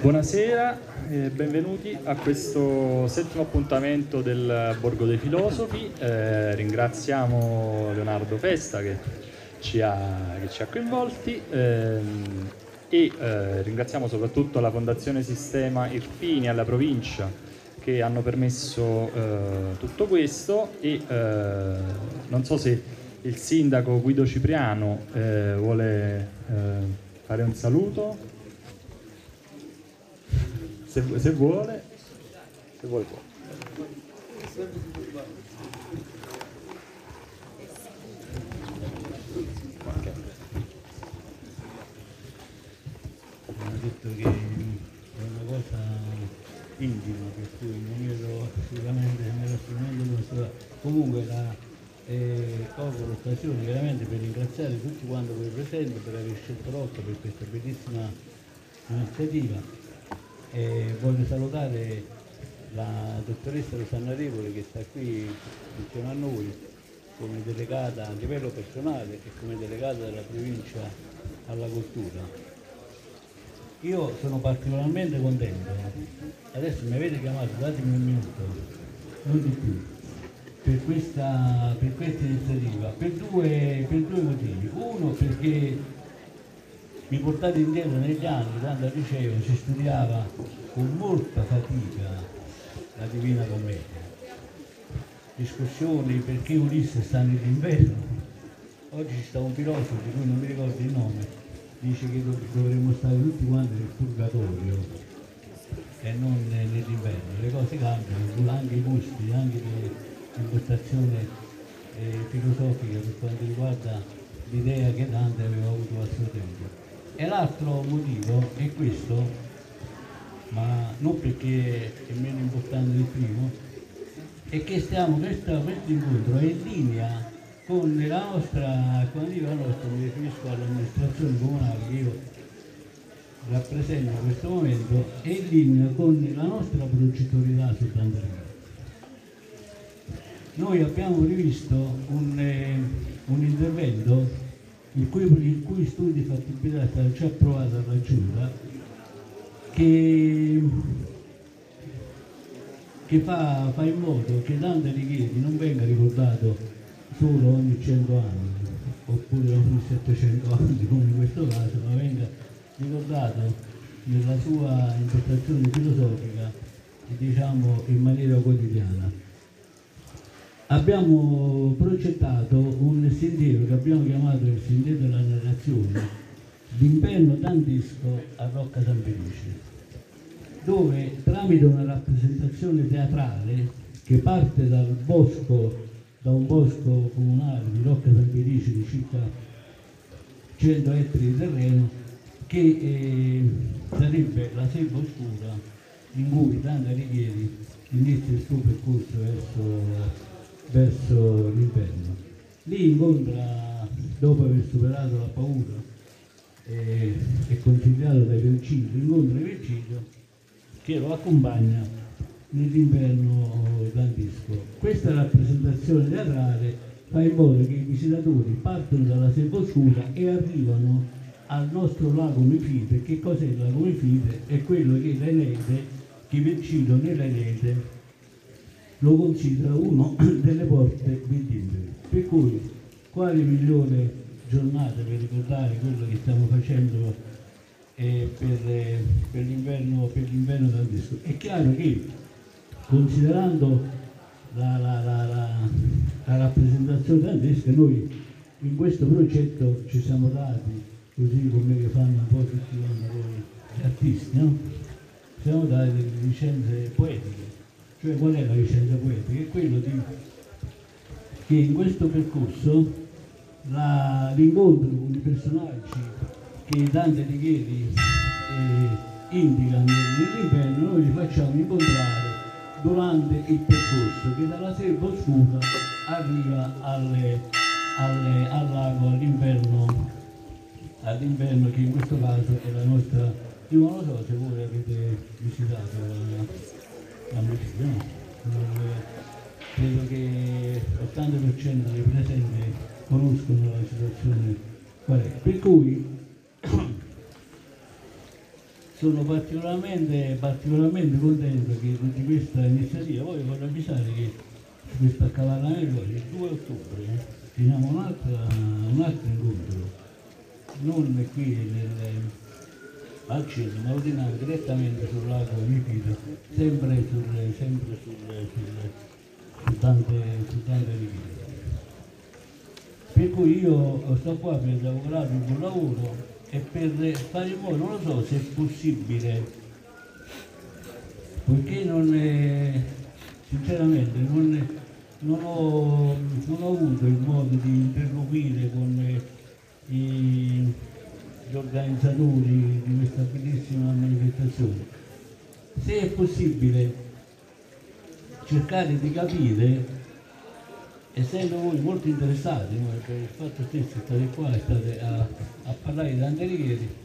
Buonasera e benvenuti a questo settimo appuntamento del Borgo dei Filosofi. Eh, ringraziamo Leonardo Festa che ci ha, che ci ha coinvolti ehm, e eh, ringraziamo soprattutto la Fondazione Sistema Irpini alla provincia che hanno permesso eh, tutto questo e eh, non so se il sindaco Guido Cipriano eh, vuole eh, fare un saluto se, se vuole, se vuole può. ha detto che è una cosa intima per cui non ero sicuramente nella strumento. Comunque la, eh, colgo l'occasione veramente per ringraziare tutti quanti voi presenti per aver scelto Rocca per questa bellissima iniziativa. E voglio salutare la dottoressa Rosanna Revoli che sta qui insieme a noi come delegata a livello personale e come delegata della provincia alla cultura. Io sono particolarmente contento, adesso mi avete chiamato, datemi un minuto, non di più, per questa, per questa iniziativa, per due, per due motivi. Uno perché mi portate indietro negli anni, quando al liceo si studiava con molta fatica la Divina Commedia. Discussioni perché Ulisse sta nell'inverno. Oggi sta un filosofo di cui non mi ricordo il nome, dice che dovremmo stare tutti quanti nel purgatorio e non nell'inverno. Le cose cambiano, anche i gusti, anche l'impostazione eh, filosofica per quanto riguarda l'idea che Dante aveva avuto al suo tempo. E l'altro motivo è questo, ma non perché è meno importante del primo, è che stiamo, questo, questo incontro è in linea con la nostra, quando dico la nostra mi riferisco all'amministrazione comunale che io rappresento in questo momento, è in linea con la nostra progettualità sul Tantarino. Noi abbiamo rivisto un, eh, un intervento il cui, il cui studio di fattibilità è stato già approvato dalla Giunta, che, che fa, fa, in modo che Dante Alighieri non venga ricordato solo ogni 100 anni, oppure ogni 700 anni come in questo caso, ma venga ricordato nella sua interpretazione filosofica diciamo in maniera quotidiana abbiamo progettato un sentiero che abbiamo chiamato il sentiero della narrazione d'inverno dantesco a Rocca San Felice, dove tramite una rappresentazione teatrale che parte dal bosco, da un bosco comunale di Rocca San Felice di circa 100 ettari di terreno, che eh, sarebbe la selva oscura in cui Dante Alighieri inizia il suo percorso verso verso l'inverno. Lì incontra, dopo aver superato la paura e, e consigliato dai Virgilio, incontra Virgilio che lo accompagna nell'inverno dantesco. Questa rappresentazione teatrale fa in modo che i visitatori partono dalla selva oscura e arrivano al nostro lago Mefite. Che cos'è il lago Mefite? È quello che l'Enete, che Virgilio nell'Enete lo considera una delle porte vittime. Per cui quale migliore giornata per ricordare quello che stiamo facendo eh, per, eh, per, l'inverno, per l'inverno tantissimo. È chiaro che considerando la, la, la, la rappresentazione tantesca, noi in questo progetto ci siamo dati, così come che fanno un po' tutti gli artisti, no? ci siamo dati delle licenze poetiche cioè qual è la vicenda poetica? È quello di, che in questo percorso l'incontro con i personaggi che Dante Alighieri eh, indica nell'inverno noi li facciamo incontrare durante il percorso che dalla selva oscura arriva alle, alle, al lago all'inverno, all'inverno che in questo caso è la nostra io non lo so se voi avete visitato la, l'ambizione. credo che l'80% dei presenti conoscono la situazione qual è. Per cui sono particolarmente, particolarmente contento che, di questa iniziativa. Poi vorrei avvisare che su questo accavallamento il 2 ottobre eh, teniamo un altro, un altro incontro, non qui nel, al centro, ma lo teniamo direttamente sul lago Lipido, sempre, sul, sempre sul, sul, su tante, su tante riviere. Per cui io sto qua per lavorare un buon lavoro e per fare in modo, non lo so se è possibile, poiché non è, sinceramente non, non, ho, non, ho, avuto il modo di interloquire con i, gli organizzatori di questa bellissima manifestazione. Se è possibile cercare di capire essendo voi molto interessati, no, per il fatto stesso state qua e state a, a parlare di righe,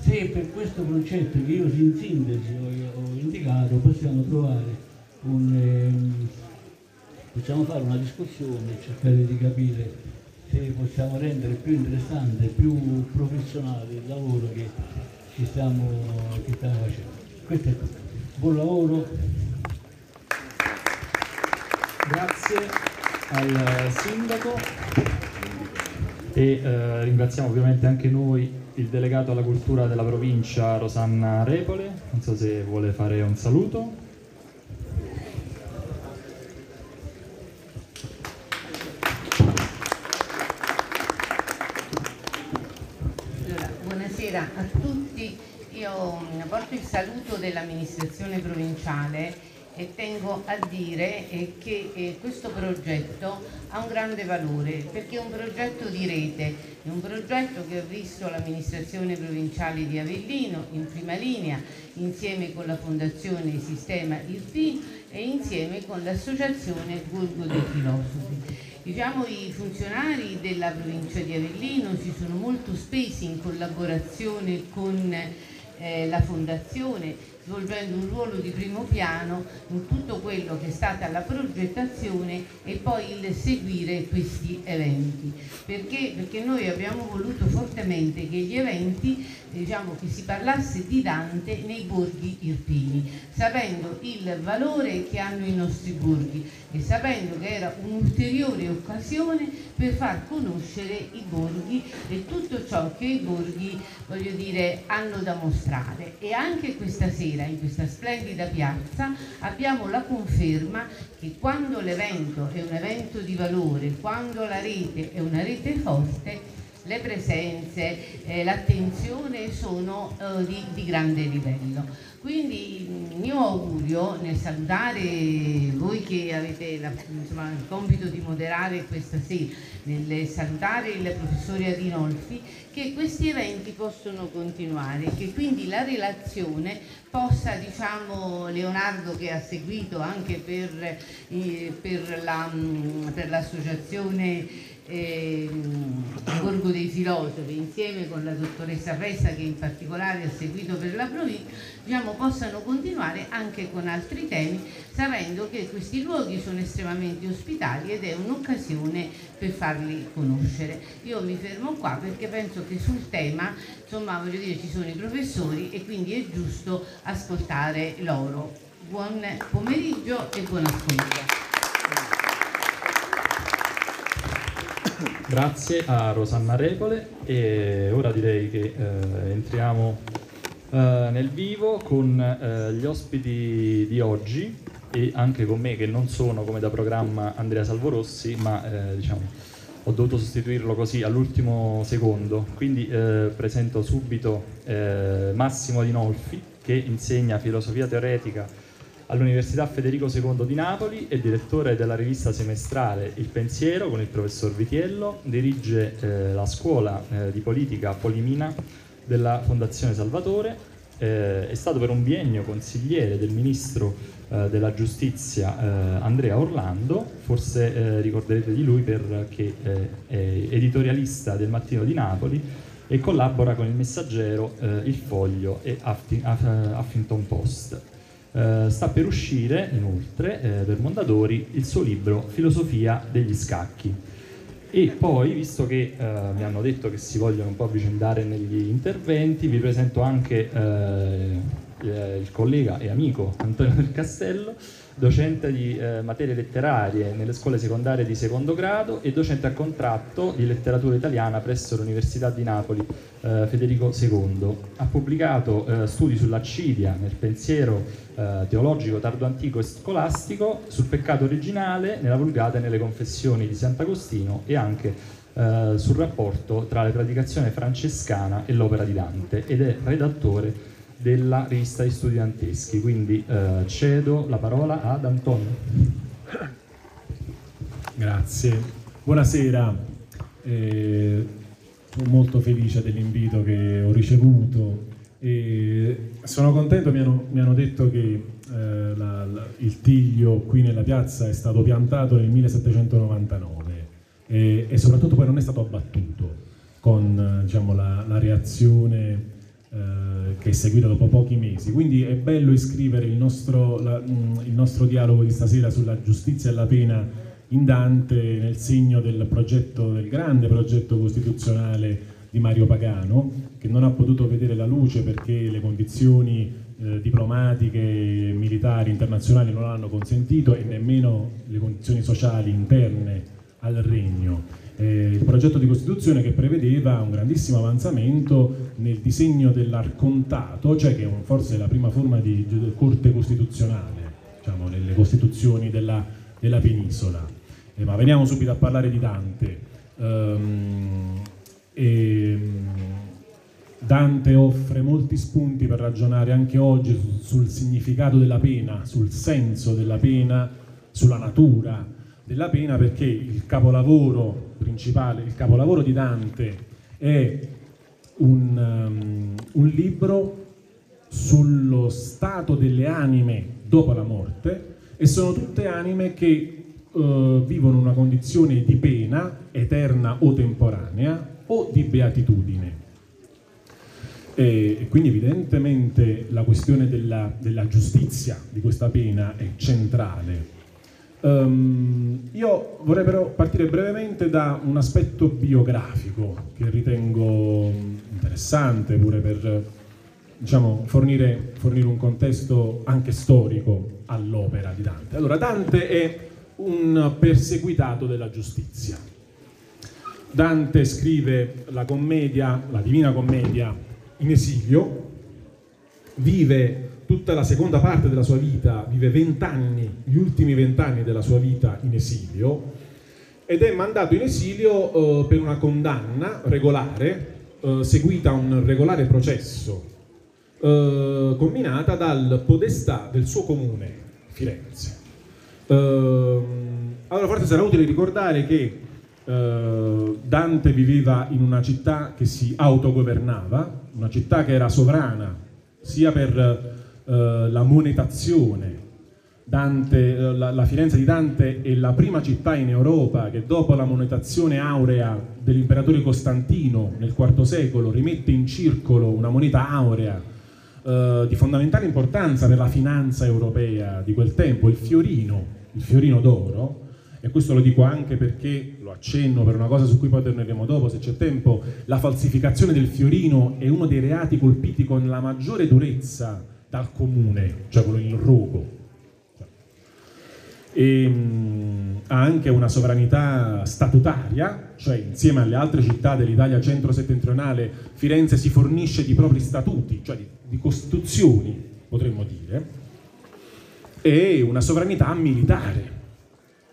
se per questo concetto che io in sintesi ho, ho indicato possiamo trovare un, ehm, possiamo fare una discussione, cercare di capire se possiamo rendere più interessante, più professionale il lavoro che, che, stiamo, che stiamo facendo. Questo è tutto. Buon lavoro. Grazie al sindaco e eh, ringraziamo ovviamente anche noi il delegato alla cultura della provincia Rosanna Repole, non so se vuole fare un saluto. Allora, buonasera a tutti, io porto il saluto dell'amministrazione provinciale e tengo a dire eh, che eh, questo progetto ha un grande valore perché è un progetto di rete, è un progetto che ha visto l'amministrazione provinciale di Avellino in prima linea insieme con la Fondazione Sistema IRP e insieme con l'associazione Borgo dei Filosofi. Diciamo, I funzionari della provincia di Avellino si sono molto spesi in collaborazione con eh, la Fondazione svolgendo un ruolo di primo piano in tutto quello che è stata la progettazione e poi il seguire questi eventi. Perché? Perché noi abbiamo voluto fortemente che gli eventi, diciamo che si parlasse di Dante nei borghi irpini, sapendo il valore che hanno i nostri borghi e sapendo che era un'ulteriore occasione per far conoscere i borghi e tutto ciò che i borghi, voglio dire, hanno da mostrare. E anche questa sera sera in questa splendida piazza abbiamo la conferma che quando l'evento è un evento di valore, quando la rete è una rete forte, le presenze, eh, l'attenzione sono eh, di, di, grande livello. Quindi il mio augurio nel salutare voi che avete la, insomma, il compito di moderare questa sera, nel salutare il professore Adinolfi, che questi eventi possono continuare, che quindi la relazione possa, diciamo, Leonardo che ha seguito anche per, eh, per l'associazione la, eh, Borgo dei Filosofi insieme con la dottoressa Fessa che in particolare ha seguito per la provincia diciamo, possano continuare anche con altri temi sapendo che questi luoghi sono estremamente ospitali ed è un'occasione per farli conoscere. Io mi fermo qua perché penso che sul tema insomma voglio dire ci sono i professori e quindi è giusto ascoltare loro. Buon pomeriggio e buon ascolto. Grazie a Rosanna Repole e ora direi che eh, entriamo eh, nel vivo con eh, gli ospiti di oggi e anche con me che non sono come da programma Andrea Salvorossi ma eh, diciamo ho dovuto sostituirlo così all'ultimo secondo. Quindi eh, presento subito eh, Massimo Dinolfi che insegna filosofia teoretica all'Università Federico II di Napoli, è direttore della rivista semestrale Il Pensiero con il professor Vitiello, dirige eh, la scuola eh, di politica Polimina della Fondazione Salvatore, eh, è stato per un biennio consigliere del ministro eh, della giustizia eh, Andrea Orlando, forse eh, ricorderete di lui perché è editorialista del Mattino di Napoli e collabora con il Messaggero, Il Foglio e Huffington Post. Eh, sta per uscire inoltre eh, per Mondadori il suo libro Filosofia degli scacchi. E poi, visto che eh, mi hanno detto che si vogliono un po' avvicendare negli interventi, vi presento anche eh, il collega e amico Antonio del Castello, docente di eh, materie letterarie nelle scuole secondarie di secondo grado e docente a contratto di letteratura italiana presso l'Università di Napoli eh, Federico II. Ha pubblicato eh, studi sull'accidia nel pensiero eh, teologico tardoantico e scolastico, sul peccato originale, nella Vulgata e nelle confessioni di Sant'Agostino e anche eh, sul rapporto tra la predicazione francescana e l'opera di Dante ed è redattore della rivista di studenteschi. Quindi eh, cedo la parola ad Antonio. Grazie. Buonasera. Eh, sono molto felice dell'invito che ho ricevuto e sono contento, mi hanno, mi hanno detto che eh, la, la, il tiglio qui nella piazza è stato piantato nel 1799 e, e soprattutto poi non è stato abbattuto con diciamo, la, la reazione eh, che è seguita dopo pochi mesi. Quindi è bello iscrivere il nostro, la, mm, il nostro dialogo di stasera sulla giustizia e la pena in Dante nel segno del progetto, del grande progetto costituzionale di Mario Pagano, che non ha potuto vedere la luce perché le condizioni eh, diplomatiche, militari, internazionali non l'hanno consentito e nemmeno le condizioni sociali interne al regno eh, il progetto di Costituzione che prevedeva un grandissimo avanzamento nel disegno dell'arcontato, cioè che è forse la prima forma di, di corte costituzionale, diciamo, nelle costituzioni della, della penisola. Eh, ma veniamo subito a parlare di Dante. Um, e, Dante offre molti spunti per ragionare anche oggi sul, sul significato della pena, sul senso della pena, sulla natura della pena perché il capolavoro principale, il capolavoro di Dante è un, um, un libro sullo stato delle anime dopo la morte e sono tutte anime che uh, vivono una condizione di pena eterna o temporanea o di beatitudine. E quindi evidentemente la questione della, della giustizia di questa pena è centrale Um, io vorrei però partire brevemente da un aspetto biografico che ritengo interessante pure per diciamo, fornire, fornire un contesto anche storico all'opera di Dante. Allora, Dante è un perseguitato della giustizia. Dante scrive la commedia, la Divina Commedia, in esilio, vive tutta la seconda parte della sua vita, vive vent'anni, gli ultimi vent'anni della sua vita in esilio ed è mandato in esilio eh, per una condanna regolare, eh, seguita un regolare processo, eh, combinata dal podestà del suo comune, Firenze. Ehm, allora forse sarà utile ricordare che eh, Dante viveva in una città che si autogovernava, una città che era sovrana sia per eh, la monetazione. Dante, eh, la, la, Firenze di Dante è la prima città in Europa che dopo la monetazione aurea dell'imperatore Costantino nel IV secolo rimette in circolo una moneta aurea eh, di fondamentale importanza per la finanza europea di quel tempo, il fiorino, il fiorino d'oro, e questo lo dico anche perché, lo accenno per una cosa su cui poi torneremo dopo se c'è tempo, la falsificazione del fiorino è uno dei reati colpiti con la maggiore durezza dal comune, cioè quello il rogo. E, ha anche una sovranità statutaria, cioè insieme alle altre città dell'Italia centro-settentrionale, Firenze si fornisce di propri statuti, cioè di, di costituzioni, potremmo dire, e una sovranità militare.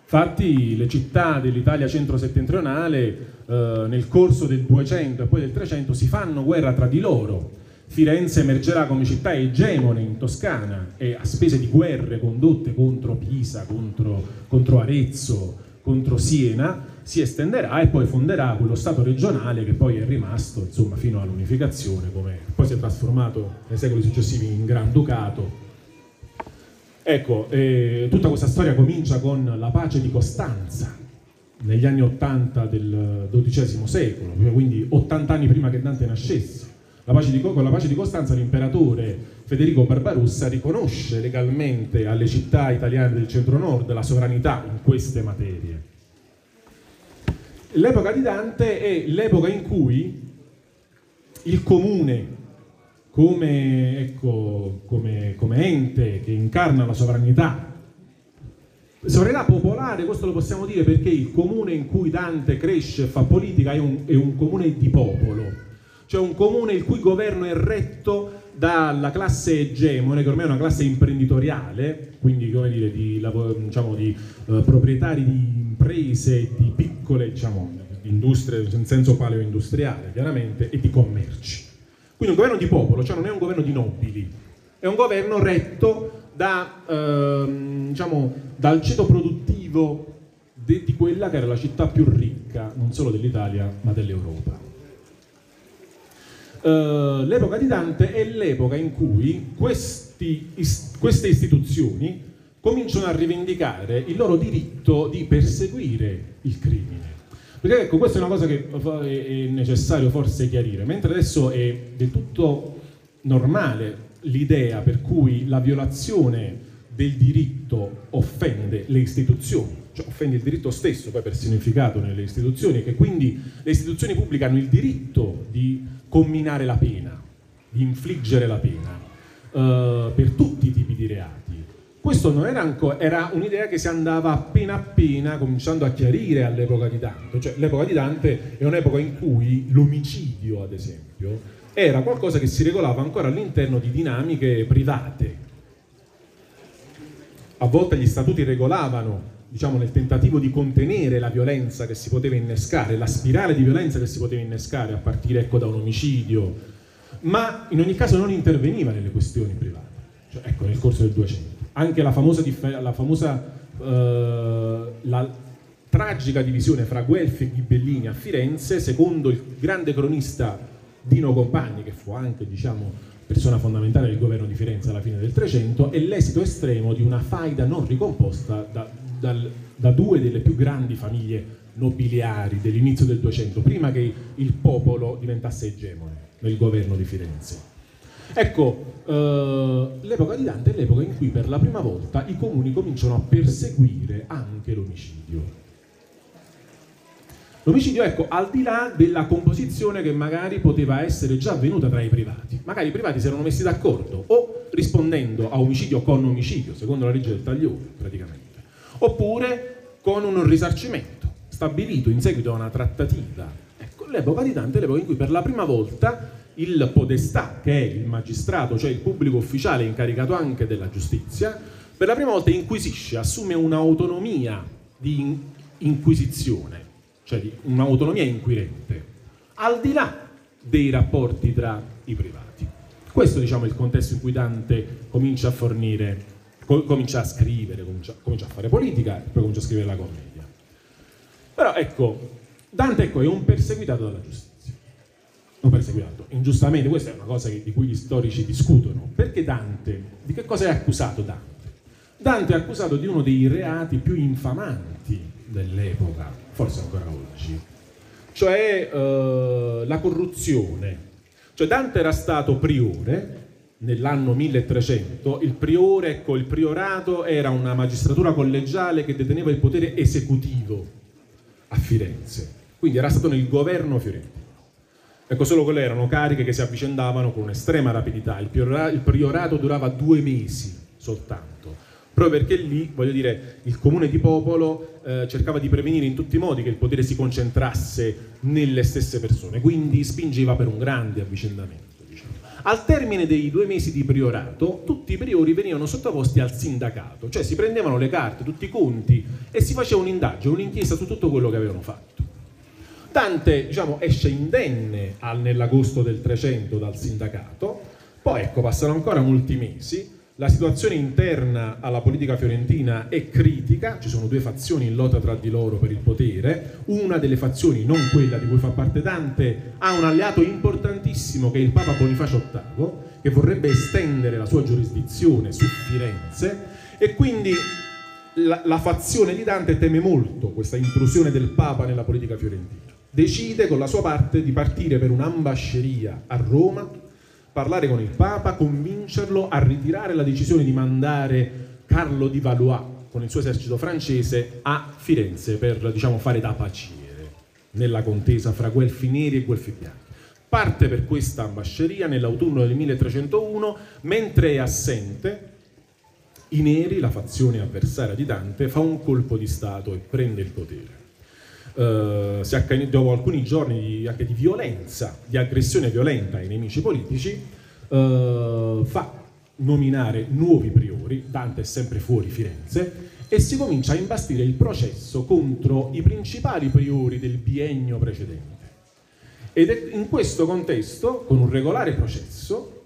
Infatti le città dell'Italia centro-settentrionale eh, nel corso del 200 e poi del 300 si fanno guerra tra di loro Firenze emergerà come città egemone in Toscana e a spese di guerre condotte contro Pisa, contro, contro Arezzo, contro Siena, si estenderà e poi fonderà quello Stato regionale che poi è rimasto insomma, fino all'unificazione, come poi si è trasformato nei secoli successivi in Granducato. Ecco, eh, tutta questa storia comincia con la pace di Costanza negli anni 80 del XII secolo, quindi 80 anni prima che Dante nascesse la di, con la pace di Costanza l'imperatore Federico Barbarossa riconosce legalmente alle città italiane del centro-nord la sovranità in queste materie. L'epoca di Dante è l'epoca in cui il comune, come, ecco, come, come ente che incarna la sovranità, sovranità popolare, questo lo possiamo dire perché il comune in cui Dante cresce e fa politica è un, è un comune di popolo, cioè un comune il cui governo è retto dalla classe egemone, che ormai è una classe imprenditoriale, quindi come dire, di, diciamo, di uh, proprietari di imprese, di piccole diciamo, industrie, in senso paleo-industriale chiaramente, e di commerci. Quindi un governo di popolo, cioè non è un governo di nobili, è un governo retto da, uh, diciamo, dal ceto produttivo di quella che era la città più ricca, non solo dell'Italia, ma dell'Europa. Uh, l'epoca di Dante è l'epoca in cui questi, is, queste istituzioni cominciano a rivendicare il loro diritto di perseguire il crimine. Perché ecco, questa è una cosa che è necessario forse chiarire, mentre adesso è del tutto normale l'idea per cui la violazione del diritto offende le istituzioni, cioè offende il diritto stesso, poi per significato nelle istituzioni, che quindi le istituzioni pubbliche hanno il diritto di comminare la pena, di infliggere la pena uh, per tutti i tipi di reati. Questo non era ancora, era un'idea che si andava appena appena cominciando a chiarire all'epoca di Dante, cioè l'epoca di Dante è un'epoca in cui l'omicidio, ad esempio, era qualcosa che si regolava ancora all'interno di dinamiche private. A volte gli statuti regolavano diciamo, nel tentativo di contenere la violenza che si poteva innescare, la spirale di violenza che si poteva innescare a partire ecco, da un omicidio, ma in ogni caso non interveniva nelle questioni private, cioè, ecco, nel corso del 200. Anche la famosa, la, famosa eh, la tragica divisione fra Guelfi e Ghibellini a Firenze, secondo il grande cronista Dino Compagni, che fu anche diciamo, persona fondamentale del governo di Firenze alla fine del Trecento, è l'esito estremo di una faida non ricomposta da, dal, da due delle più grandi famiglie nobiliari dell'inizio del Duecento, prima che il popolo diventasse egemone nel governo di Firenze. Ecco, eh, l'epoca di Dante è l'epoca in cui per la prima volta i comuni cominciano a perseguire anche l'omicidio. L'omicidio, ecco, al di là della composizione che magari poteva essere già avvenuta tra i privati. Magari i privati si erano messi d'accordo o rispondendo a omicidio con omicidio, secondo la legge del taglione, praticamente, oppure con un risarcimento stabilito in seguito a una trattativa. Ecco, l'epoca di Dante è l'epoca in cui per la prima volta il podestà, che è il magistrato, cioè il pubblico ufficiale incaricato anche della giustizia, per la prima volta inquisisce, assume un'autonomia di inquisizione cioè un'autonomia inquirente, al di là dei rapporti tra i privati. Questo diciamo, è il contesto in cui Dante comincia a fornire, comincia a scrivere, comincia, comincia a fare politica e poi comincia a scrivere la commedia. Però ecco, Dante ecco, è un perseguitato dalla giustizia. Un perseguitato, ingiustamente, questa è una cosa che, di cui gli storici discutono. Perché Dante, di che cosa è accusato Dante? Dante è accusato di uno dei reati più infamanti dell'epoca, forse ancora oggi, cioè eh, la corruzione. Cioè Dante era stato priore nell'anno 1300, il priore, ecco, il priorato era una magistratura collegiale che deteneva il potere esecutivo a Firenze, quindi era stato nel governo fiorentino. Ecco, solo quelle erano cariche che si avvicendavano con estrema rapidità, il priorato durava due mesi soltanto proprio perché lì, voglio dire, il comune di popolo eh, cercava di prevenire in tutti i modi che il potere si concentrasse nelle stesse persone, quindi spingeva per un grande avvicendamento. Al termine dei due mesi di priorato, tutti i priori venivano sottoposti al sindacato, cioè si prendevano le carte, tutti i conti e si faceva un'indagine, un'inchiesta su tutto quello che avevano fatto. Dante diciamo, esce indenne nell'agosto del 300 dal sindacato, poi ecco, passano ancora molti mesi, la situazione interna alla politica fiorentina è critica, ci sono due fazioni in lotta tra di loro per il potere, una delle fazioni, non quella di cui fa parte Dante, ha un alleato importantissimo che è il Papa Bonifacio VIII, che vorrebbe estendere la sua giurisdizione su Firenze e quindi la, la fazione di Dante teme molto questa intrusione del Papa nella politica fiorentina. Decide con la sua parte di partire per un'ambasceria a Roma parlare con il Papa, convincerlo a ritirare la decisione di mandare Carlo di Valois con il suo esercito francese a Firenze per diciamo, fare da paciere. nella contesa fra guelfi neri e guelfi bianchi. Parte per questa ambasceria nell'autunno del 1301, mentre è assente, i neri, la fazione avversaria di Dante, fa un colpo di Stato e prende il potere. Uh, accan- dopo alcuni giorni di, anche di violenza, di aggressione violenta ai nemici politici, uh, fa nominare nuovi priori, Dante è sempre fuori Firenze, e si comincia a imbastire il processo contro i principali priori del biennio precedente. Ed è in questo contesto, con un regolare processo,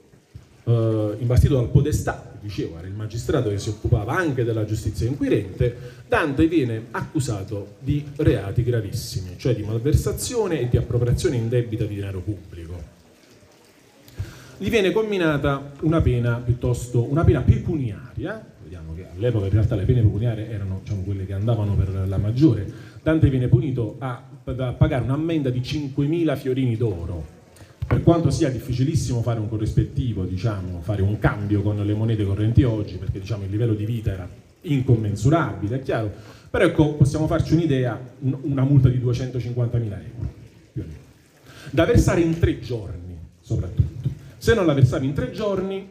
eh, imbastito dal podestà, dicevo, era il magistrato che si occupava anche della giustizia inquirente, Dante viene accusato di reati gravissimi, cioè di malversazione e di appropriazione indebita di denaro pubblico. Gli viene comminata una pena piuttosto una pena pecuniaria, vediamo che all'epoca in realtà le pene pecuniarie erano diciamo, quelle che andavano per la maggiore, Dante viene punito a, a pagare un'ammenda di 5.000 fiorini d'oro, per quanto sia difficilissimo fare un corrispettivo, diciamo, fare un cambio con le monete correnti oggi, perché diciamo, il livello di vita era incommensurabile, è chiaro, però ecco, possiamo farci un'idea, una multa di 250.000 euro, da versare in tre giorni soprattutto. Se non la versavi in tre giorni,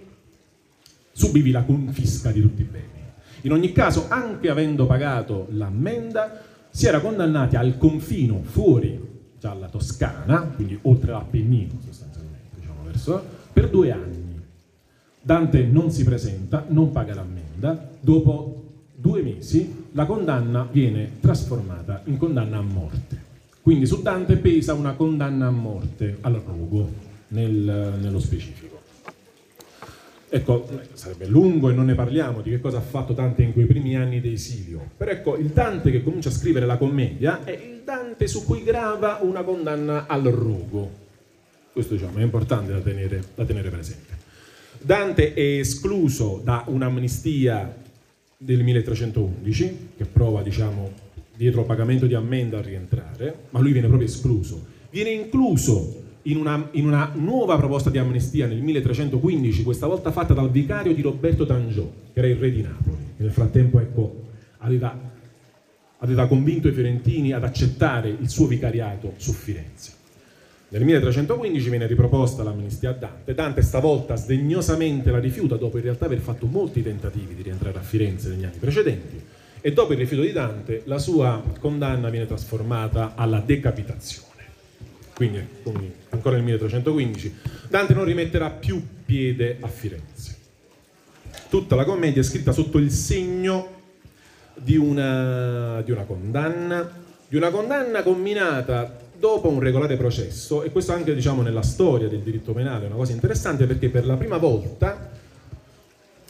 subivi la confisca di tutti i beni. In ogni caso, anche avendo pagato l'ammenda, si era condannati al confino fuori dalla Toscana, quindi oltre l'Appennino sostanzialmente, diciamo verso, per due anni. Dante non si presenta, non paga l'ammenda, dopo due mesi la condanna viene trasformata in condanna a morte. Quindi su Dante pesa una condanna a morte al rogo nel, nello specifico. Ecco, sarebbe lungo e non ne parliamo di che cosa ha fatto Dante in quei primi anni di esilio, però ecco, il Dante che comincia a scrivere la commedia è il Dante su cui grava una condanna al rogo. Questo diciamo, è importante da tenere, da tenere presente. Dante è escluso da un'amnistia del 1311, che prova, diciamo, dietro pagamento di ammenda a rientrare, ma lui viene proprio escluso. Viene incluso in una, in una, nuova proposta di amnistia nel 1315, questa volta fatta dal vicario di Roberto Tangiò, che era il re di Napoli, nel frattempo ecco, aveva, aveva convinto i fiorentini ad accettare il suo vicariato su Firenze. Nel 1315 viene riproposta l'amnistia a Dante. Dante stavolta sdegnosamente la rifiuta dopo in realtà aver fatto molti tentativi di rientrare a Firenze negli anni precedenti e dopo il rifiuto di Dante la sua condanna viene trasformata alla decapitazione quindi, ancora nel 1315, Dante non rimetterà più piede a Firenze. Tutta la commedia è scritta sotto il segno di una, di una condanna, di una condanna combinata dopo un regolare processo, e questo anche diciamo, nella storia del diritto penale è una cosa interessante perché per la prima volta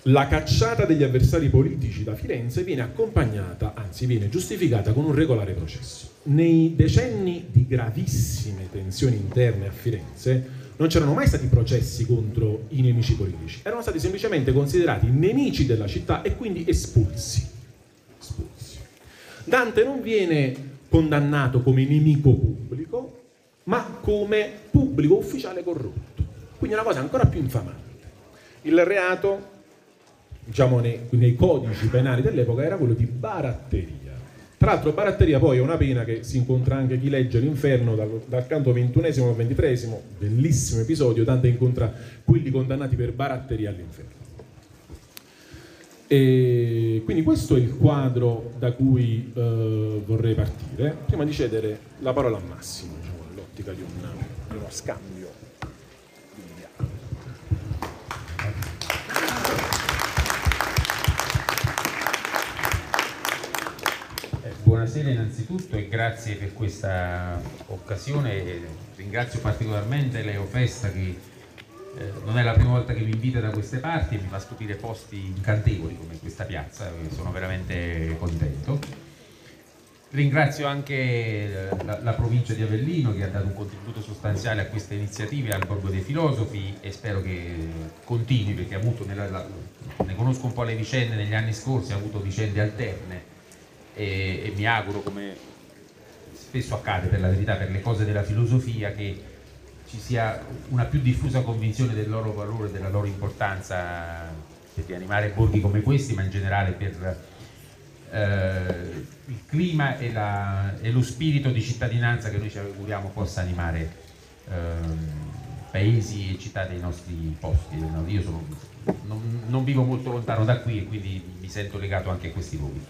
la cacciata degli avversari politici da Firenze viene accompagnata, anzi viene giustificata con un regolare processo. Nei decenni di gravissime tensioni interne a Firenze non c'erano mai stati processi contro i nemici politici, erano stati semplicemente considerati nemici della città e quindi espulsi. Espulsi. Dante non viene condannato come nemico pubblico, ma come pubblico ufficiale corrotto. Quindi è una cosa ancora più infamante. Il reato diciamo, nei, nei codici penali dell'epoca era quello di baratteria. Tra l'altro baratteria poi è una pena che si incontra anche chi legge l'inferno dal, dal canto ventunesimo al ventitresimo, bellissimo episodio, Dante incontra quelli condannati per baratteria all'inferno. E quindi questo è il quadro da cui eh, vorrei partire, prima di cedere la parola a Massimo, diciamo, nell'ottica di, di uno scambio. buonasera innanzitutto e grazie per questa occasione. Ringrazio particolarmente Leo Festa che eh, non è la prima volta che mi invita da queste parti e mi fa scoprire posti incantevoli come questa piazza, sono veramente contento. Ringrazio anche la, la, provincia di Avellino che ha dato un contributo sostanziale a queste iniziative al Borgo dei Filosofi e spero che continui perché ha avuto, nella, la, ne conosco un po' le vicende negli anni scorsi, ha avuto vicende alterne e, e mi auguro come spesso accade per la verità per le cose della filosofia che ci sia una più diffusa convinzione del loro valore, della loro importanza per rianimare borghi come questi, ma in generale per eh, il clima e, la, e, lo spirito di cittadinanza che noi ci auguriamo possa animare ehm, paesi e città dei nostri posti. Io sono, non, non, vivo molto lontano da qui e quindi mi sento legato anche a questi luoghi.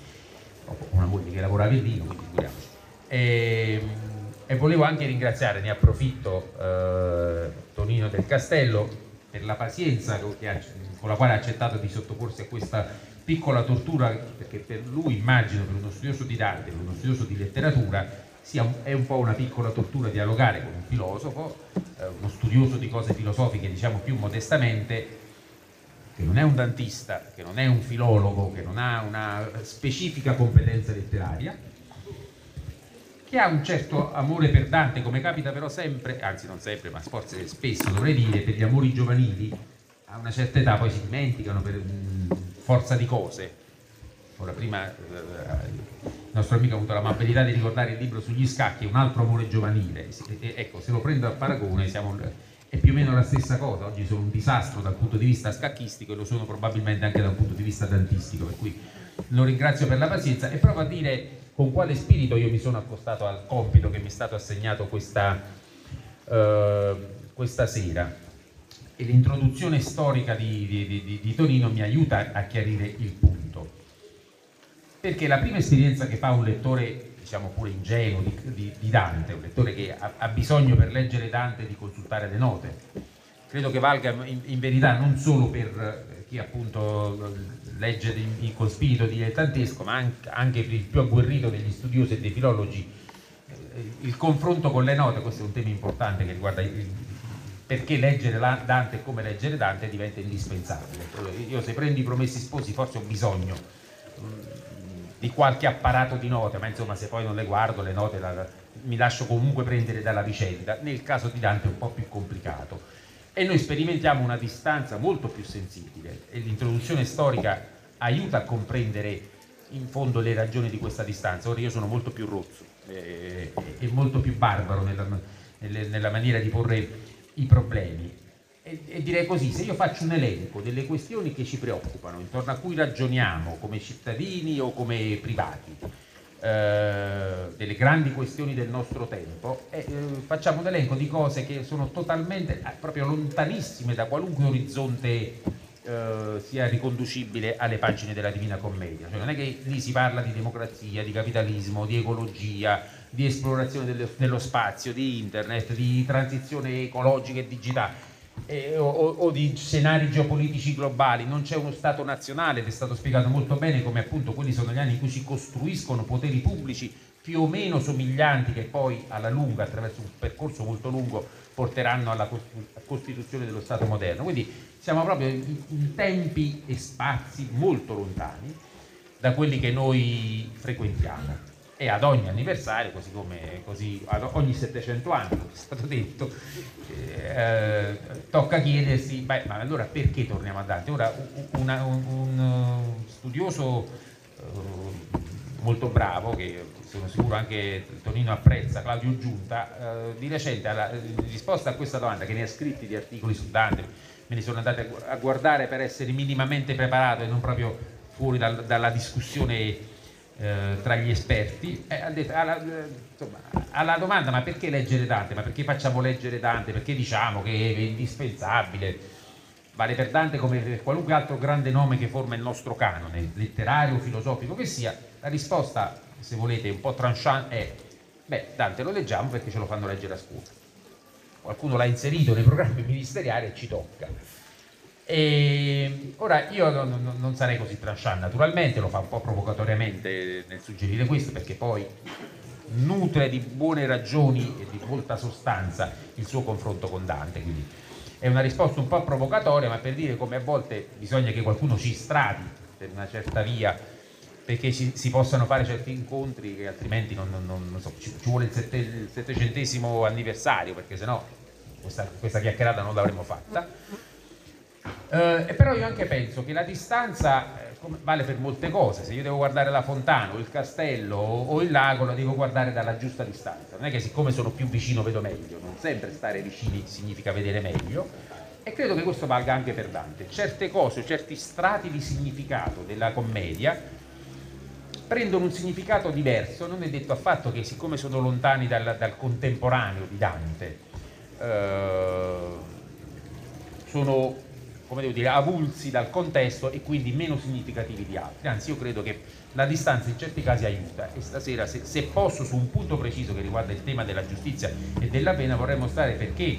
Ho una moglie che lavora a Berlino, quindi figuriamoci. E, ehm, e, volevo anche ringraziare, ne approfitto, eh, Tonino del Castello per la pazienza ha, con la quale ha accettato di sottoporsi a questa piccola tortura, perché per lui immagino, per uno studioso di Dante, per uno studioso di letteratura, sia un, è un po' una piccola tortura dialogare con un filosofo, eh, uno studioso di cose filosofiche, diciamo più modestamente, che non è un dantista, che non è un filologo, che non ha una specifica competenza letteraria, che ha un certo amore per Dante, come capita però sempre, anzi non sempre, ma forse spesso dovrei dire, per gli amori giovanili, a una certa età poi si dimenticano per mh, forza di cose. Ora prima eh, il nostro amico ha avuto l'amabilità di ricordare il libro sugli scacchi, un altro amore giovanile. E, ecco, se lo prendo a paragone siamo, è più o meno la stessa cosa. Oggi sono un disastro dal punto di vista scacchistico e lo sono probabilmente anche dal punto di vista dantistico, per cui lo ringrazio per la pazienza e provo a dire con quale spirito io mi sono accostato al compito che mi è stato assegnato questa, uh, questa sera. E l'introduzione storica di, di, di, di Torino mi aiuta a chiarire il punto. Perché la prima esperienza che fa un lettore diciamo pure ingenuo di, di, Dante, un lettore che ha, ha, bisogno per leggere Dante di consultare le note. Credo che valga in, in verità non solo per chi appunto legge di, con spirito dilettantesco, ma anche, anche per il più agguerrito degli studiosi e dei filologi, eh, il confronto con le note, questo è un tema importante che riguarda il, perché leggere Dante e come leggere Dante diventa indispensabile. Io se prendo i promessi sposi forse ho bisogno mm, di qualche apparato di note, ma insomma se poi non le guardo le note la, mi lascio comunque prendere dalla vicenda. Nel caso di Dante è un po' più complicato e noi sperimentiamo una distanza molto più sensibile e l'introduzione storica aiuta a comprendere in fondo le ragioni di questa distanza. Ora io sono molto più rozzo eh, e molto più barbaro nella, nella, maniera di porre i problemi. E, e, direi così, se io faccio un elenco delle questioni che ci preoccupano, intorno a cui ragioniamo come cittadini o come privati, eh, delle grandi questioni del nostro tempo e eh, facciamo un elenco di cose che sono totalmente, eh, proprio lontanissime da qualunque orizzonte eh, sia riconducibile alle pagine della Divina Commedia. Cioè, non è che lì si parla di democrazia, di capitalismo, di ecologia, di esplorazione dello, dello spazio, di internet, di transizione ecologica e digitale eh, o, o, di scenari geopolitici globali, non c'è uno Stato nazionale ed è stato spiegato molto bene come appunto quelli sono gli anni in cui si costruiscono poteri pubblici più o meno somiglianti che poi alla lunga, attraverso un percorso molto lungo, porteranno alla costituzione dello Stato moderno. Quindi siamo proprio in tempi e spazi molto lontani da quelli che noi frequentiamo e ad ogni anniversario, così come così ad ogni 700 anni, come è stato detto, eh, tocca chiedersi, beh, ma allora perché torniamo a Dante? Ora una, un, un, studioso eh, molto bravo, che sono sicuro anche Tonino apprezza, Claudio Giunta, eh, di recente alla, in risposta a questa domanda, che ne ha scritti di articoli su Dante, me ne sono andato a guardare per essere minimamente preparato e non proprio fuori dal, dalla discussione eh, tra gli esperti, eh, detto, alla, insomma, alla, domanda ma perché leggere Dante? Ma perché facciamo leggere Dante? Perché diciamo che è indispensabile? Vale per Dante come per qualunque altro grande nome che forma il nostro canone, letterario, filosofico che sia, la risposta, se volete, un po' tranchant è beh, Dante lo leggiamo perché ce lo fanno leggere a scuola. Qualcuno l'ha inserito nei programmi ministeriali e ci tocca. E ora io non, non, sarei così tranchant, naturalmente lo fa un po' provocatoriamente nel suggerire questo perché poi nutre di buone ragioni e di molta sostanza il suo confronto con Dante, quindi è una risposta un po' provocatoria ma per dire come a volte bisogna che qualcuno ci stradi per una certa via perché ci, si possano fare certi incontri che altrimenti non, non so, ci, ci, vuole il, sette, il settecentesimo anniversario perché sennò questa, questa chiacchierata non l'avremmo fatta. Eh, però io anche penso che la distanza eh, vale per molte cose, se io devo guardare la fontana o il castello o, il lago lo devo guardare dalla giusta distanza, non è che siccome sono più vicino vedo meglio, non sempre stare vicini significa vedere meglio. E credo che questo valga anche per Dante. Certe cose, certi strati di significato della commedia prendono un significato diverso, non è detto affatto che siccome sono lontani dal, dal contemporaneo di Dante, eh, sono come devo dire, avulsi dal contesto e quindi meno significativi di altri, anzi io credo che la distanza in certi casi aiuta. E stasera se, se posso su un punto preciso che riguarda il tema della giustizia e della pena vorrei mostrare perché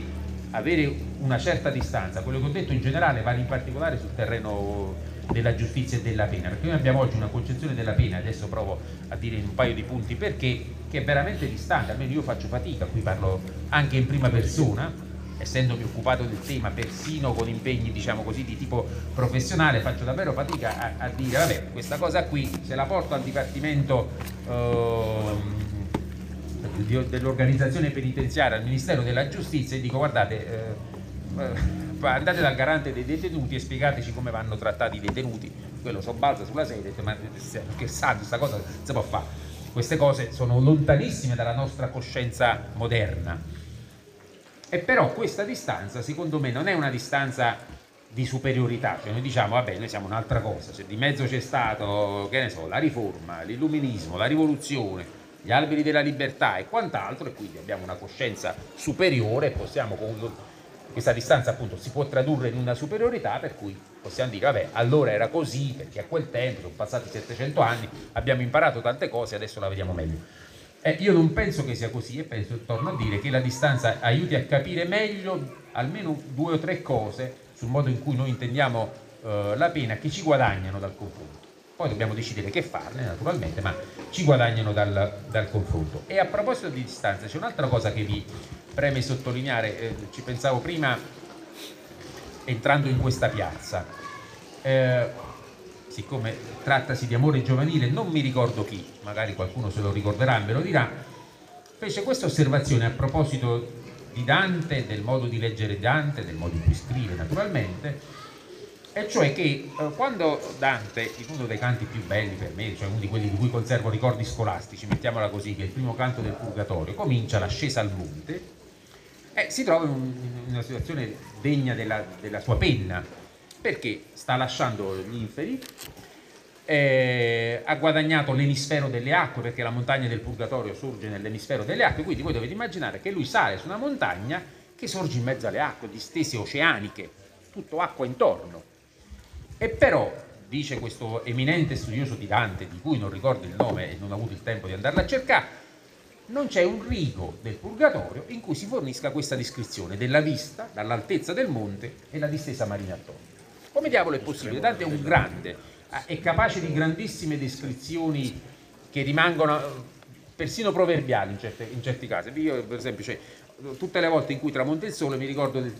avere una certa distanza, quello che ho detto in generale vale in particolare sul terreno della giustizia e della pena, perché noi abbiamo oggi una concezione della pena, adesso provo a dire in un paio di punti perché, che è veramente distante, almeno io faccio fatica, qui parlo anche in prima persona, essendomi occupato del tema persino con impegni diciamo così di tipo professionale faccio davvero fatica a, a dire vabbè questa cosa qui se la porto al dipartimento eh, dell'organizzazione penitenziaria al Ministero della Giustizia e dico guardate eh, andate dal garante dei detenuti e spiegateci come vanno trattati i detenuti. Quello sobbalza sulla sedia e dice ma che sa questa cosa si può fare. Queste cose sono lontanissime dalla nostra coscienza moderna. E però questa distanza secondo me non è una distanza di superiorità, cioè noi diciamo vabbè noi siamo un'altra cosa, cioè, di mezzo c'è stato, che ne so, la riforma, l'illuminismo, la rivoluzione, gli alberi della libertà e quant'altro e quindi abbiamo una coscienza superiore e possiamo questa distanza appunto si può tradurre in una superiorità per cui possiamo dire vabbè allora era così perché a quel tempo sono passati 700 anni abbiamo imparato tante cose adesso la vediamo meglio. Eh, io non penso che sia così e penso torno a dire che la distanza aiuti a capire meglio almeno due o tre cose sul modo in cui noi intendiamo eh, la pena che ci guadagnano dal confronto. Poi dobbiamo decidere che farne naturalmente ma ci guadagnano dal, dal confronto. E a proposito di distanza c'è un'altra cosa che vi preme sottolineare, eh, ci pensavo prima entrando in questa piazza, eh, siccome trattasi di amore giovanile, non mi ricordo chi, magari qualcuno se lo ricorderà e me lo dirà, fece questa osservazione a proposito di Dante, del modo di leggere Dante, del modo in cui scrive naturalmente, e cioè che eh, quando Dante, in uno dei canti più belli per me, cioè uno di quelli di cui conservo ricordi scolastici, mettiamola così, che è il primo canto del Purgatorio, comincia l'ascesa al monte, eh, si trova in, in, una situazione degna della, della, sua penna, perché sta lasciando gli inferi, eh, ha guadagnato l'emisfero delle acque, perché la montagna del Purgatorio sorge nell'emisfero delle acque, quindi voi dovete immaginare che lui sale su una montagna che sorge in mezzo alle acque, distese oceaniche, tutto acqua intorno. E però, dice questo eminente studioso di Dante, di cui non ricordo il nome e non ho avuto il tempo di andarla a cercare, non c'è un rigo del Purgatorio in cui si fornisca questa descrizione della vista dall'altezza del monte e la distesa marina attorno. Come diavolo è possibile? Dante è un grande, è capace di grandissime descrizioni che rimangono eh, persino proverbiali in, certe, in certi casi. Io per esempio, cioè, tutte le volte in cui tramonta il sole mi ricordo, del,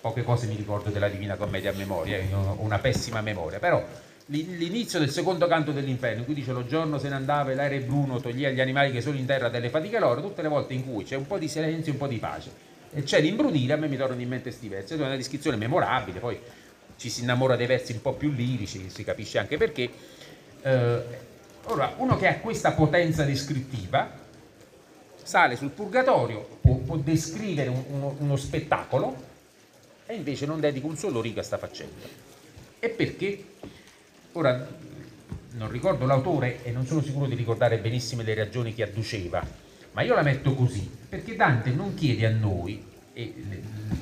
poche cose mi ricordo della Divina Commedia a memoria, eh, ho una pessima memoria, però l'inizio del secondo canto dell'inferno, in cui dice lo giorno se ne andava e l'aereo bruno toglieva gli animali che sono in terra delle fatiche loro, tutte le volte in cui c'è un po' di silenzio e un po' di pace. E c'è l'imbrunire, a me mi tornano in mente questi versi, è una descrizione memorabile, poi ci si innamora dei versi un po' più lirici, si capisce anche perché. Eh, ora, uno che ha questa potenza descrittiva sale sul purgatorio, può, può descrivere un, uno, uno spettacolo e invece non dedica un solo rigo a sta faccenda. E perché? Ora, non ricordo l'autore e non sono sicuro di ricordare benissimo le ragioni che adduceva, ma io la metto così, perché Dante non chiede a noi, e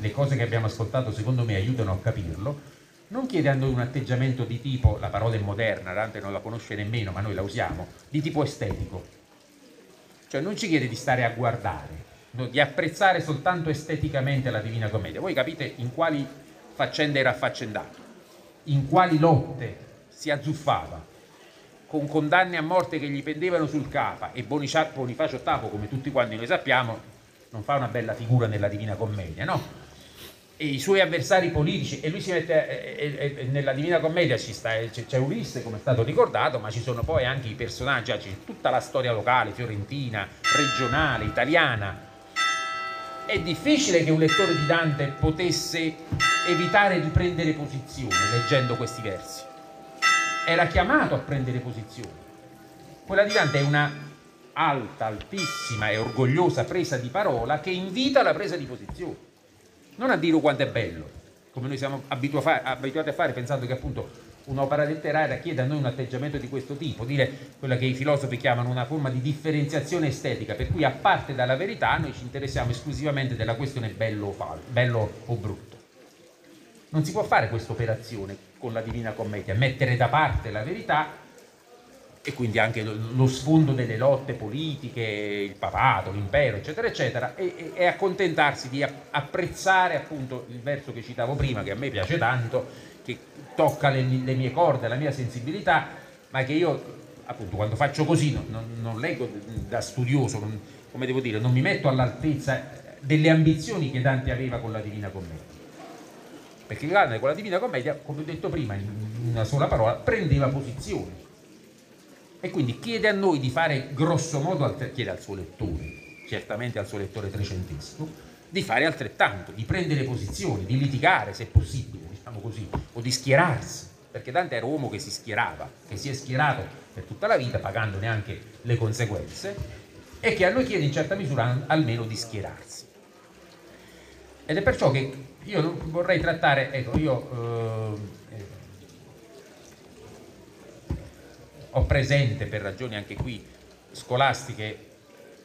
le cose che abbiamo ascoltato secondo me aiutano a capirlo, non chiede a noi un atteggiamento di tipo, la parola è moderna, Dante non la conosce nemmeno, ma noi la usiamo, di tipo estetico. Cioè non ci chiede di stare a guardare, di apprezzare soltanto esteticamente la Divina Commedia. Voi capite in quali faccende era affaccendato, in quali lotte si azzuffava, con condanne a morte che gli pendevano sul capa e Bonifacio Tapo, come tutti quanti noi sappiamo, non fa una bella figura nella Divina Commedia, no? E i suoi avversari politici, e lui si mette, e, e, e nella Divina Commedia sta, c'è Ulisse come è stato ricordato, ma ci sono poi anche i personaggi, c'è tutta la storia locale, fiorentina, regionale, italiana. È difficile che un lettore di Dante potesse evitare di prendere posizione leggendo questi versi era chiamato a prendere posizione. Quella di Dante è una alta, altissima e orgogliosa presa di parola che invita alla presa di posizione, non a dire quanto è bello, come noi siamo abituati a fare pensando che appunto un'opera letteraria chiede a noi un atteggiamento di questo tipo, dire quella che i filosofi chiamano una forma di differenziazione estetica, per cui a parte dalla verità noi ci interessiamo esclusivamente della questione bello o, falso, bello o brutto. Non si può fare questa operazione con la Divina Commedia, mettere da parte la verità e quindi anche lo sfondo delle lotte politiche, il papato, l'impero, eccetera, eccetera, e, e, accontentarsi di apprezzare appunto il verso che citavo prima, che a me piace tanto, che tocca le, le mie corde, la mia sensibilità, ma che io appunto quando faccio così non, non, non leggo da studioso, non, come devo dire, non mi metto all'altezza delle ambizioni che Dante aveva con la Divina Commedia. Perché Dante con la Divina Commedia, come ho detto prima, in una sola parola, prendeva posizione. E quindi chiede a noi di fare grosso modo, chiede al suo lettore, certamente al suo lettore trecentesco, di fare altrettanto, di prendere posizioni, di litigare se possibile diciamo così, o di schierarsi, perché Dante era uomo che si schierava, che si è schierato per tutta la vita pagando neanche le conseguenze e che a noi chiede in certa misura almeno di schierarsi. Ed è perciò che io vorrei trattare, ecco, io eh, ho presente per ragioni anche qui scolastiche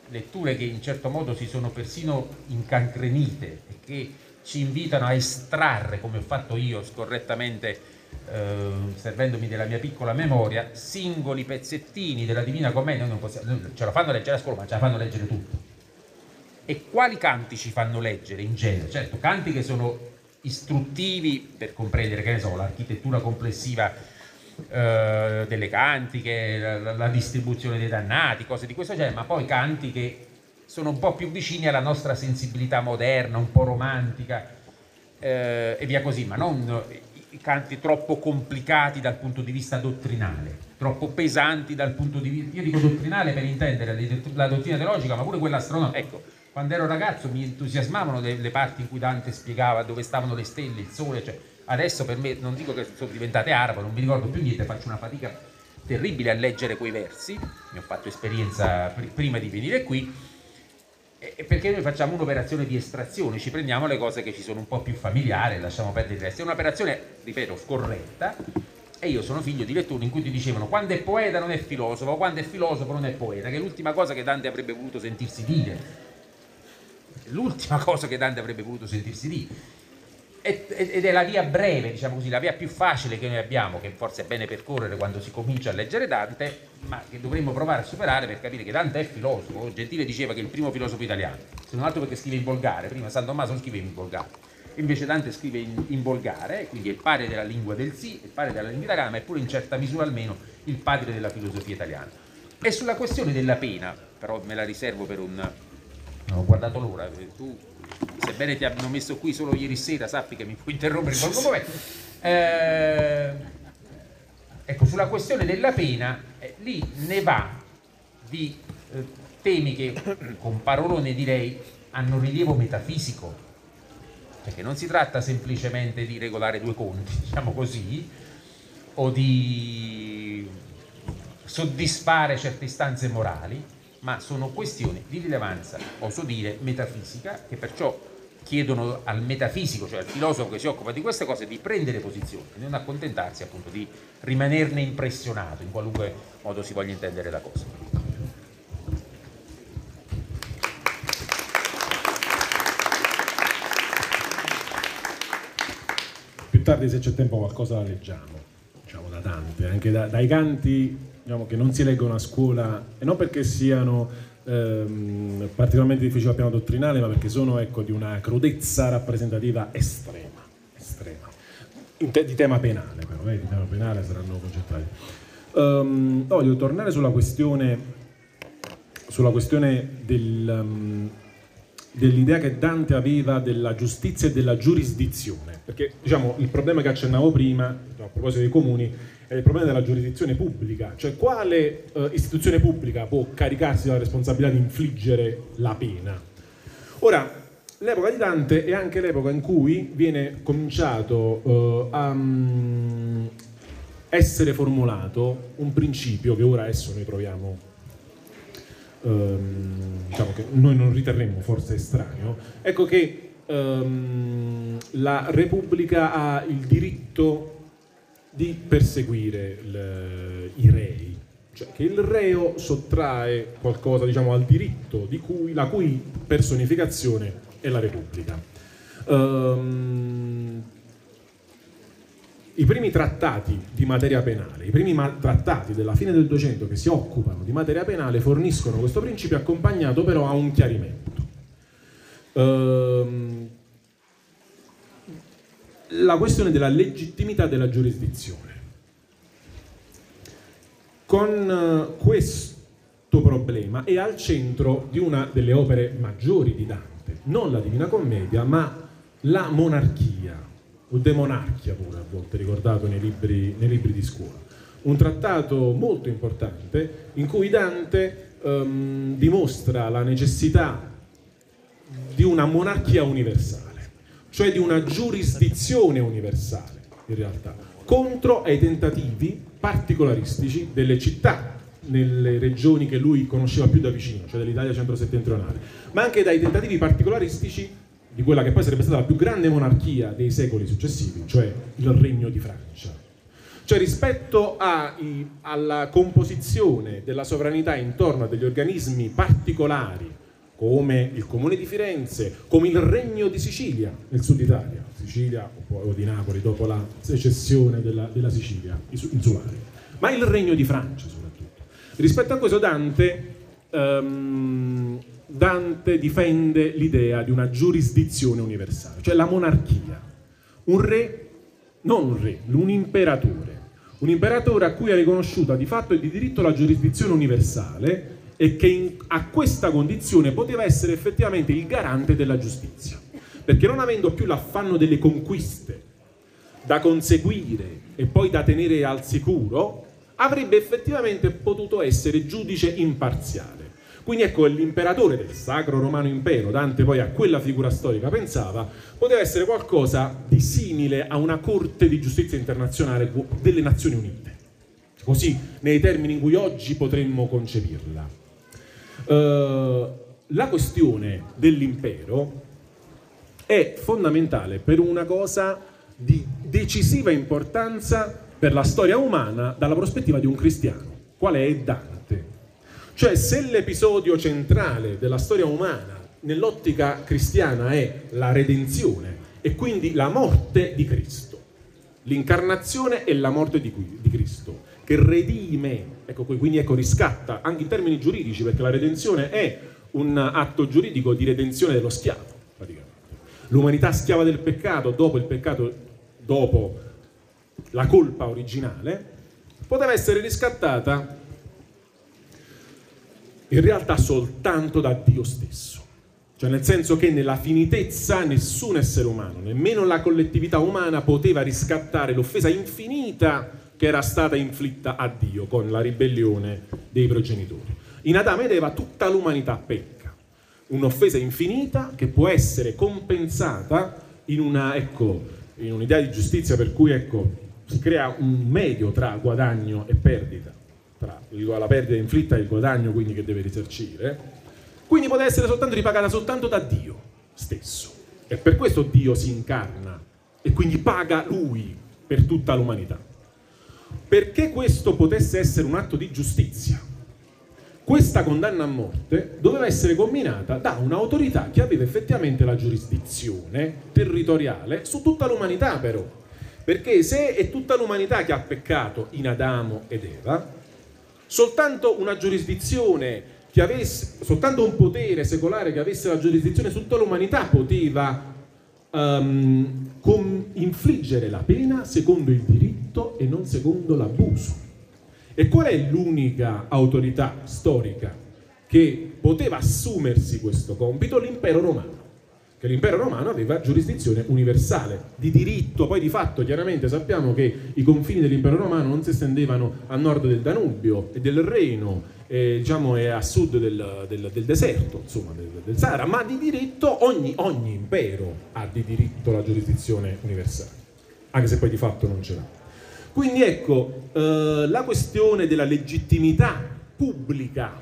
letture che in certo modo si sono persino incancrenite e che ci invitano a estrarre, come ho fatto io scorrettamente, eh, servendomi della mia piccola memoria, singoli pezzettini della Divina Commedia, noi, possiamo, ce la fanno leggere a scuola, ma ce la fanno leggere tutto. E quali canti ci fanno leggere in genere? Certo, canti che sono istruttivi per comprendere, che ne so, l'architettura complessiva eh, delle cantiche, la, la distribuzione dei dannati, cose di questo genere, ma poi canti che sono un po' più vicini alla nostra sensibilità moderna, un po' romantica eh, e via così, ma non i canti troppo complicati dal punto di vista dottrinale, troppo pesanti dal punto di vista, io dico dottrinale per intendere la dottrina teologica, ma pure quella astronomica. Ecco, quando ero ragazzo mi entusiasmavano le, le, parti in cui Dante spiegava dove stavano le stelle, il sole, cioè, adesso per me, non dico che sono diventate arabo, non mi ricordo più niente, faccio una fatica terribile a leggere quei versi, ne ho fatto esperienza pr prima di venire qui, perché noi facciamo un'operazione di estrazione, ci prendiamo le cose che ci sono un po' più familiari e lasciamo perdere il resto. È un'operazione, ripeto, scorretta e io sono figlio di lettori in cui ti dicevano quando è poeta non è filosofo, quando è filosofo non è poeta, che è l'ultima cosa che Dante avrebbe voluto sentirsi dire. L'ultima cosa che Dante avrebbe voluto sentirsi dire ed è la via breve, diciamo così, la via più facile che noi abbiamo, che forse è bene percorrere quando si comincia a leggere Dante, ma che dovremmo provare a superare per capire che Dante è filosofo. Gentile diceva che è il primo filosofo italiano, se non altro perché scrive in volgare, prima San Tommaso non scriveva in volgare, invece Dante scrive in, in volgare, quindi è il padre della lingua del sì, il padre della lingua italiana, ma è pure in certa misura almeno il padre della filosofia italiana. E sulla questione della pena, però me la riservo per un... Ho guardato l'ora, tu sebbene ti abbiano messo qui solo ieri sera, sappi che mi puoi interrompere in qualche momento. Eh, ecco, sulla questione della pena, eh, lì ne va di eh, temi che con parolone direi hanno rilievo metafisico, perché non si tratta semplicemente di regolare due conti, diciamo così, o di soddisfare certe istanze morali, ma sono questioni di rilevanza, oso dire, metafisica, che perciò chiedono al metafisico, cioè al filosofo che si occupa di queste cose, di prendere posizione, di non accontentarsi appunto di rimanerne impressionato, in qualunque modo si voglia intendere la cosa. Più tardi se c'è tempo qualcosa la leggiamo, diciamo da Dante, anche da, dai canti diciamo, che non si leggono a scuola e non perché siano ehm, particolarmente difficili al piano dottrinale, ma perché sono ecco, di una crudezza rappresentativa estrema, estrema. Te di tema penale però, eh, di tema penale saranno concentrati. Um, voglio tornare sulla questione, sulla questione del, um, dell'idea che Dante aveva della giustizia e della giurisdizione, perché diciamo, il problema che accennavo prima, a proposito dei comuni, è il problema della giurisdizione pubblica, cioè quale eh, istituzione pubblica può caricarsi della responsabilità di infliggere la pena. Ora, l'epoca di Dante è anche l'epoca in cui viene cominciato eh, a um, essere formulato un principio che ora adesso noi troviamo, um, diciamo che noi non riterremmo forse estraneo, ecco che um, la Repubblica ha il diritto di perseguire il, i rei, cioè che il reo sottrae qualcosa diciamo, al diritto di cui, la cui personificazione è la Repubblica. Um, i primi trattati di materia penale, i primi trattati della fine del 200 che si occupano di materia penale forniscono questo principio accompagnato però a un chiarimento. Ehm, la questione della legittimità della giurisdizione. Con eh, questo problema è al centro di una delle opere maggiori di Dante, non la Divina Commedia, ma la monarchia, o De Monarchia pure a volte ricordato nei libri, nei libri di scuola. Un trattato molto importante in cui Dante um, dimostra la necessità di una monarchia universale, cioè di una giurisdizione universale in realtà, contro ai tentativi particolaristici delle città nelle regioni che lui conosceva più da vicino, cioè dell'Italia centro-settentrionale, ma anche dai tentativi particolaristici di quella che poi sarebbe stata la più grande monarchia dei secoli successivi, cioè il Regno di Francia. Cioè rispetto a, alla composizione della sovranità intorno a degli organismi particolari, come il Comune di Firenze, come il Regno di Sicilia nel sud Italia, Sicilia o di Napoli dopo la secessione della, della Sicilia insulare, ma il Regno di Francia soprattutto. Rispetto a questo Dante um, Dante difende l'idea di una giurisdizione universale, cioè la monarchia. Un re, non un re, un imperatore. Un imperatore a cui è riconosciuta di fatto e di diritto la giurisdizione universale e che in, a questa condizione poteva essere effettivamente il garante della giustizia. Perché non avendo più l'affanno delle conquiste da conseguire e poi da tenere al sicuro, avrebbe effettivamente potuto essere giudice imparziale. Quindi ecco l'imperatore del Sacro Romano Impero, Dante poi a quella figura storica pensava, poteva essere qualcosa di simile a una corte di giustizia internazionale delle Nazioni Unite, così nei termini in cui oggi potremmo concepirla. Uh, la questione dell'impero è fondamentale per una cosa di decisiva importanza per la storia umana dalla prospettiva di un cristiano, quale è Dante. Cioè se l'episodio centrale della storia umana nell'ottica cristiana è la redenzione e quindi la morte di Cristo, l'incarnazione e la morte di, Cristo, che redime, ecco quindi ecco riscatta anche in termini giuridici, perché la redenzione è un atto giuridico di redenzione dello schiavo, praticamente. L'umanità schiava del peccato, dopo il peccato, dopo la colpa originale, poteva essere riscattata in realtà soltanto da Dio stesso. Cioè nel senso che nella finitezza nessun essere umano, nemmeno la collettività umana, poteva riscattare l'offesa infinita che era stata inflitta a Dio con la ribellione dei progenitori. In Adamo ed Eva tutta l'umanità pecca, un'offesa infinita che può essere compensata in, una, ecco, in un'idea di giustizia per cui ecco, si crea un medio tra guadagno e perdita tra la perdita inflitta e il guadagno quindi che deve risarcire, quindi può essere soltanto ripagata soltanto da Dio stesso. E per questo Dio si incarna e quindi paga Lui per tutta l'umanità. Perché questo potesse essere un atto di giustizia, questa condanna a morte doveva essere combinata da un'autorità che aveva effettivamente la giurisdizione territoriale su tutta l'umanità però. Perché se è tutta l'umanità che ha peccato in Adamo ed Eva, soltanto una giurisdizione che avesse, soltanto un potere secolare che avesse la giurisdizione su tutta l'umanità poteva um, com- infliggere la pena secondo il diritto e non secondo l'abuso. E qual è l'unica autorità storica che poteva assumersi questo compito? L'impero romano che l'impero romano aveva giurisdizione universale, di diritto, poi di fatto chiaramente sappiamo che i confini dell'impero romano non si estendevano a nord del Danubio e del Reno eh, diciamo, e a sud del, del, del deserto, insomma del, del, Sahara, ma di diritto ogni, ogni impero ha di diritto la giurisdizione universale, anche se poi di fatto non ce l'ha. Quindi ecco, eh, la questione della legittimità pubblica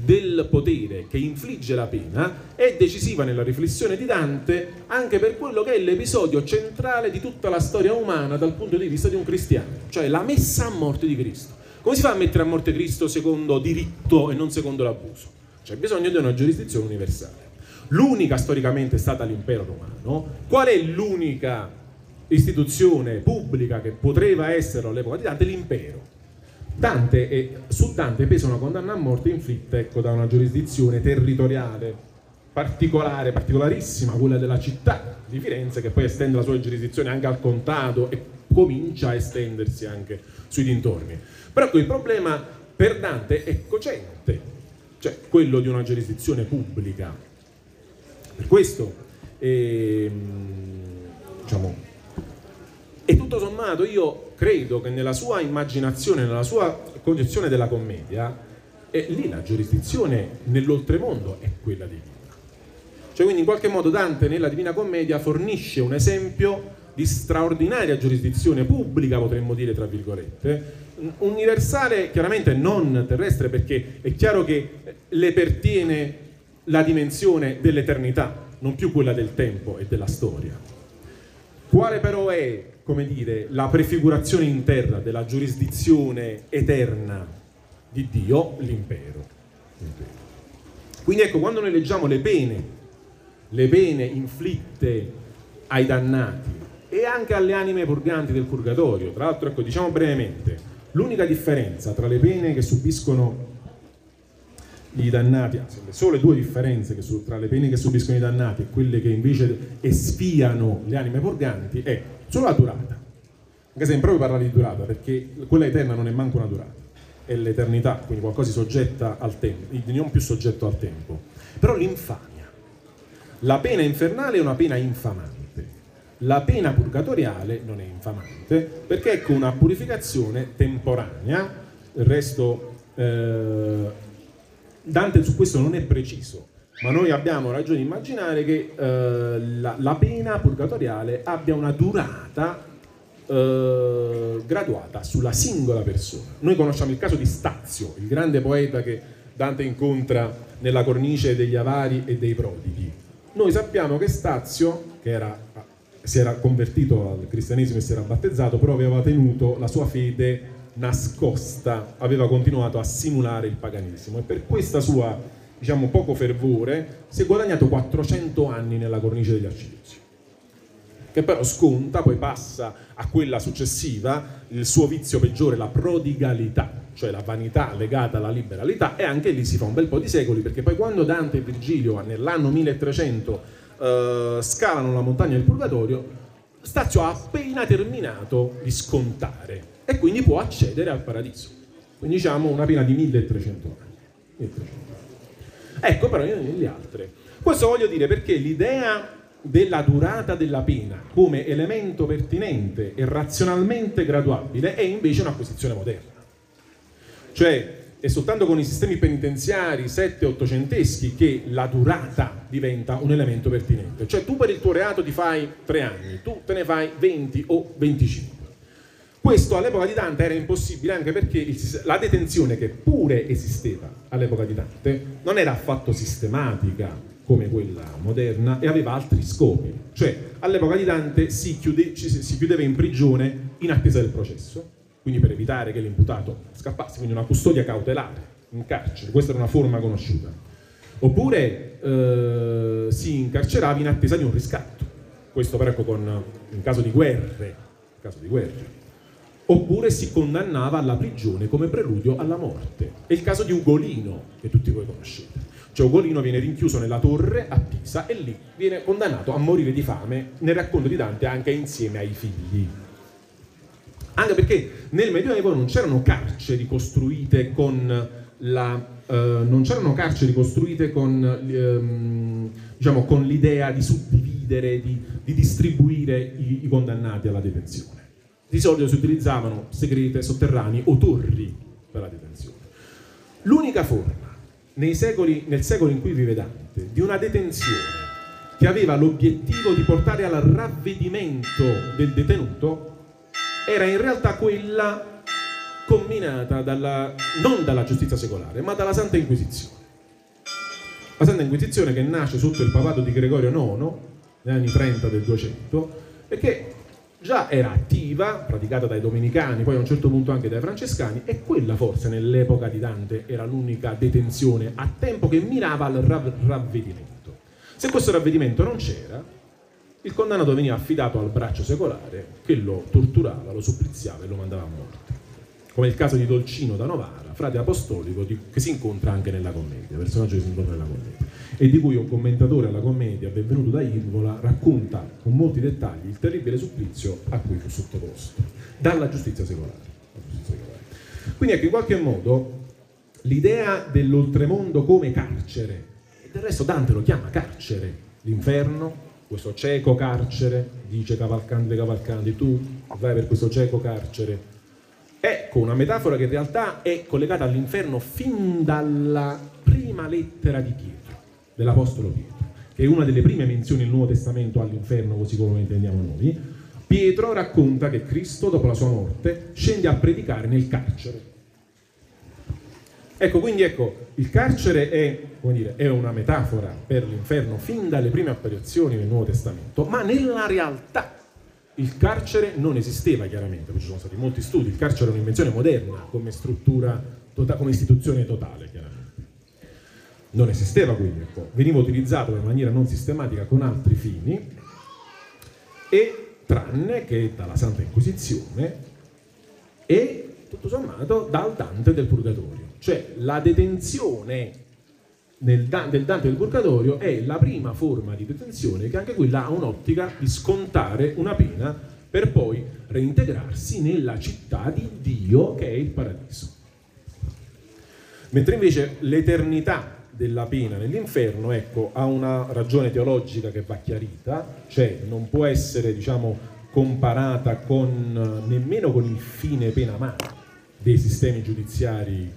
del potere che infligge la pena è decisiva nella riflessione di Dante anche per quello che è l'episodio centrale di tutta la storia umana dal punto di vista di un cristiano, cioè la messa a morte di Cristo. Come si fa a mettere a morte Cristo secondo diritto e non secondo l'abuso? C'è bisogno di una giurisdizione universale. L'unica storicamente è stata l'impero romano. Qual è l'unica istituzione pubblica che poteva essere all'epoca di Dante? L'impero. Dante e, su Dante pesa una condanna a morte inflitta ecco, da una giurisdizione territoriale particolare, particolarissima, quella della città di Firenze, che poi estende la sua giurisdizione anche al contado e comincia a estendersi anche sui dintorni. Però ecco, il problema per Dante è cocente, cioè quello di una giurisdizione pubblica. Per questo, ehm, diciamo, e tutto sommato io credo che nella sua immaginazione, nella sua concezione della commedia, e lì la giurisdizione nell'oltremondo è quella divina. Cioè quindi in qualche modo Dante nella Divina Commedia fornisce un esempio di straordinaria giurisdizione pubblica, potremmo dire tra virgolette, universale chiaramente non terrestre perché è chiaro che le pertiene la dimensione dell'eternità, non più quella del tempo e della storia. Quale però è, come dire, la prefigurazione interna della giurisdizione eterna di Dio? L'impero. Quindi ecco, quando noi leggiamo le pene, le pene inflitte ai dannati e anche alle anime purganti del purgatorio, tra l'altro, ecco, diciamo brevemente, l'unica differenza tra le pene che subiscono i dannati, anzi le sole due differenze che su, tra le pene che subiscono i dannati e quelle che invece espiano le anime purganti è solo la durata. Anche se è proprio parlare di durata, perché quella eterna non è manco una durata, è l'eternità, quindi qualcosa soggetta al tempo, non più soggetto al tempo. Però l'infamia, la pena infernale è una pena infamante, la pena purgatoriale non è infamante, perché ecco una purificazione temporanea, il resto... Eh, Dante su questo non è preciso, ma noi abbiamo ragione di immaginare che eh, la, la, pena purgatoriale abbia una durata eh, graduata sulla singola persona. Noi conosciamo il caso di Stazio, il grande poeta che Dante incontra nella cornice degli avari e dei prodighi. Noi sappiamo che Stazio, che era, si era convertito al cristianesimo e si era battezzato, però aveva tenuto la sua fede nascosta aveva continuato a simulare il paganesimo. E per questa sua diciamo poco fervore si è guadagnato 400 anni nella cornice degli arcidiezi che però sconta, poi passa a quella successiva, il suo vizio peggiore, la prodigalità, cioè la vanità legata alla liberalità, e anche lì si fa un bel po' di secoli, perché poi quando Dante e Virgilio nell'anno 1300 eh, scalano la montagna del Purgatorio, Stazio ha appena terminato di scontare e quindi può accedere al paradiso. Quindi diciamo una pena di 1300 anni. 1300 anni. Ecco però le altre. Questo voglio dire perché l'idea della durata della pena come elemento pertinente e razionalmente graduabile è invece un'acquisizione moderna. Cioè è soltanto con i sistemi penitenziari 7 ottocenteschi che la durata diventa un elemento pertinente. Cioè tu per il tuo reato ti fai 3 anni, tu te ne fai 20 o 25. Questo all'epoca di Dante era impossibile anche perché il, la detenzione che pure esisteva all'epoca di Dante non era affatto sistematica come quella moderna e aveva altri scopi. Cioè all'epoca di Dante si, chiude, si chiudeva in prigione in attesa del processo, quindi per evitare che l'imputato scappasse, quindi una custodia cautelare in carcere, questa era una forma conosciuta. Oppure eh, si incarcerava in attesa di un riscatto, questo però ecco con, in caso di guerre, in caso di guerre oppure si condannava alla prigione come preludio alla morte. È il caso di Ugolino, che tutti voi conoscete. Cioè Ugolino viene rinchiuso nella torre a Pisa e lì viene condannato a morire di fame, nel racconto di Dante anche insieme ai figli. Anche perché nel Medioevo non c'erano carceri costruite con la Uh, non c'erano carceri costruite con, um, diciamo, con l'idea di suddividere, di, di distribuire i, i, condannati alla detenzione. Di solito si utilizzavano segrete, sotterranei o torri per la detenzione. L'unica forma secoli, nel secolo in cui vive Dante di una detenzione che aveva l'obiettivo di portare al ravvedimento del detenuto era in realtà quella combinata dalla, non dalla giustizia secolare, ma dalla Santa Inquisizione. La Santa Inquisizione che nasce sotto il papato di Gregorio IX, negli anni 30 del 200, e che già era attiva, praticata dai domenicani, poi a un certo punto anche dai francescani, e quella forse nell'epoca di Dante era l'unica detenzione a tempo che mirava al rav- ravvedimento. Se questo ravvedimento non c'era, il condannato veniva affidato al braccio secolare che lo torturava, lo suppliziava e lo mandava a morte. Come il caso di Dolcino da Novara, frate apostolico di, che si incontra anche nella commedia, personaggio che si incontra nella commedia, e di cui un commentatore alla commedia, benvenuto da Ilvola, racconta con molti dettagli il terribile supplizio a cui fu sottoposto dalla giustizia secolare. Quindi ecco, in qualche modo l'idea dell'oltremondo come carcere, e del resto Dante lo chiama carcere, l'inferno, questo cieco carcere, dice Cavalcanti Cavalcanti, tu vai per questo cieco carcere. Ecco una metafora che in realtà è collegata all'inferno fin dalla prima lettera di Pietro, dell'Apostolo Pietro, che è una delle prime menzioni nel Nuovo Testamento all'inferno, così come lo intendiamo noi. Pietro racconta che Cristo, dopo la sua morte, scende a predicare nel carcere Ecco, quindi ecco, il carcere è, dire, è, una metafora per l'inferno fin dalle prime apparizioni nel Nuovo Testamento, ma nella realtà il carcere non esisteva chiaramente, ci sono stati molti studi, il carcere è un'invenzione moderna come struttura, tota-, come istituzione totale chiaramente. Non esisteva quindi, ecco, veniva utilizzato in maniera non sistematica con altri fini e tranne che dalla Santa Inquisizione e tutto sommato dal Dante del Purgatorio. Cioè la detenzione del Dante del Purgatorio è la prima forma di detenzione che anche quella ha un'ottica di scontare una pena per poi reintegrarsi nella città di Dio che è il paradiso. Mentre invece l'eternità della pena nell'inferno, ecco, ha una ragione teologica che va chiarita, cioè non può essere, diciamo, comparata con, nemmeno con il fine pena mano dei sistemi giudiziari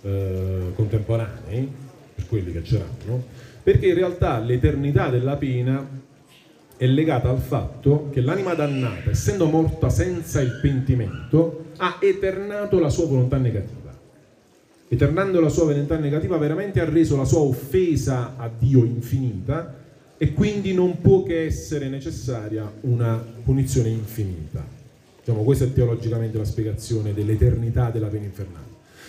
eh, contemporanei, per quelli che c'erano, perché in realtà l'eternità della pena è legata al fatto che l'anima dannata, essendo morta senza il pentimento, ha eternato la sua volontà negativa. Eternando la sua volontà negativa, veramente ha reso la sua offesa a Dio infinita e quindi non può che essere necessaria una punizione infinita. Diciamo, questa è teologicamente la spiegazione dell'eternità della pena infernale.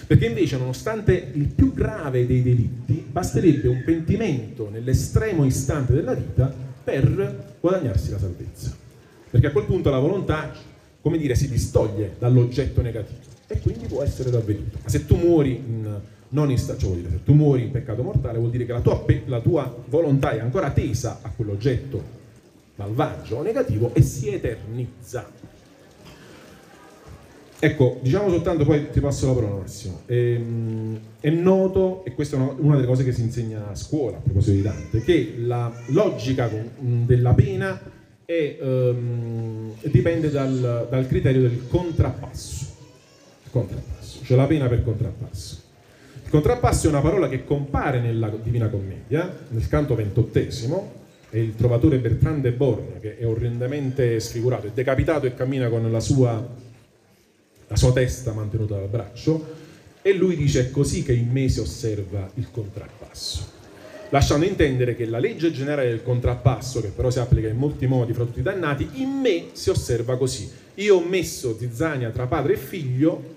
Perché invece, nonostante il più grave dei delitti, basterebbe un pentimento nell'estremo istante della vita per guadagnarsi la salvezza. Perché a quel punto la volontà, come dire, si distoglie dall'oggetto negativo e quindi può essere ravveduta. Se tu muori in, non in, cioè dire, se tu muori in peccato mortale, vuol dire che la tua, la tua volontà è ancora tesa a quell'oggetto malvagio o negativo e si eternizza Ecco, diciamo soltanto, poi ti passo la parola Massimo. È, ehm, è noto, e questa è una, delle cose che si insegna a scuola a proposito di Dante, che la logica della pena è, um, dipende dal, dal, criterio del contrappasso. Contrappasso, cioè la pena per contrappasso. Il contrappasso è una parola che compare nella Divina Commedia, nel canto ventottesimo, è il trovatore Bertrand de Born, che è orrendemente sfigurato, è decapitato e cammina con la sua la sua testa mantenuta dal braccio, e lui dice è così che in me si osserva il contrappasso. Lasciando intendere che la legge generale del contrappasso, che però si applica in molti modi fra tutti i dannati, in me si osserva così. Io ho messo zizzania tra padre e figlio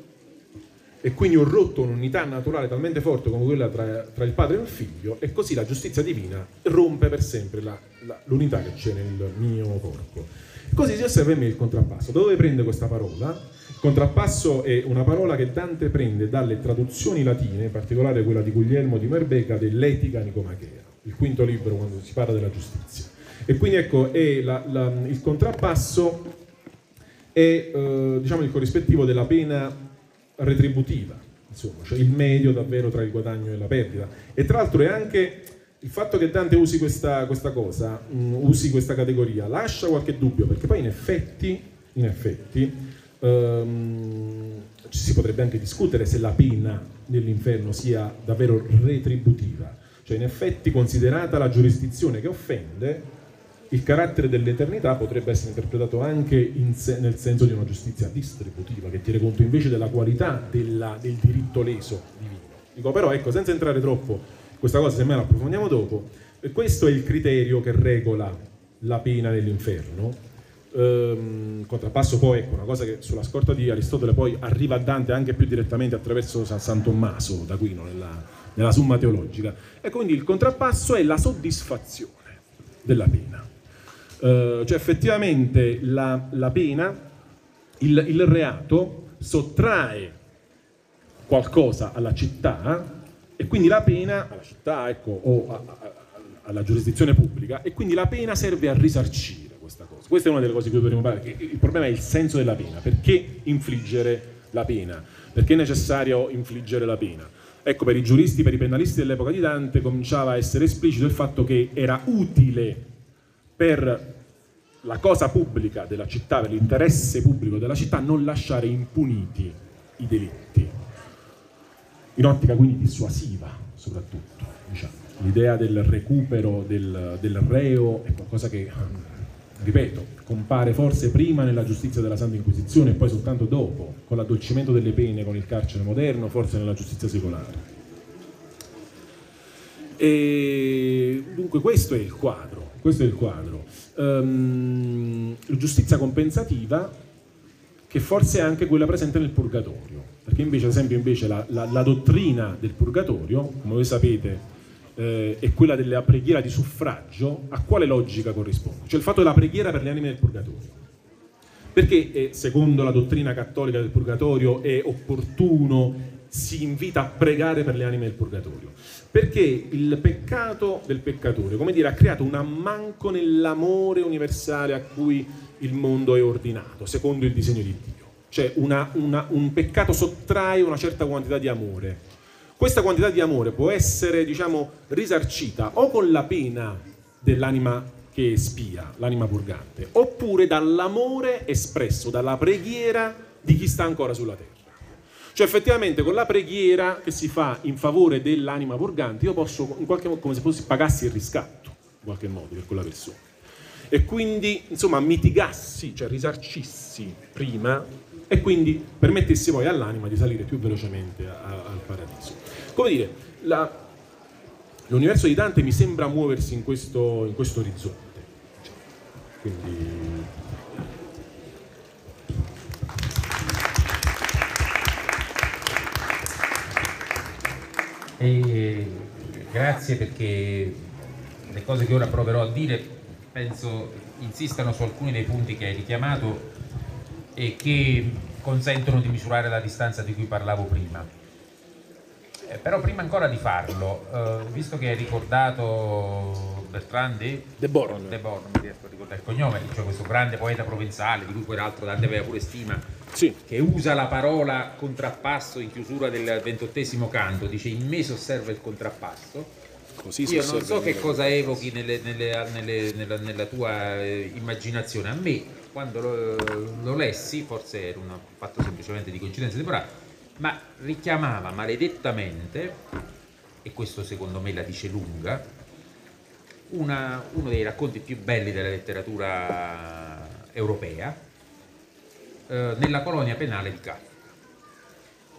e quindi ho rotto un'unità naturale talmente forte come quella tra, tra, il padre e il figlio e così la giustizia divina rompe per sempre la, la, l'unità che c'è nel mio corpo. Così si osserva in me il contrappasso. Dove prende questa parola? Contrappasso è una parola che Dante prende dalle traduzioni latine, in particolare quella di Guglielmo di Merbeca dell'Etica Nicomachea, il quinto libro quando si parla della giustizia. E quindi ecco, la, il contrappasso è eh, diciamo, il corrispettivo della pena retributiva, insomma, cioè il medio davvero tra il guadagno e la perdita. E tra l'altro è anche il fatto che Dante usi questa, questa cosa, mh, mm, usi questa categoria, lascia qualche dubbio, perché poi in effetti, in effetti ehm, si potrebbe anche discutere se la pena nell'inferno sia davvero retributiva, cioè in effetti considerata la giurisdizione che offende, il carattere dell'eternità potrebbe essere interpretato anche se, nel senso di una giustizia distributiva, che tiene conto invece della qualità della, del diritto leso divino. Dico però, ecco, senza entrare troppo questa cosa semmai la approfondiamo dopo, questo è il criterio che regola la pena dell'inferno. Ehm, contrappasso poi, ecco, una cosa che sulla scorta di Aristotele poi arriva a Dante anche più direttamente attraverso San, Tommaso d'Aquino nella, nella Summa Teologica. E quindi il contrappasso è la soddisfazione della pena. Eh, cioè effettivamente la, la pena, il, il reato sottrae qualcosa alla città e quindi la pena, alla città ecco, o a, a, alla giurisdizione pubblica, e quindi la pena serve a risarcire questa cosa. Questa è una delle cose di cui dovremmo parlare, il problema è il senso della pena, perché infliggere la pena? Perché è necessario infliggere la pena? Ecco, per i giuristi, per i penalisti dell'epoca di Dante cominciava a essere esplicito il fatto che era utile per la cosa pubblica della città, per l'interesse pubblico della città, non lasciare impuniti i delitti in ottica quindi dissuasiva soprattutto. Diciamo. L'idea del recupero del, del, reo è qualcosa che, ripeto, compare forse prima nella giustizia della Santa Inquisizione e poi soltanto dopo, con l'addolcimento delle pene, con il carcere moderno, forse nella giustizia secolare. E dunque questo è il quadro, questo è il quadro. Um, giustizia compensativa che forse è anche quella presente nel purgatorio, perché invece, ad esempio, invece la, la, la dottrina del purgatorio, come voi sapete, eh, è quella della preghiera di suffragio, a quale logica corrisponde? Cioè il fatto della preghiera per le anime del purgatorio. Perché, eh, secondo la dottrina cattolica del purgatorio, è opportuno, si invita a pregare per le anime del purgatorio? Perché il peccato del peccatore, come dire, ha creato un ammanco nell'amore universale a cui il mondo è ordinato, secondo il disegno di Dio. Cioè una, una, un peccato sottrae una certa quantità di amore. Questa quantità di amore può essere, diciamo, risarcita o con la pena dell'anima che spia, l'anima purgante, oppure dall'amore espresso, dalla preghiera di chi sta ancora sulla terra. Cioè effettivamente con la preghiera che si fa in favore dell'anima purgante io posso in qualche modo, come se fossi pagassi il riscatto, in qualche modo, per quella persona e quindi insomma mitigassi, cioè risarcissi prima e quindi permettessi poi all'anima di salire più velocemente a, a, al paradiso. Come dire, la, l'universo di Dante mi sembra muoversi in questo, in questo orizzonte. Quindi... E grazie perché le cose che ora proverò a dire penso insistano su alcuni dei punti che hai richiamato e che consentono di misurare la distanza di cui parlavo prima. Eh, però prima ancora di farlo, eh, visto che hai ricordato Bertrand de, de Born, de Born mi riesco a ricordare il cognome, cioè questo grande poeta provenzale di cui peraltro Dante aveva pure stima, sì. che usa la parola contrappasso in chiusura del ventottesimo canto, dice in me osserva il contrappasso, Così Io non so che cosa evochi nelle, nelle, nelle, nella, nella, tua eh, immaginazione. A me, quando lo, lo, lessi, forse era un fatto semplicemente di coincidenza temporale, ma richiamava maledettamente, e questo secondo me la dice lunga, una, uno dei racconti più belli della letteratura europea, eh, nella colonia penale di Kafka.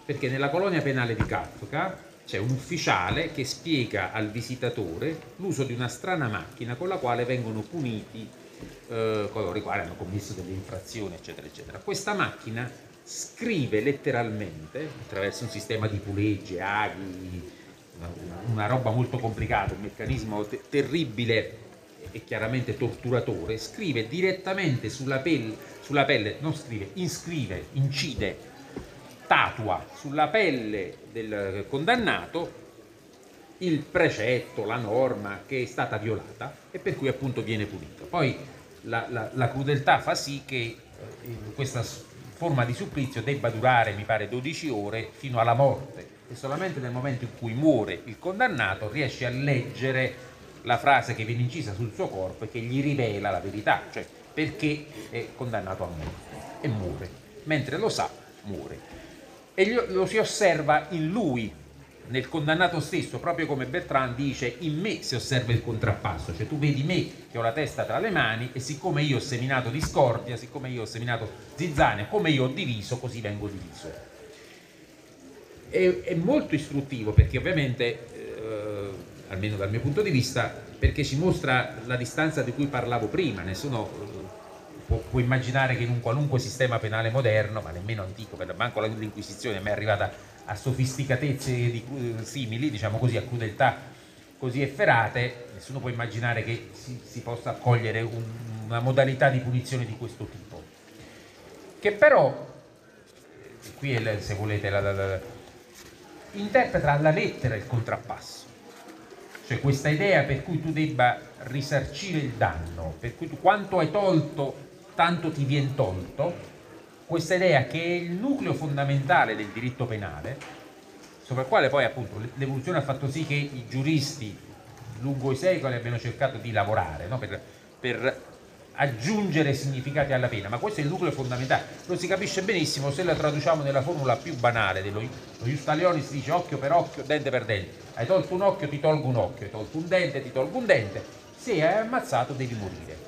Perché nella colonia penale di Kafka c'è un ufficiale che spiega al visitatore l'uso di una strana macchina con la quale vengono puniti eh, coloro i quali hanno commesso delle infrazioni, eccetera, eccetera. Questa macchina scrive letteralmente, attraverso un sistema di pulegge, aghi, una, una roba molto complicata, un meccanismo te- terribile e chiaramente torturatore, scrive direttamente sulla pelle, sulla pelle, non scrive, inscrive, incide statua sulla pelle del condannato il precetto, la norma che è stata violata e per cui appunto viene punito. Poi la, la, la crudeltà fa sì che eh, questa forma di supplizio debba durare, mi pare, 12 ore fino alla morte e solamente nel momento in cui muore il condannato riesce a leggere la frase che viene incisa sul suo corpo e che gli rivela la verità, cioè perché è condannato a morte e muore. Mentre lo sa, muore e lo si osserva in lui, nel condannato stesso, proprio come Bertrand dice, in me si osserva il contrappasso, cioè tu vedi me che ho la testa tra le mani e siccome io ho seminato discordia, siccome io ho seminato zizzania, come io ho diviso, così vengo diviso. È, è molto istruttivo perché ovviamente eh, almeno dal mio punto di vista, perché ci mostra la distanza di cui parlavo prima, nessuno eh, può, immaginare che in un qualunque sistema penale moderno, ma nemmeno antico, per manco l'Inquisizione è arrivata a sofisticatezze di, simili, diciamo così, a crudeltà così efferate, nessuno può immaginare che si, si possa accogliere un, una modalità di punizione di questo tipo. Che però, qui è, se volete, la, la, la, interpreta alla lettera il contrappasso. Cioè questa idea per cui tu debba risarcire il danno, per cui tu quanto hai tolto, tanto ti viene tolto, questa idea che è il nucleo fondamentale del diritto penale, sopra il quale poi appunto l'evoluzione ha fatto sì che i giuristi lungo i secoli abbiano cercato di lavorare no? per, per, aggiungere significati alla pena, ma questo è il nucleo fondamentale, lo si capisce benissimo se la traduciamo nella formula più banale dello lo Iustalioni si dice occhio per occhio, dente per dente, hai tolto un occhio ti tolgo un occhio, hai tolto un dente ti tolgo un dente, se hai ammazzato devi morire.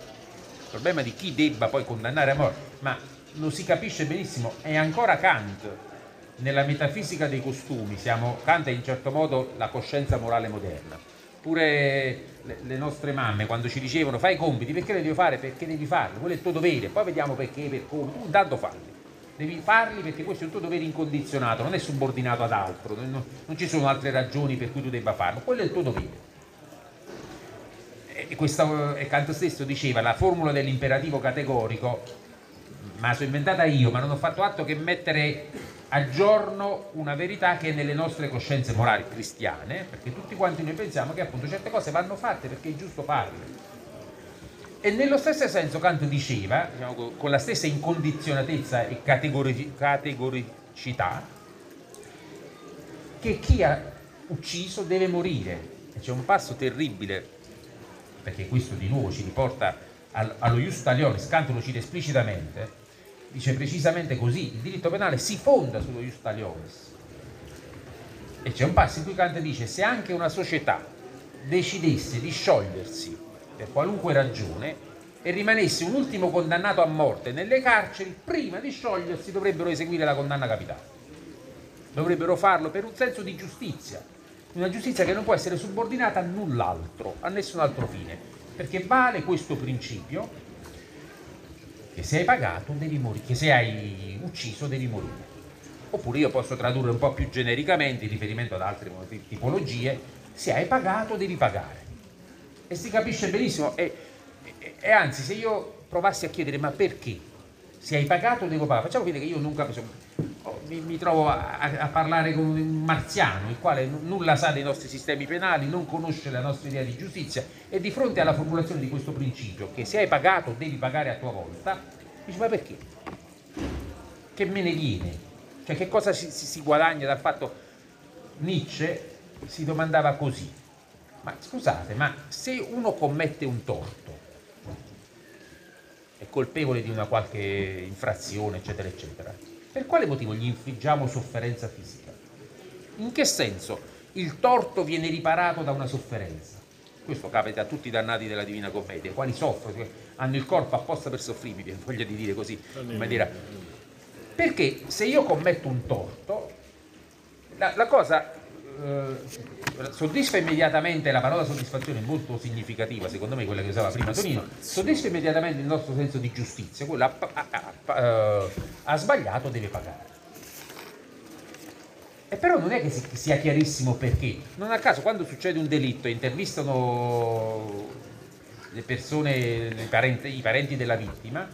Problema di chi debba poi condannare a morte, ma lo si capisce benissimo, è ancora Kant nella metafisica dei costumi, siamo, Kant è in certo modo la coscienza morale moderna. Pure le, le, nostre mamme quando ci dicevano fai i compiti, perché devi fare? Perché devi farli, quello è il tuo dovere, poi vediamo perché, per come, intanto falli. Devi farli perché questo è il tuo dovere incondizionato, non è subordinato ad altro, non, non ci sono altre ragioni per cui tu debba farlo, quello è il tuo dovere. Questo, e Kant stesso diceva la formula dell'imperativo categorico, ma l'ho inventata io, ma non ho fatto altro che mettere a giorno una verità che è nelle nostre coscienze morali cristiane, perché tutti quanti noi pensiamo che appunto certe cose vanno fatte perché è giusto farle. E nello stesso senso Kant diceva, diciamo, con la stessa incondizionatezza e categoricità, che chi ha ucciso deve morire. C'è un passo terribile, perché questo di nuovo ci riporta allo Ius Talionis, lo cita esplicitamente, dice precisamente così, il diritto penale si fonda sullo ius talionis. E c'è un passo in cui Kant dice se anche una società decidesse di sciogliersi per qualunque ragione e rimanesse un ultimo condannato a morte nelle carceri, prima di sciogliersi dovrebbero eseguire la condanna capitale. Dovrebbero farlo per un senso di giustizia, una giustizia che non può essere subordinata a null'altro, a nessun altro fine, perché vale questo principio che se hai pagato devi morire, che se hai ucciso devi morire. Oppure io posso tradurre un po' più genericamente in riferimento ad altre tipologie, se hai pagato devi pagare. E si capisce benissimo, e, e, e anzi se io provassi a chiedere ma perché? Se hai pagato devo pagare, facciamo finta che io nunca oh, mi, mi, trovo a, a, parlare con un marziano, il quale nulla sa dei nostri sistemi penali, non conosce la nostra idea di giustizia e di fronte alla formulazione di questo principio, che se hai pagato devi pagare a tua volta, dice ma perché? Che me ne viene? Cioè che cosa si, si, si guadagna dal fatto? Nietzsche si domandava così, ma scusate, ma se uno commette un torto, colpevole di una qualche infrazione, eccetera, eccetera, per quale motivo gli infliggiamo sofferenza fisica? In che senso il torto viene riparato da una sofferenza? Questo capita a tutti i dannati della Divina Commedia, quali soffrono, hanno il corpo apposta per soffrirmi, vi voglio di dire così, in maniera... Perché se io commetto un torto, la, la cosa eh, soddisfa immediatamente, la parola soddisfazione è molto significativa, secondo me quella che usava prima Tonino, soddisfa immediatamente il nostro senso di giustizia, quello ha, ha, ha, eh, ha sbagliato deve pagare. E però non è che sia chiarissimo perché. Non a caso quando succede un delitto intervistano le persone, le parenti, i parenti della vittima,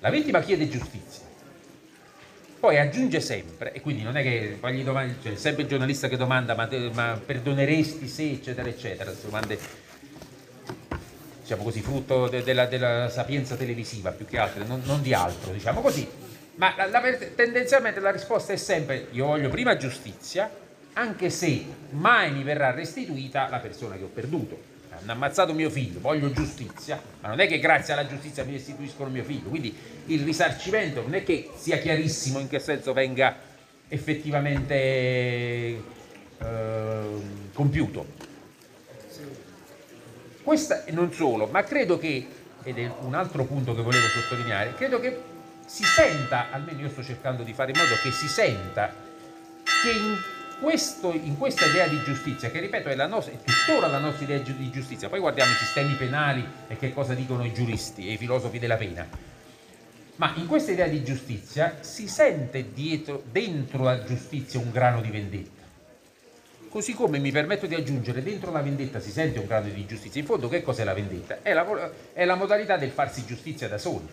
la vittima chiede giustizia poi aggiunge sempre, e quindi non è che poi gli domandi, cioè, sempre il giornalista che domanda ma, ma perdoneresti se, eccetera, eccetera, domande diciamo così, frutto de, della, della, sapienza televisiva più che altro, non, non di altro, diciamo così. Ma la, la, tendenzialmente la risposta è sempre io voglio prima giustizia, anche se mai mi verrà restituita la persona che ho perduto hanno ammazzato mio figlio, voglio giustizia, ma non è che grazie alla giustizia mi restituiscono mio figlio, quindi il risarcimento non è che sia chiarissimo in che senso venga effettivamente eh, compiuto. Questa non solo, ma credo che, ed è un altro punto che volevo sottolineare, credo che si senta, almeno io sto cercando di fare in modo che si senta che in questo, in questa idea di giustizia, che ripeto è, nostra, è tuttora la nostra idea di giustizia, poi guardiamo i sistemi penali e che cosa dicono i giuristi e i filosofi della pena, ma in questa idea di giustizia si sente dietro, dentro la giustizia un grano di vendetta. Così come mi permetto di aggiungere, dentro la vendetta si sente un grano di giustizia. In fondo che cos'è la vendetta? È la, è la modalità del farsi giustizia da soli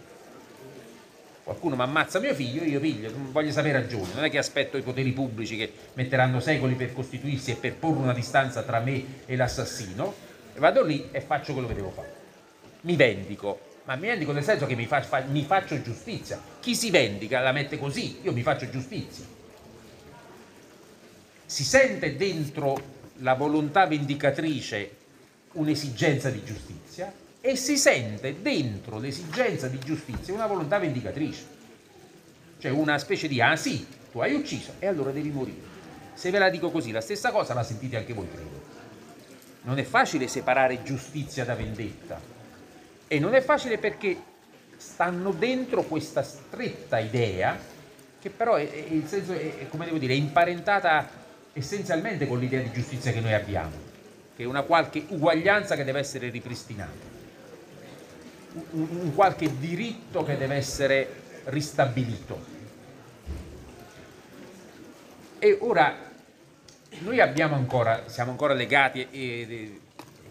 qualcuno mi ammazza mio figlio, io piglio, voglio sapere ragioni, non è che aspetto i poteri pubblici che metteranno secoli per costituirsi e per porre una distanza tra me e l'assassino, vado lì e faccio quello che devo fare. Mi vendico, ma mi vendico nel senso che mi, fa, fa, mi faccio giustizia. Chi si vendica la mette così, io mi faccio giustizia. Si sente dentro la volontà vendicatrice un'esigenza di giustizia e si sente dentro l'esigenza di giustizia una volontà vendicatrice, cioè una specie di ah sì, tu hai ucciso e allora devi morire. Se ve la dico così, la stessa cosa la sentite anche voi, credo. Non è facile separare giustizia da vendetta e non è facile perché stanno dentro questa stretta idea che però è, è, è, come devo dire, è imparentata essenzialmente con l'idea di giustizia che noi abbiamo, che è una qualche uguaglianza che deve essere ripristinata un qualche diritto che deve essere ristabilito. E ora noi abbiamo ancora, siamo ancora legati e, e,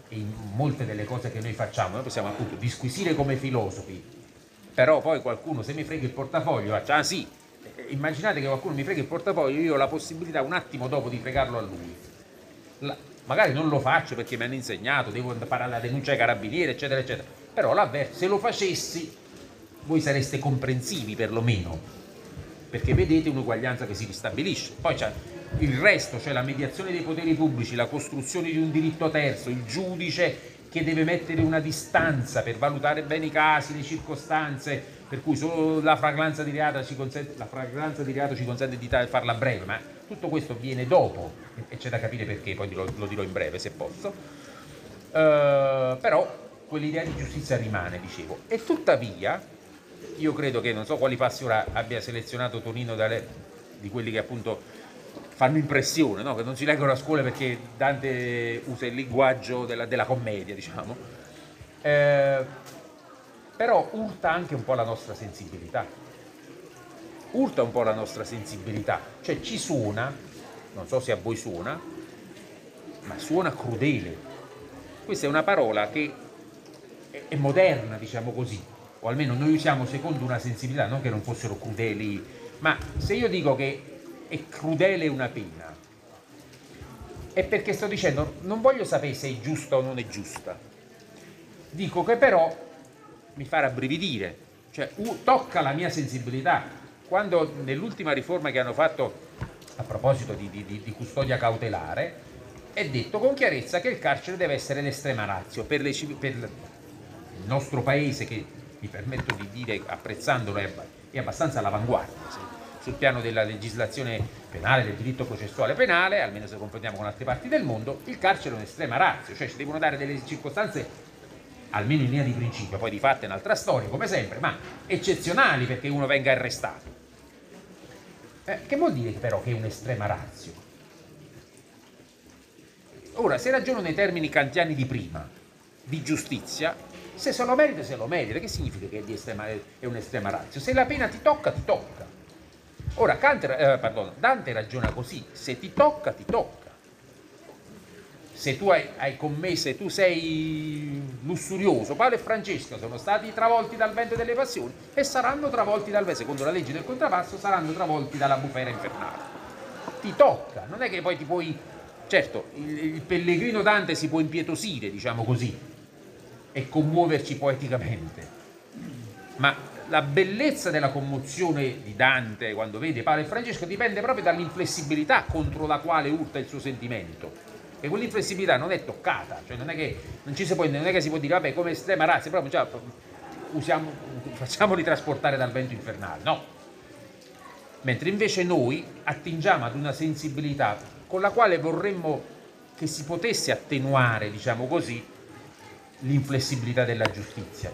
e in molte delle cose che noi facciamo, noi possiamo appunto disquisire come filosofi, però poi qualcuno se mi frega il portafoglio, ah sì, immaginate che qualcuno mi frega il portafoglio, io ho la possibilità un attimo dopo di fregarlo a lui. La, magari non lo faccio perché mi hanno insegnato, devo fare la denuncia ai carabinieri, eccetera, eccetera. Però se lo facessi, voi sareste comprensivi perlomeno, perché vedete un'uguaglianza che si ristabilisce. Poi c'è il resto, cioè la mediazione dei poteri pubblici, la costruzione di un diritto terzo, il giudice che deve mettere una distanza per valutare bene i casi, le circostanze, per cui solo la fragranza di reato ci consente, di, reato ci consente di farla breve, ma tutto questo viene dopo e c'è da capire perché, poi lo, lo dirò in breve se posso. Uh, però quell'idea di giustizia rimane, dicevo. E tuttavia, io credo che non so quali passi ora abbia selezionato Tonino dalle, di quelli che appunto fanno impressione, no? che non si leggono a scuola perché Dante usa il linguaggio della, della commedia, diciamo. Eh, però urta anche un po' la nostra sensibilità. Urta un po' la nostra sensibilità, cioè ci suona, non so se a voi suona, ma suona crudele. Questa è una parola che è moderna, diciamo così, o almeno noi usiamo secondo una sensibilità, non che non fossero crudeli, ma se io dico che è crudele una pena, è perché sto dicendo non voglio sapere se è giusta o non è giusta, dico che però mi fa rabbrividire, cioè tocca la mia sensibilità. Quando nell'ultima riforma che hanno fatto a proposito di, di, di custodia cautelare, è detto con chiarezza che il carcere deve essere l'estrema razio per, le, per il nostro paese che mi permetto di dire apprezzandolo è, abbastanza all'avanguardia sul piano della legislazione penale, del diritto processuale penale, almeno se confrontiamo con altre parti del mondo, il carcere è un'estrema razza, cioè ci devono dare delle circostanze, almeno in linea di principio, poi di fatto è un'altra storia, come sempre, ma eccezionali perché uno venga arrestato. Eh, che vuol dire però che è un'estrema razza? Ora, se ragiono nei termini kantiani di prima, di giustizia, se se lo merita, se lo merita. Che significa che è, estrema, è un'estrema razza? Se la pena ti tocca, ti tocca. Ora, Kant, eh, pardon, Dante ragiona così, se ti tocca, ti tocca. Se tu hai, hai commesso, se tu sei lussurioso, Paolo e Francesco sono stati travolti dal vento delle passioni e saranno travolti dal vento, secondo la legge del contrappasso, saranno travolti dalla bufera infernale. Ti tocca, non è che poi ti puoi... Certo, il, il pellegrino Dante si può impietosire, diciamo così, e commuoverci poeticamente. Ma la bellezza della commozione di Dante quando vede e Francesco dipende proprio dall'inflessibilità contro la quale urta il suo sentimento. E quell'inflessibilità non è toccata, cioè non è che, non si, può, non è che si può dire, vabbè, come estrema razza, proprio cioè, usiamo, facciamoli trasportare dal vento infernale, no. Mentre invece noi attingiamo ad una sensibilità con la quale vorremmo che si potesse attenuare, diciamo così, l'inflessibilità della giustizia.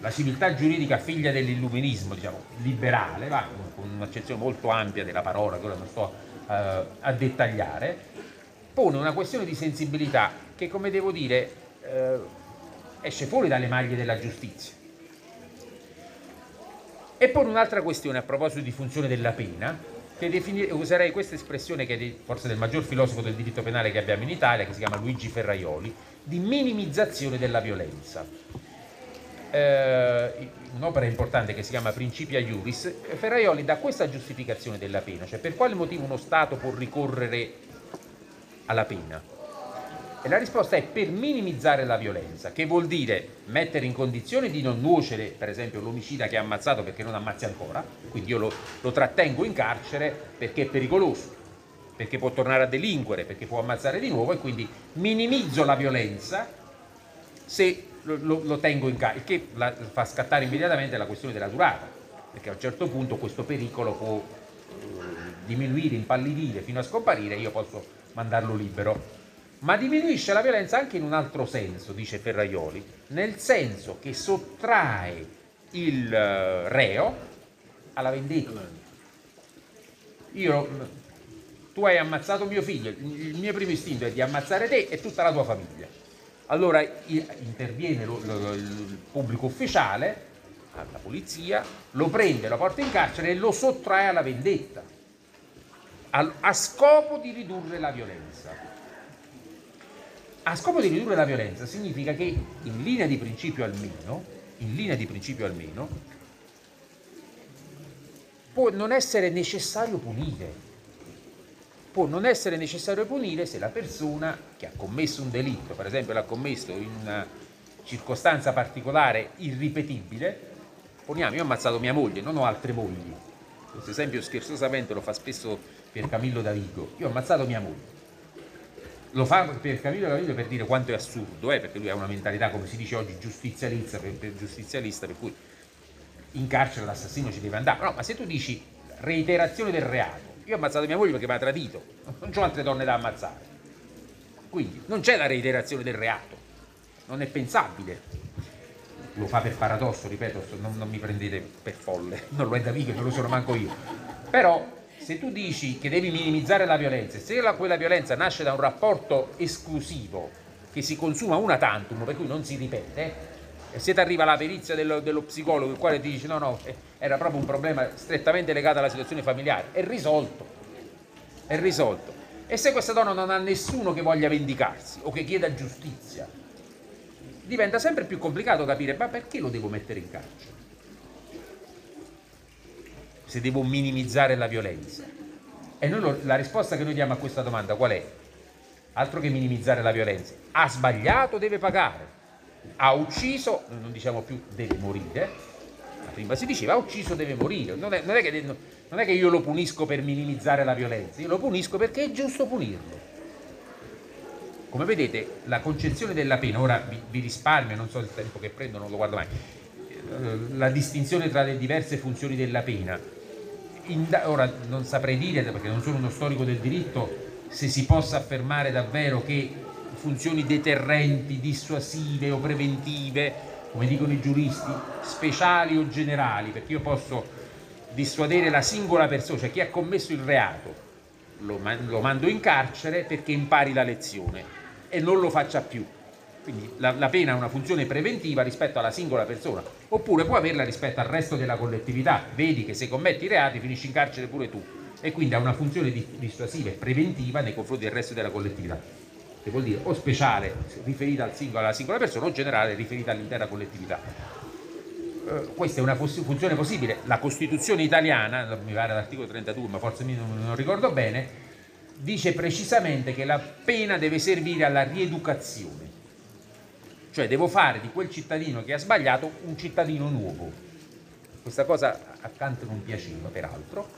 la civiltà giuridica figlia dell'illuminismo, diciamo, liberale, va, con un'accezione molto ampia della parola, che ora non sto eh, a dettagliare, pone una questione di sensibilità che, come devo dire, eh, esce fuori dalle maglie della giustizia. E poi un'altra questione a proposito di funzione della pena, definire, userei questa espressione che è forse del maggior filosofo del diritto penale che abbiamo in Italia, che si chiama Luigi Ferraioli, di minimizzazione della violenza. Eh, un'opera importante che si chiama Principia Iuris, Ferraioli dà questa giustificazione della pena, cioè per quale motivo uno Stato può ricorrere alla pena. E la risposta è per minimizzare la violenza, che vuol dire mettere in condizione di non nuocere, per esempio, l'omicida che ha ammazzato perché non ammazzi ancora, quindi io lo, lo trattengo in carcere perché è pericoloso, perché può tornare a delinquere, perché può ammazzare di nuovo e quindi minimizzo la violenza se lo, lo, lo tengo in carcere, che la, fa scattare immediatamente la questione della durata, perché a un certo punto questo pericolo può eh, diminuire, impallidire fino a scomparire, io posso mandarlo libero ma diminuisce la violenza anche in un altro senso, dice Ferraioli, nel senso che sottrae il eh, reo alla vendetta. Io, tu hai ammazzato mio figlio, il mio primo istinto è di ammazzare te e tutta la tua famiglia. Allora interviene il pubblico ufficiale, la polizia, lo prende, lo porta in carcere e lo sottrae alla vendetta, a scopo di ridurre la violenza a scopo di ridurre la violenza significa che in linea di principio almeno, in linea di principio almeno, può non essere necessario punire. Può non essere necessario punire se la persona che ha commesso un delitto, per esempio l'ha commesso in una circostanza particolare irripetibile, poniamo, io ho ammazzato mia moglie, non ho altre mogli. Questo esempio scherzosamente lo fa spesso per Camillo Davigo. Io ho ammazzato mia moglie lo fa per Camillo Cavillo per dire quanto è assurdo, eh, perché lui ha una mentalità, come si dice oggi, giustizialista per, per, giustizialista, per cui in carcere l'assassino ci deve andare. No, ma se tu dici reiterazione del reato, io ho ammazzato mia moglie perché mi ha tradito, non ho altre donne da ammazzare. Quindi non c'è la reiterazione del reato, non è pensabile. Lo fa per paradosso, ripeto, non, non mi prendete per folle, non lo è da Vigo, non lo sono manco io. Però se tu dici che devi minimizzare la violenza, se la, quella violenza nasce da un rapporto esclusivo che si consuma una tantum, per cui non si ripete, e se ti arriva la perizia dello, dello, psicologo, il quale ti dice no, no, eh, era proprio un problema strettamente legato alla situazione familiare, è risolto, è risolto. E se questa donna non ha nessuno che voglia vendicarsi o che chieda giustizia, diventa sempre più complicato capire, ma perché lo devo mettere in carcere? Se devo minimizzare la violenza? E lo, la risposta che noi diamo a questa domanda qual è? Altro che minimizzare la violenza. Ha sbagliato, deve pagare. Ha ucciso, non diciamo più deve morire, ma prima si diceva ha ucciso, deve morire. Non è, non, è che, non è che io lo punisco per minimizzare la violenza, io lo punisco perché è giusto punirlo. Come vedete, la concezione della pena, ora vi, vi risparmio, non so il tempo che prendo, non lo guardo mai, eh, la distinzione tra le diverse funzioni della pena ora non saprei dire, perché non sono uno storico del diritto, se si possa affermare davvero che funzioni deterrenti, dissuasive o preventive, come dicono i giuristi, speciali o generali, perché io posso dissuadere la singola persona, cioè chi ha commesso il reato, lo, mando in carcere perché impari la lezione e non lo faccia più quindi la, la, pena ha una funzione preventiva rispetto alla singola persona, oppure può averla rispetto al resto della collettività. Vedi che se commetti reati finisci in carcere pure tu e quindi ha una funzione dissuasiva e preventiva nei confronti del resto della collettività. Che vuol dire o speciale riferita al singolo, alla singola persona o generale riferita all'intera collettività. Uh, questa è una funzione possibile. La Costituzione italiana, mi pare l'articolo 32, ma forse non ricordo bene, dice precisamente che la pena deve servire alla rieducazione cioè devo fare di quel cittadino che ha sbagliato un cittadino nuovo. Questa cosa a Kant non piaceva peraltro,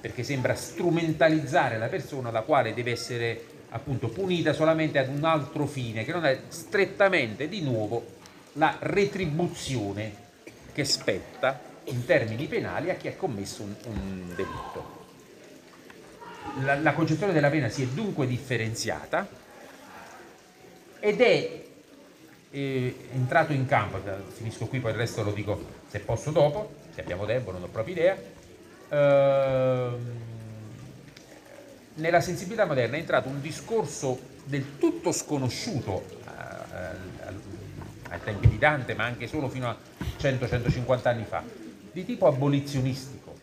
perché sembra strumentalizzare la persona la quale deve essere appunto punita solamente ad un altro fine, che non è strettamente di nuovo la retribuzione che spetta in termini penali a chi ha commesso un, un delitto. La, la concezione della pena si è dunque differenziata ed è è entrato in campo, finisco qui, poi il resto lo dico se posso dopo, se abbiamo tempo, non ho proprio idea. Ehm, nella sensibilità moderna è entrato un discorso del tutto sconosciuto eh, ai tempi di Dante, ma anche solo fino a 100-150 anni fa, di tipo abolizionistico.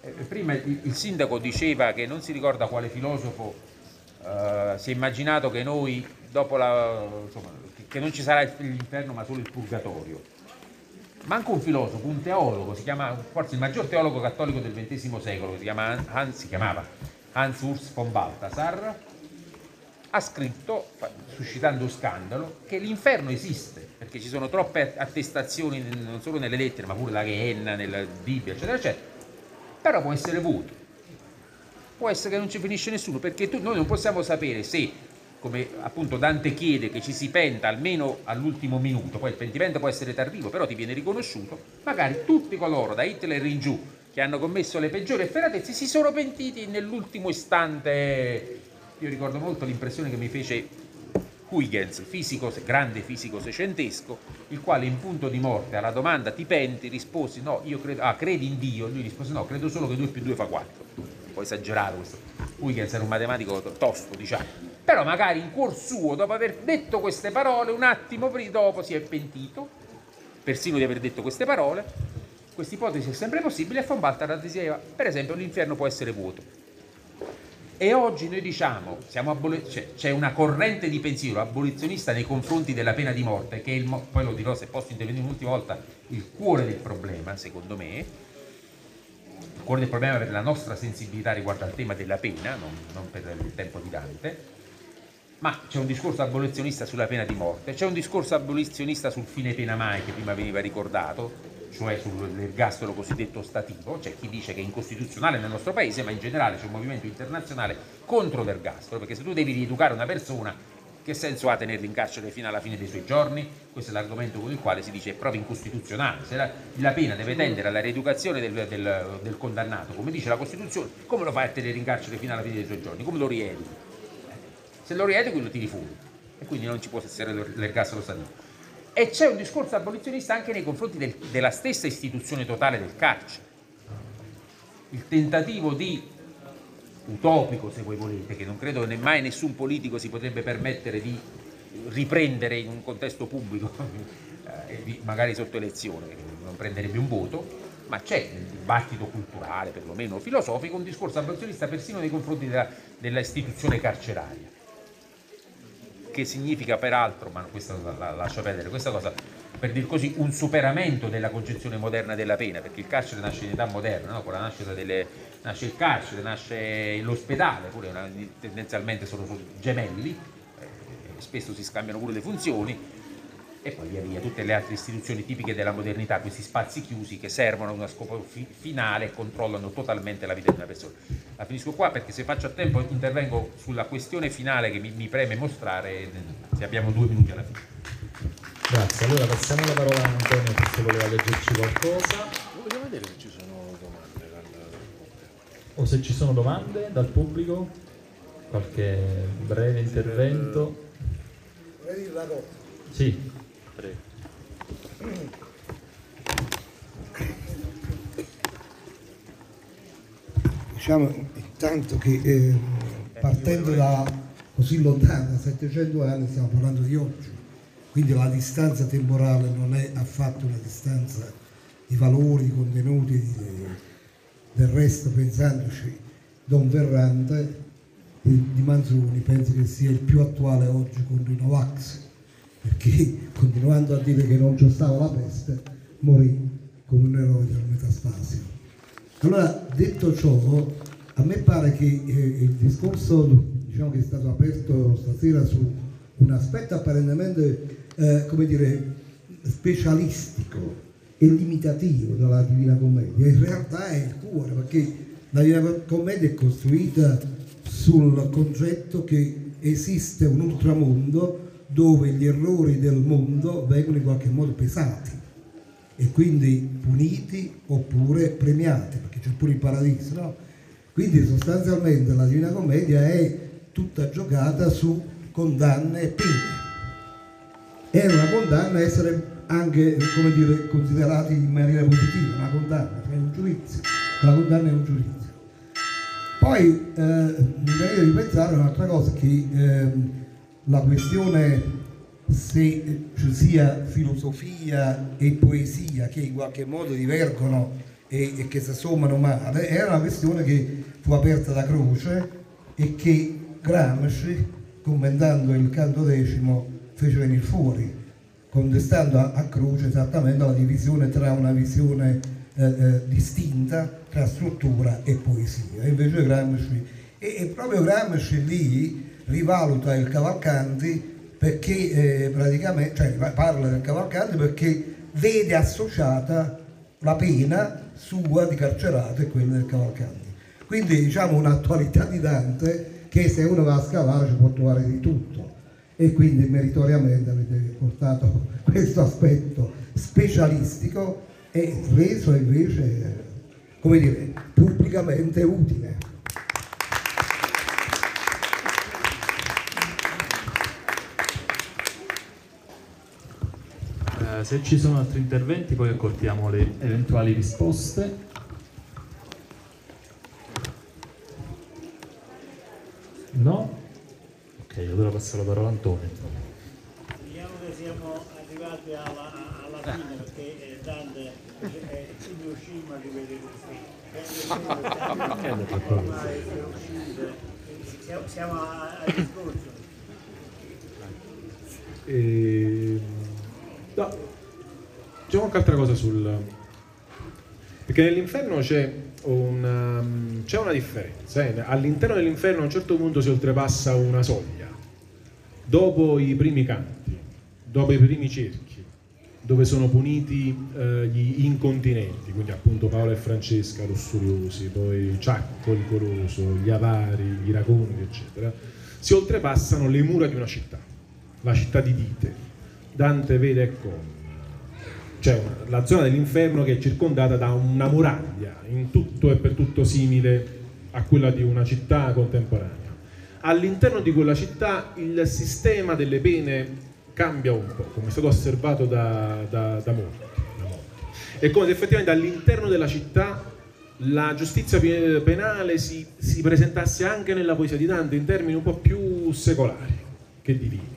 Eh, prima il, sindaco diceva che non si ricorda quale filosofo eh, si è immaginato che noi, dopo la, insomma, che non ci sarà l'inferno ma solo il purgatorio. Manco un filosofo, un teologo, si chiama forse il maggior teologo cattolico del XX secolo, si, chiama Hans, si chiamava Hans Urs von Balthasar, ha scritto, suscitando scandalo, che l'inferno esiste, perché ci sono troppe attestazioni non solo nelle lettere, ma pure la Gehenna, nella Bibbia, eccetera, eccetera, però può essere vuoto. Può essere che non ci finisce nessuno, perché tu, noi non possiamo sapere se, come appunto Dante chiede, che ci si penta almeno all'ultimo minuto, poi il pentimento può essere tardivo, però ti viene riconosciuto, magari tutti coloro da Hitler in giù che hanno commesso le peggiori efferatezze si sono pentiti nell'ultimo istante io ricordo molto l'impressione che mi fece Huygens, fisico, grande fisico seicentesco, il quale in punto di morte alla domanda ti penti rispose no, io credo, ah, credi in Dio? Lui rispose no, credo solo che 2 più 2 fa 4. Un po' esagerato questo. Huygens era un matematico tosto, diciamo. Però magari in cuor suo, dopo aver detto queste parole, un attimo dopo si è pentito, persino di aver detto queste parole. Questa ipotesi è sempre possibile e von Balthasar diceva, per esempio, l'inferno può essere vuoto. E oggi noi diciamo, aboli- cioè, c'è una corrente di pensiero abolizionista nei confronti della pena di morte, che il, poi lo dirò se posso intervenire un'ultima volta, il cuore del problema, secondo me, il cuore del problema per la nostra sensibilità riguardo al tema della pena, non, non per il tempo di Dante, ma c'è un discorso abolizionista sulla pena di morte, c'è un discorso abolizionista sul fine pena mai che prima veniva ricordato, cioè sull'ergastolo cosiddetto stativo, c'è chi dice che è incostituzionale nel nostro paese, ma in generale c'è un movimento internazionale contro l'ergastolo, perché se tu devi rieducare una persona, che senso ha tenerla in carcere fino alla fine dei suoi giorni? Questo è l'argomento con il quale si dice è proprio incostituzionale, se la, la pena deve tendere alla rieducazione del, del, del, condannato, come dice la Costituzione, come lo fai a tenere in carcere fino alla fine dei suoi giorni? Come lo rieduchi? Se lo rieduchi lo tiri fuori e quindi non ci può essere l'ergastolo stativo. E c'è un discorso abolizionista anche nei confronti del, della stessa istituzione totale del carcere. Il tentativo di utopico, se voi volete, che non credo che mai nessun politico si potrebbe permettere di riprendere in un contesto pubblico, eh, magari sotto elezione, non prenderebbe un voto, ma c'è nel dibattito culturale, perlomeno filosofico, un discorso abolizionista persino nei confronti della, della istituzione carceraria che significa peraltro, ma questo la, la lascio perdere, questa cosa per dir così un superamento della concezione moderna della pena, perché il carcere nasce in età moderna, no? con la nascita delle, nasce il carcere, nasce l'ospedale, pure una, tendenzialmente sono gemelli, eh, spesso si scambiano pure le funzioni, e poi via via tutte le altre istituzioni tipiche della modernità, questi spazi chiusi che servono a uno scopo fi finale e controllano totalmente la vita di una persona. La finisco qua perché se faccio a tempo intervengo sulla questione finale che mi, mi preme mostrare, se abbiamo due minuti alla fine. Grazie, allora passiamo la parola a Antonio se voleva leggerci qualcosa. Voglio vedere se ci sono domande. Dal... O se ci sono domande dal pubblico, qualche breve intervento. Vorrei dire una cosa. Sì. Diciamo intanto che eh, partendo da così lontano, da 700 anni, stiamo parlando di oggi, quindi la distanza temporale non è affatto una distanza di valori, di contenuti, di, del resto pensandoci Don Verrante di Manzoni penso che sia il più attuale oggi contro i Novax perché continuando a dire che non c'è stata la peste, morì come un eroe del metaspasio. Allora, detto ciò, a me pare che eh, il discorso diciamo, che è stato aperto stasera su un aspetto apparentemente, eh, come dire, specialistico e limitativo della Divina Commedia, in realtà è il cuore, perché la Divina Commedia è costruita sul concetto che esiste un ultramondo dove gli errori del mondo vengono in qualche modo pesati e quindi puniti oppure premiati, perché c'è pure il paradiso, no? Quindi sostanzialmente la Divina Commedia è tutta giocata su condanne e pene. era una condanna essere anche come dire, considerati in maniera positiva, una condanna, cioè un giudizio, la condanna è un giudizio. Poi eh, mi viene di pensare un'altra cosa, che eh, la questione se ci sia filosofia e poesia che in qualche modo divergono e, e che si assommano male, era una questione che fu aperta da Croce e che Gramsci, commentando il canto decimo, fece venire fuori contestando a, a Croce esattamente la divisione tra una visione eh, eh, distinta tra struttura e poesia. Invece Gramsci, e, e, proprio Gramsci lì rivaluta il Cavalcanti perché eh, praticamente, cioè parla del Cavalcanti perché vede associata la pena sua di carcerato e quella del Cavalcanti. Quindi diciamo un'attualità di Dante che se uno va a scavare ci può trovare di tutto e quindi meritoriamente avete portato questo aspetto specialistico e reso invece, come dire, pubblicamente utile. Eh, se ci sono altri interventi poi accortiamo le eventuali risposte. No? allora passo la parola a Antonio. Vediamo che siamo arrivati alla, alla fine perché eh, Dante è il cima di vedere ormai siamo, siamo al discorso. E... No, diciamo anche altra cosa sul... Perché nell'inferno c'è una, c'è una differenza. Eh? All'interno dell'inferno a un certo punto si oltrepassa una soglia dopo i primi canti, dopo i primi cerchi, dove sono puniti eh, gli incontinenti, quindi appunto Paolo e Francesca, lussuriosi, poi Ciacco licoroso, gli avari, gli iracondi, eccetera, si oltrepassano le mura di una città, la città di Dite. Dante vede, ecco, cioè la zona dell'inferno che è circondata da una muraglia, in tutto e per tutto simile a quella di una città contemporanea all'interno di quella città il sistema delle pene cambia un po', come è stato osservato da, da, da molti. È come se effettivamente all'interno della città la giustizia penale si, si, presentasse anche nella poesia di Dante in termini un po' più secolari che divini.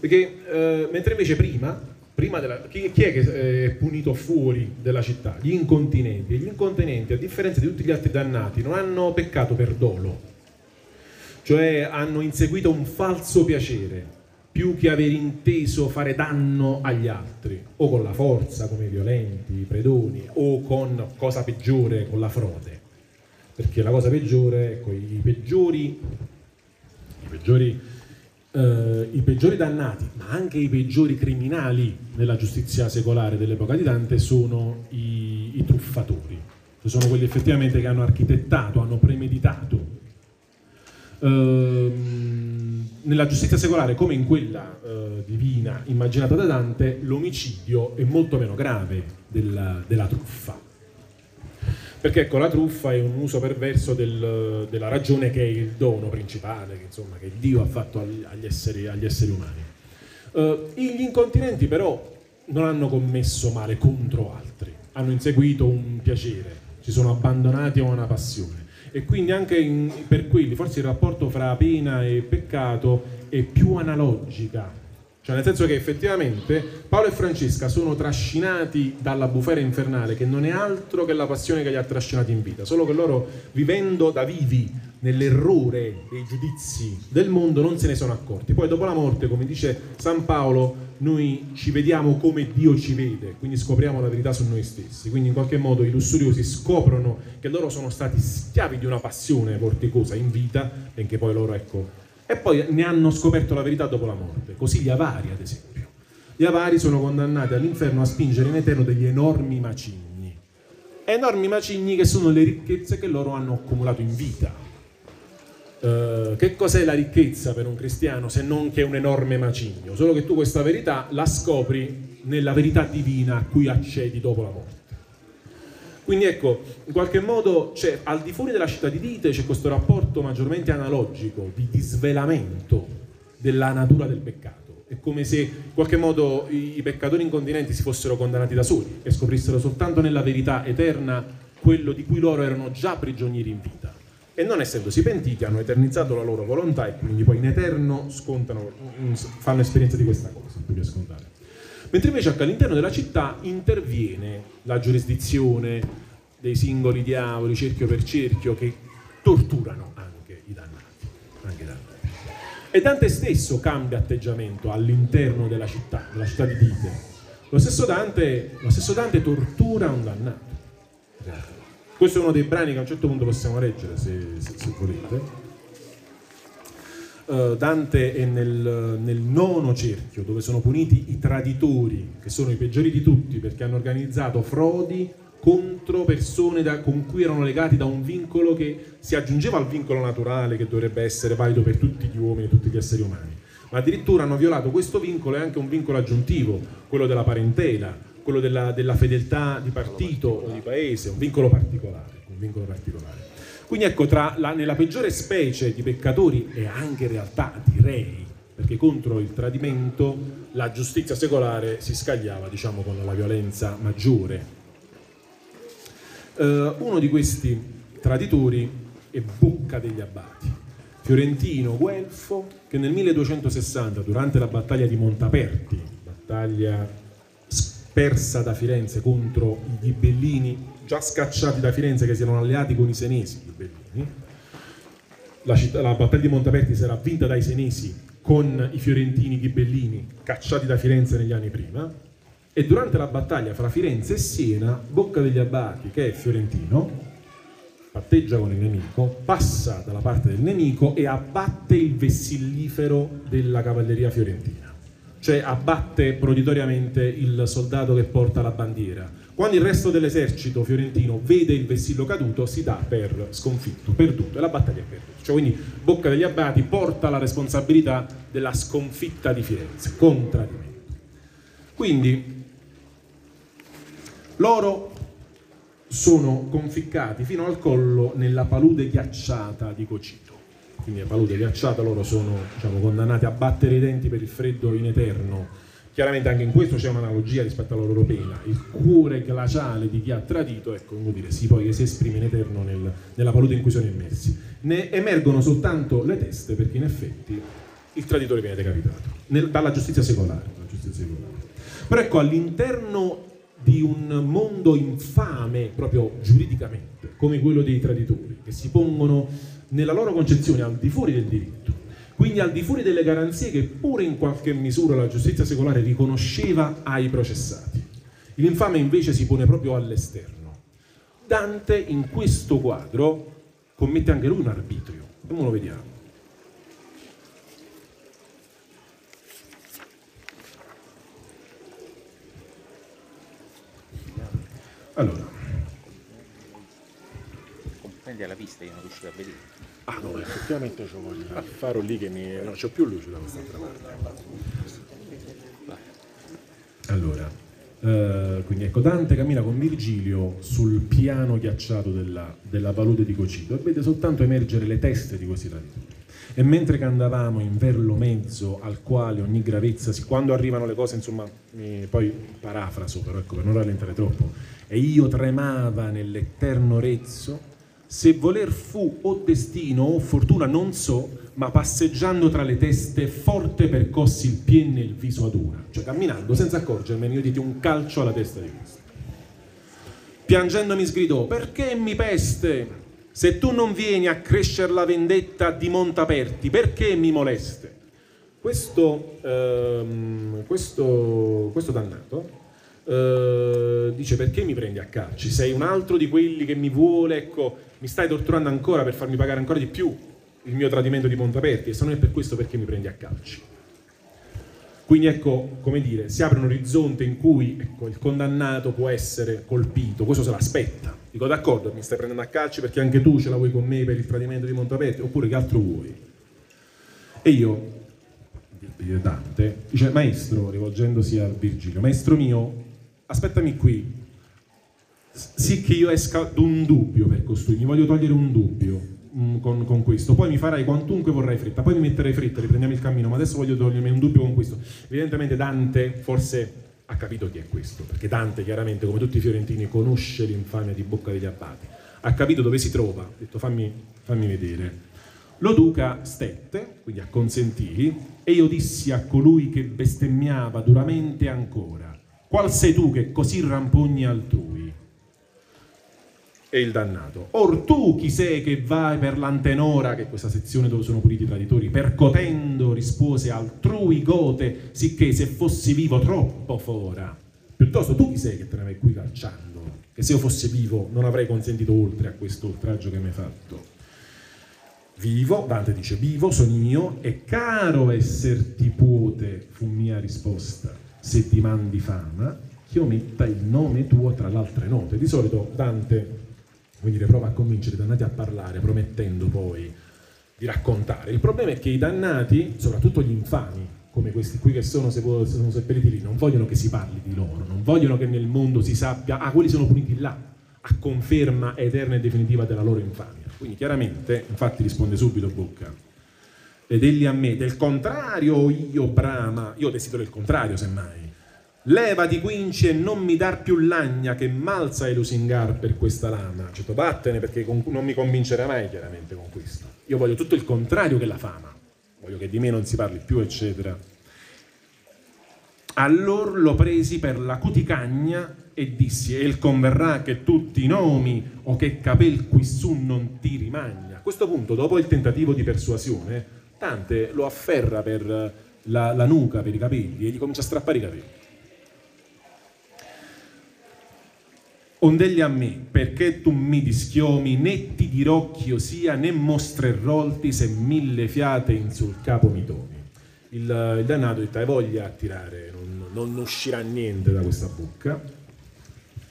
Perché eh, mentre invece prima della, chi, chi, è che è punito fuori della città? Gli incontinenti. E gli incontinenti, a differenza di tutti gli altri dannati, non hanno peccato per dolo, cioè hanno inseguito un falso piacere più che aver inteso fare danno agli altri, o con la forza come i violenti, i predoni, o con cosa peggiore, con la frode. Perché la cosa peggiore, ecco, i peggiori, i peggiori, eh, i peggiori dannati, ma anche i peggiori criminali nella giustizia secolare dell'epoca di Dante sono i, i truffatori, sono quelli effettivamente che hanno architettato, hanno premeditato Ehm, nella giustizia secolare, come in quella eh, divina immaginata da Dante, l'omicidio è molto meno grave della, della truffa. Perché ecco, la truffa è un uso perverso del, della ragione che è il dono principale che, insomma, che Dio ha fatto agli esseri, agli esseri umani. Uh, gli incontinenti però non hanno commesso male contro altri, hanno inseguito un piacere, si sono abbandonati a una passione e quindi anche in, per quelli forse il rapporto fra pena e peccato è più analogica, cioè nel senso che effettivamente Paolo e Francesca sono trascinati dalla bufera infernale che non è altro che la passione che li ha trascinati in vita, solo che loro vivendo da vivi nell'errore dei giudizi del mondo non se ne sono accorti. Poi dopo la morte, come dice San Paolo, noi ci vediamo come Dio ci vede, quindi scopriamo la verità su noi stessi. Quindi in qualche modo i lussuriosi scoprono che loro sono stati schiavi di una passione vorticosa in vita, benché poi loro, ecco, e poi ne hanno scoperto la verità dopo la morte. Così gli avari, ad esempio. Gli avari sono condannati all'inferno a spingere in eterno degli enormi macigni. Enormi macigni che sono le ricchezze che loro hanno accumulato in vita Uh, che cos'è la ricchezza per un cristiano se non che un enorme macigno? Solo che tu questa verità la scopri nella verità divina a cui accedi dopo la morte. Quindi ecco, in qualche modo c'è, al di fuori della città di Dite c'è questo rapporto maggiormente analogico di disvelamento della natura del peccato. È come se in qualche modo i, i peccatori incontinenti si fossero condannati da soli e scoprissero soltanto nella verità eterna quello di cui loro erano già prigionieri in vita. E non essendosi pentiti hanno eternizzato la loro volontà e quindi poi in eterno scontano, mm, fanno esperienza di questa cosa, più che scontare. Mentre invece all'interno della città interviene la giurisdizione dei singoli diavoli, cerchio per cerchio, che torturano anche i dannati. Anche i dannati. E Dante stesso cambia atteggiamento all'interno della città, della città di Dite. Lo stesso Dante, lo stesso Dante tortura un dannato. Questo è uno dei brani che a un certo punto possiamo leggere, se, se, se volete. Uh, Dante è nel, nel, nono cerchio dove sono puniti i traditori, che sono i peggiori di tutti perché hanno organizzato frodi contro persone da, con cui erano legati da un vincolo che si aggiungeva al vincolo naturale che dovrebbe essere valido per tutti gli uomini e tutti gli esseri umani. Ma addirittura hanno violato questo vincolo e anche un vincolo aggiuntivo, quello della parentela, quello della, della fedeltà di partito o di paese, un vincolo particolare. Un vincolo particolare. Quindi ecco, la, nella peggiore specie di peccatori e anche in realtà direi, perché contro il tradimento la giustizia secolare si scagliava diciamo, con la violenza maggiore. Uh, uno di questi traditori è Bocca degli Abbati, fiorentino guelfo che nel 1260, durante la battaglia di Montaperti, battaglia persa da Firenze contro i ghibellini, già scacciati da Firenze che si erano alleati con i senesi, ghibellini, la, città, la battaglia di Montaperti sarà vinta dai senesi con i fiorentini ghibellini cacciati da Firenze negli anni prima, e durante la battaglia fra Firenze e Siena, Bocca degli Abbati, che è fiorentino, patteggia con il nemico, passa dalla parte del nemico e abbatte il vessillifero della cavalleria fiorentina, cioè abbatte proditoriamente il soldato che porta la bandiera. Quando il resto dell'esercito fiorentino vede il vessillo caduto, si dà per sconfitto, perduto, e la battaglia è perduta. Cioè, quindi Bocca degli Abbati porta la responsabilità della sconfitta di Firenze, con. Quindi loro sono conficcati fino al collo nella palude ghiacciata di Cocito. Quindi la palude ghiacciata loro sono diciamo, condannati a battere i denti per il freddo in eterno. Chiaramente anche in questo c'è un'analogia rispetto alla loro pena. Il cuore glaciale di chi ha tradito, ecco, come dire, si poi si esprime in eterno nel, nella palude in cui sono immersi. Ne emergono soltanto le teste perché in effetti il traditore viene decapitato nel, dalla giustizia secolare. Giustizia secolare. Però ecco, all'interno di un mondo infame proprio giuridicamente, come quello dei traditori, che si pongono nella loro concezione al di fuori del diritto, quindi al di fuori delle garanzie che pure in qualche misura la giustizia secolare riconosceva ai processati. L'infame invece si pone proprio all'esterno. Dante in questo quadro commette anche lui un arbitrio, e lo vediamo. Allora. Comprendi alla vista, io non riuscivo a vedere. Ah no, effettivamente c'ho il faro lì che mi... no, c'ho più luce da quest'altra parte. Allora, eh, quindi ecco, Dante cammina con Virgilio sul piano ghiacciato della, della palude di Cocito e vede soltanto emergere le teste di questi traditori. E mentre andavamo in verlo mezzo al quale ogni gravezza, quando arrivano le cose, insomma, poi parafraso, però ecco, per non rallentare troppo, e io tremava nell'eterno rezzo, se voler fu o destino o fortuna non so, ma passeggiando tra le teste forte percossi il piede e il viso ad una, cioè camminando senza accorgermene io diedi un calcio alla testa di questo. Piangendo mi sgridò, perché mi peste? Se tu non vieni a crescere la vendetta di Montaperti, perché mi moleste? Questo, ehm, questo, questo dannato eh, dice perché mi prendi a calci? Sei un altro di quelli che mi vuole, ecco, mi stai torturando ancora per farmi pagare ancora di più il mio tradimento di Montaperti e se non è per questo perché mi prendi a calci? Quindi ecco, come dire, si apre un orizzonte in cui ecco, il condannato può essere colpito, questo se l'aspetta. Dico d'accordo, mi stai prendendo a calci perché anche tu ce la vuoi con me per il tradimento di Montaperti, oppure che altro vuoi? E io, Dante, dice, maestro, rivolgendosi a Virgilio, maestro mio, aspettami qui, sì che io esca d'un dubbio per costui, mi voglio togliere un dubbio. mm, con, con questo, poi mi farai quantunque vorrai fretta, poi mi metterai fretta, riprendiamo il cammino, ma adesso voglio togliermi un dubbio con questo. Evidentemente Dante forse ha capito chi è questo, perché Dante chiaramente, come tutti i fiorentini, conosce l'infamia di Bocca degli Abbati, ha capito dove si trova, ha detto fammi, fammi vedere. Lo duca stette, quindi acconsentì, e io dissi a colui che bestemmiava duramente ancora, qual sei tu che così rampogni altrui? E il dannato, or tu chi sei che vai per l'antenora, che è questa sezione dove sono puliti i traditori, percotendo rispose altrui gote, sicché se fossi vivo troppo fora. Piuttosto tu chi sei che te ne vai qui calciando? Che se io fossi vivo non avrei consentito oltre a questo oltraggio che mi hai fatto. Vivo, Dante dice vivo, sono io, e caro esserti puote, fu mia risposta, se ti mandi fama, che io metta il nome tuo tra le altre note. Di solito Dante, dire, prova a convincere i dannati a parlare, promettendo poi di raccontare. Il problema è che i dannati, soprattutto gli infami, come questi qui che sono, sono seppelliti lì, non vogliono che si parli di loro, non vogliono che nel mondo si sappia, ah, quelli sono puniti là, a conferma eterna e definitiva della loro infamia. Quindi chiaramente, infatti risponde subito Bocca, ed egli a me, del contrario io brama, io desidero il contrario semmai, levati quinci e non mi dar più lagna che malza e lusingar per questa lama, cioè vattene perché non mi convincerà mai chiaramente con questo, io voglio tutto il contrario che la fama, voglio che di me non si parli più eccetera. Allora lo presi per la cuticagna e dissi, e il converrà che tutti i nomi o che capel qui su non ti rimagna. A questo punto, dopo il tentativo di persuasione, Dante lo afferra per la, la nuca, per i capelli, e gli comincia a strappare i capelli. Ondegli a me, perché tu mi dischiomi, né ti dirò ch'io sia, né mostrerolti se mille fiate in sul capo mi toni. Il, il dannato dice, hai voglia a tirare, non, non uscirà niente da questa bocca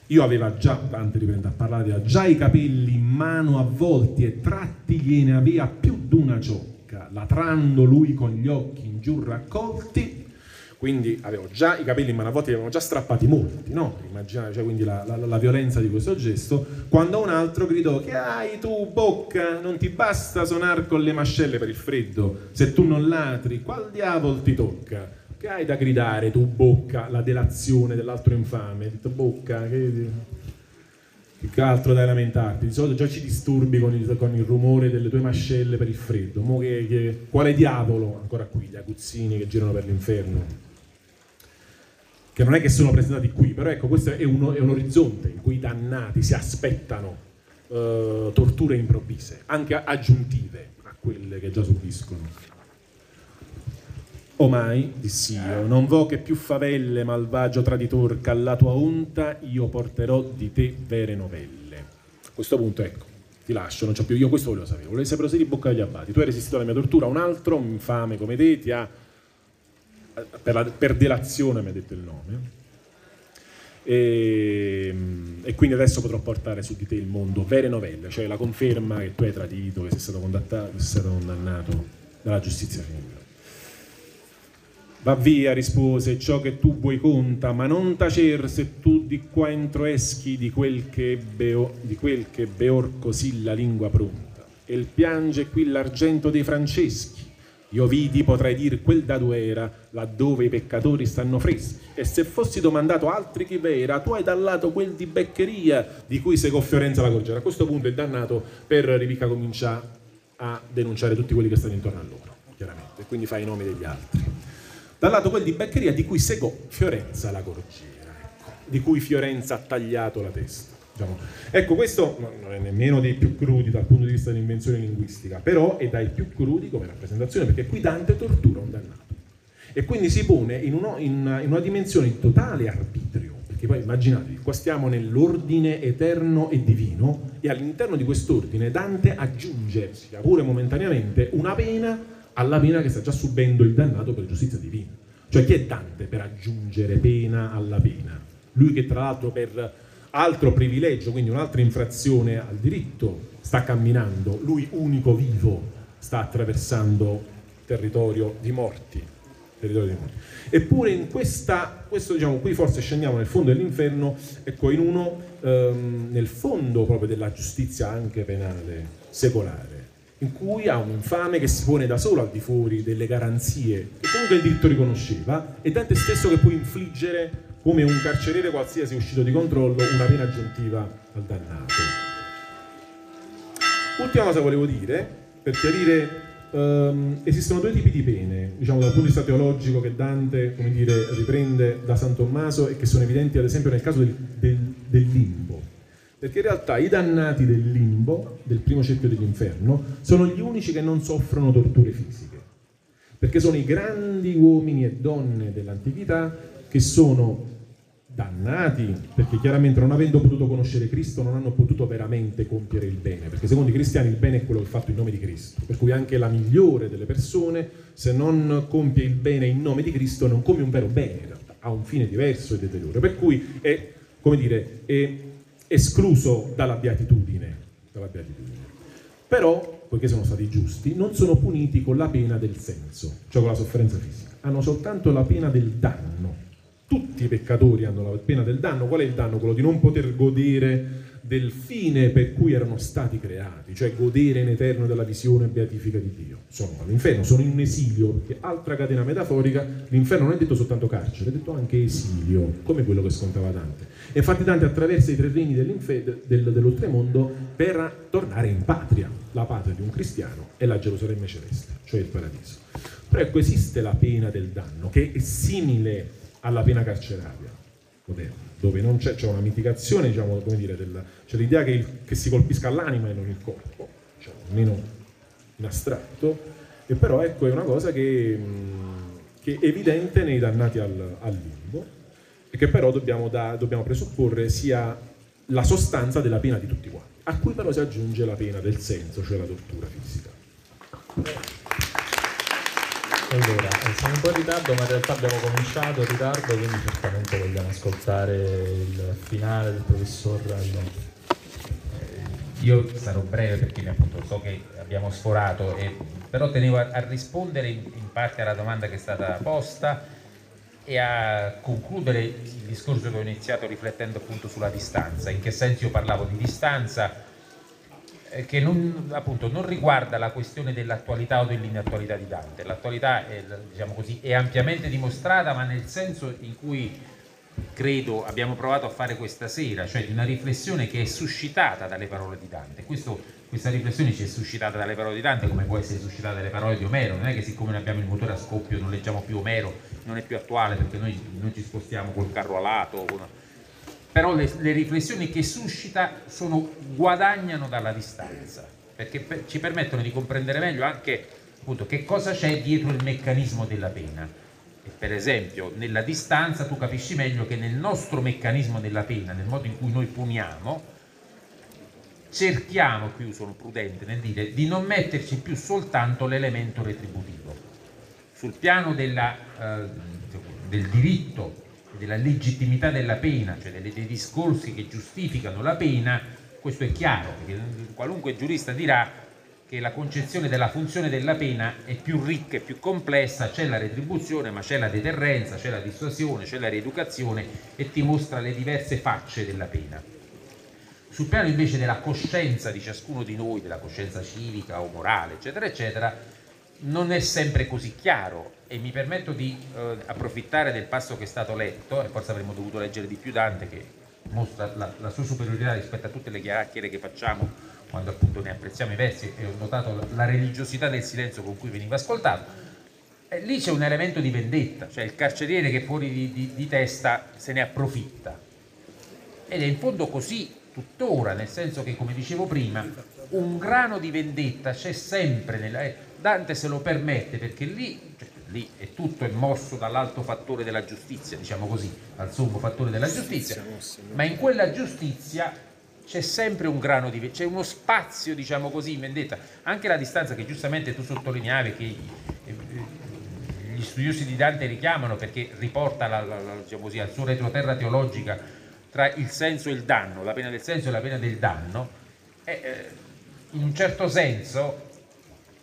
io aveva già, Dante riprende a parlare, aveva già i capelli in mano avvolti e tratti gliene aveva più d'una ciocca, latrando lui con gli occhi in giù raccolti, quindi avevo già i capelli in mano avvolti, li avevano già strappati molti, no? Immaginate, cioè, quindi la, la, la, violenza di questo gesto, quando un altro gridò che hai tu bocca, non ti basta suonare con le mascelle per il freddo, se tu non latri, qual diavolo ti tocca? Che hai da gridare tu, bocca, la delazione dell'altro infame? Bocca, che, che altro da lamentarti? Di solito già ci disturbi con il, con il rumore delle tue mascelle per il freddo. Mo che, che, quale diavolo, ancora qui, gli aguzzini che girano per l'inferno? Che non è che sono presentati qui, però ecco, questo è, uno, è un orizzonte in cui i dannati si aspettano uh, torture improvvise, anche aggiuntive a quelle che già subiscono. Omai, dissi io, non vo che più favelle, malvagio traditor, che alla tua onta io porterò di te vere novelle. A questo punto, ecco, ti lascio, non c'ho più, io questo volevo sapere, volevo sapere se di bocca degli abbati, tu hai resistito alla mia tortura, un altro, infame come te, ti ha, per, la, per delazione mi ha detto il nome, e, e, quindi adesso potrò portare su di te il mondo vere novelle, cioè la conferma che tu hai tradito, che sei stato, sei stato condannato dalla giustizia finita. Va via, rispose, ciò che tu vuoi conta, ma non tacer se tu di qua entro eschi di quel che ebbe, di quel che ebbe or così la lingua pronta. E il piange qui l'argento dei Franceschi. Io vidi, potrei dir, quel dato era, laddove i peccatori stanno freschi. E se fossi domandato altri chi vera, tu hai dal lato quel di Beccheria, di cui segò Fiorenza la corgera. A questo punto il dannato per Ripicca comincia a denunciare tutti quelli che stanno intorno a loro, chiaramente, e quindi fa i nomi degli altri dal lato quel di Beccheria di cui segò Fiorenza la corgiera, ecco, di cui Fiorenza ha tagliato la testa. Diciamo. Ecco, questo non è nemmeno dei più crudi dal punto di vista dell'invenzione linguistica, però è dai più crudi come rappresentazione, perché qui Dante tortura un dannato. E quindi si pone in, uno, in, in una dimensione di totale arbitrio, perché poi immaginatevi, qua stiamo nell'ordine eterno e divino, e all'interno di quest'ordine Dante aggiunge, sia pure momentaneamente, una pena alla pena che sta già subendo il dannato per giustizia divina. Cioè chi è Dante per aggiungere pena alla pena? Lui che tra l'altro per altro privilegio, quindi un'altra infrazione al diritto, sta camminando, lui unico vivo sta attraversando territorio di morti. Territorio di morti. Eppure in questa, questo diciamo, qui forse scendiamo nel fondo dell'inferno, ecco, in uno, ehm, nel fondo proprio della giustizia anche penale secolare in cui ha un infame che si pone da solo al di fuori delle garanzie che comunque il diritto riconosceva e Dante stesso che può infliggere come un carceriere qualsiasi uscito di controllo una pena aggiuntiva al dannato. Ultima cosa volevo dire, per chiarire, ehm, esistono due tipi di pene, diciamo dal punto di vista teologico che Dante come dire, riprende da San Tommaso e che sono evidenti ad esempio nel caso del, del, del limbo. Perché in realtà i dannati del limbo, del primo cerchio dell'inferno, sono gli unici che non soffrono torture fisiche. Perché sono i grandi uomini e donne dell'antichità che sono dannati perché chiaramente non avendo potuto conoscere Cristo non hanno potuto veramente compiere il bene, perché secondo i cristiani il bene è quello che è fatto in nome di Cristo, per cui anche la migliore delle persone se non compie il bene in nome di Cristo non compie un vero bene in realtà, ha un fine diverso e deteriore, per cui è, come dire, è escluso dalla beatitudine, dalla beatitudine. Però, poiché sono stati giusti, non sono puniti con la pena del senso, cioè con la sofferenza fisica, hanno soltanto la pena del danno tutti i peccatori hanno la pena del danno. Qual è il danno? Quello di non poter godere del fine per cui erano stati creati, cioè godere in eterno della visione beatifica di Dio. Sono all'inferno, sono in esilio, perché altra catena metaforica, l'inferno non è detto soltanto carcere, è detto anche esilio, come quello che scontava Dante. E Dante attraversa i tre regni del, dell'oltremondo per tornare in patria, la patria di un cristiano è la Gerusalemme celeste, cioè il paradiso. Però ecco, esiste la pena del danno, che è simile alla pena carceraria moderna, dove non c'è, c'è una mitigazione, diciamo, come dire, del, c'è l'idea che, il, che, si colpisca l'anima e non il corpo, cioè, almeno in astratto, e però ecco è una cosa che, che è evidente nei dannati al, al, e che però dobbiamo, da, dobbiamo presupporre sia la sostanza della pena di tutti quanti, a cui però si aggiunge la pena del senso, cioè la tortura fisica. Allora, eh, siamo un po' in ritardo, ma in realtà abbiamo cominciato in ritardo, quindi certamente vogliamo ascoltare il finale del professor Rallon. Eh, io sarò breve perché appunto so che abbiamo sforato, e, però tenevo a, a rispondere in, in, parte alla domanda che è stata posta e a concludere il discorso che ho iniziato riflettendo appunto sulla distanza. In che senso io parlavo di distanza? Eh, che non, appunto, non, riguarda la questione dell'attualità o dell'inattualità di Dante. L'attualità è, diciamo così, è, ampiamente dimostrata, ma nel senso in cui credo abbiamo provato a fare questa sera, cioè di una riflessione che è suscitata dalle parole di Dante. Questo, questa riflessione ci è suscitata dalle parole di Dante, come può essere suscitata dalle parole di Omero. Non è che siccome noi abbiamo il motore a scoppio non leggiamo più Omero, non è più attuale perché noi non ci spostiamo col carro alato. Con però le, le, riflessioni che suscita sono, guadagnano dalla distanza, perché per, ci permettono di comprendere meglio anche appunto, che cosa c'è dietro il meccanismo della pena. E per esempio, nella distanza tu capisci meglio che nel nostro meccanismo della pena, nel modo in cui noi puniamo, cerchiamo, qui sono prudente nel dire, di non metterci più soltanto l'elemento retributivo. Sul piano della, eh, del diritto della legittimità della pena, cioè dei discorsi che giustificano la pena, questo è chiaro, perché qualunque giurista dirà che la concezione della funzione della pena è più ricca e più complessa, c'è la retribuzione, ma c'è la deterrenza, c'è la dissuasione, c'è la rieducazione e ti mostra le diverse facce della pena. Sul piano invece della coscienza di ciascuno di noi, della coscienza civica o morale, eccetera, eccetera, non è sempre così chiaro e mi permetto di eh, approfittare del passo che è stato letto, e forse avremmo dovuto leggere di più Dante che mostra la, la sua superiorità rispetto a tutte le chiacchiere che facciamo quando appunto ne apprezziamo i versi e ho notato la, religiosità del silenzio con cui veniva ascoltato. E lì c'è un elemento di vendetta, cioè il carceriere che fuori di, di, di testa se ne approfitta. Ed è in fondo così tuttora, nel senso che, come dicevo prima, un grano di vendetta c'è sempre nella... Eh, Dante se lo permette perché lì, cioè, lì è tutto è mosso dall'alto fattore della giustizia, diciamo così, al sommo fattore della giustizia, ma in quella giustizia c'è sempre un grano di c'è uno spazio, diciamo così, in vendetta. Anche la distanza che giustamente tu sottolineavi che eh, gli studiosi di Dante richiamano perché riporta la, la, la, diciamo così, al suo retroterra teologica tra il senso e il danno, la pena del senso e la pena del danno, eh, in un certo senso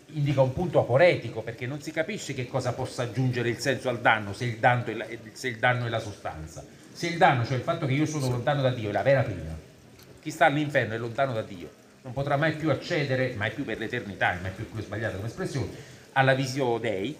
indica un punto aporetico perché non si capisce che cosa possa aggiungere il senso al danno se il danno è la, se il danno è la sostanza. Se il danno, cioè il fatto che io sono lontano da Dio, è la vera pena. Chi sta all'inferno è lontano da Dio. non potrà mai più accedere, mai più per l'eternità, mai più quello sbagliato come espressione, alla visio Dei.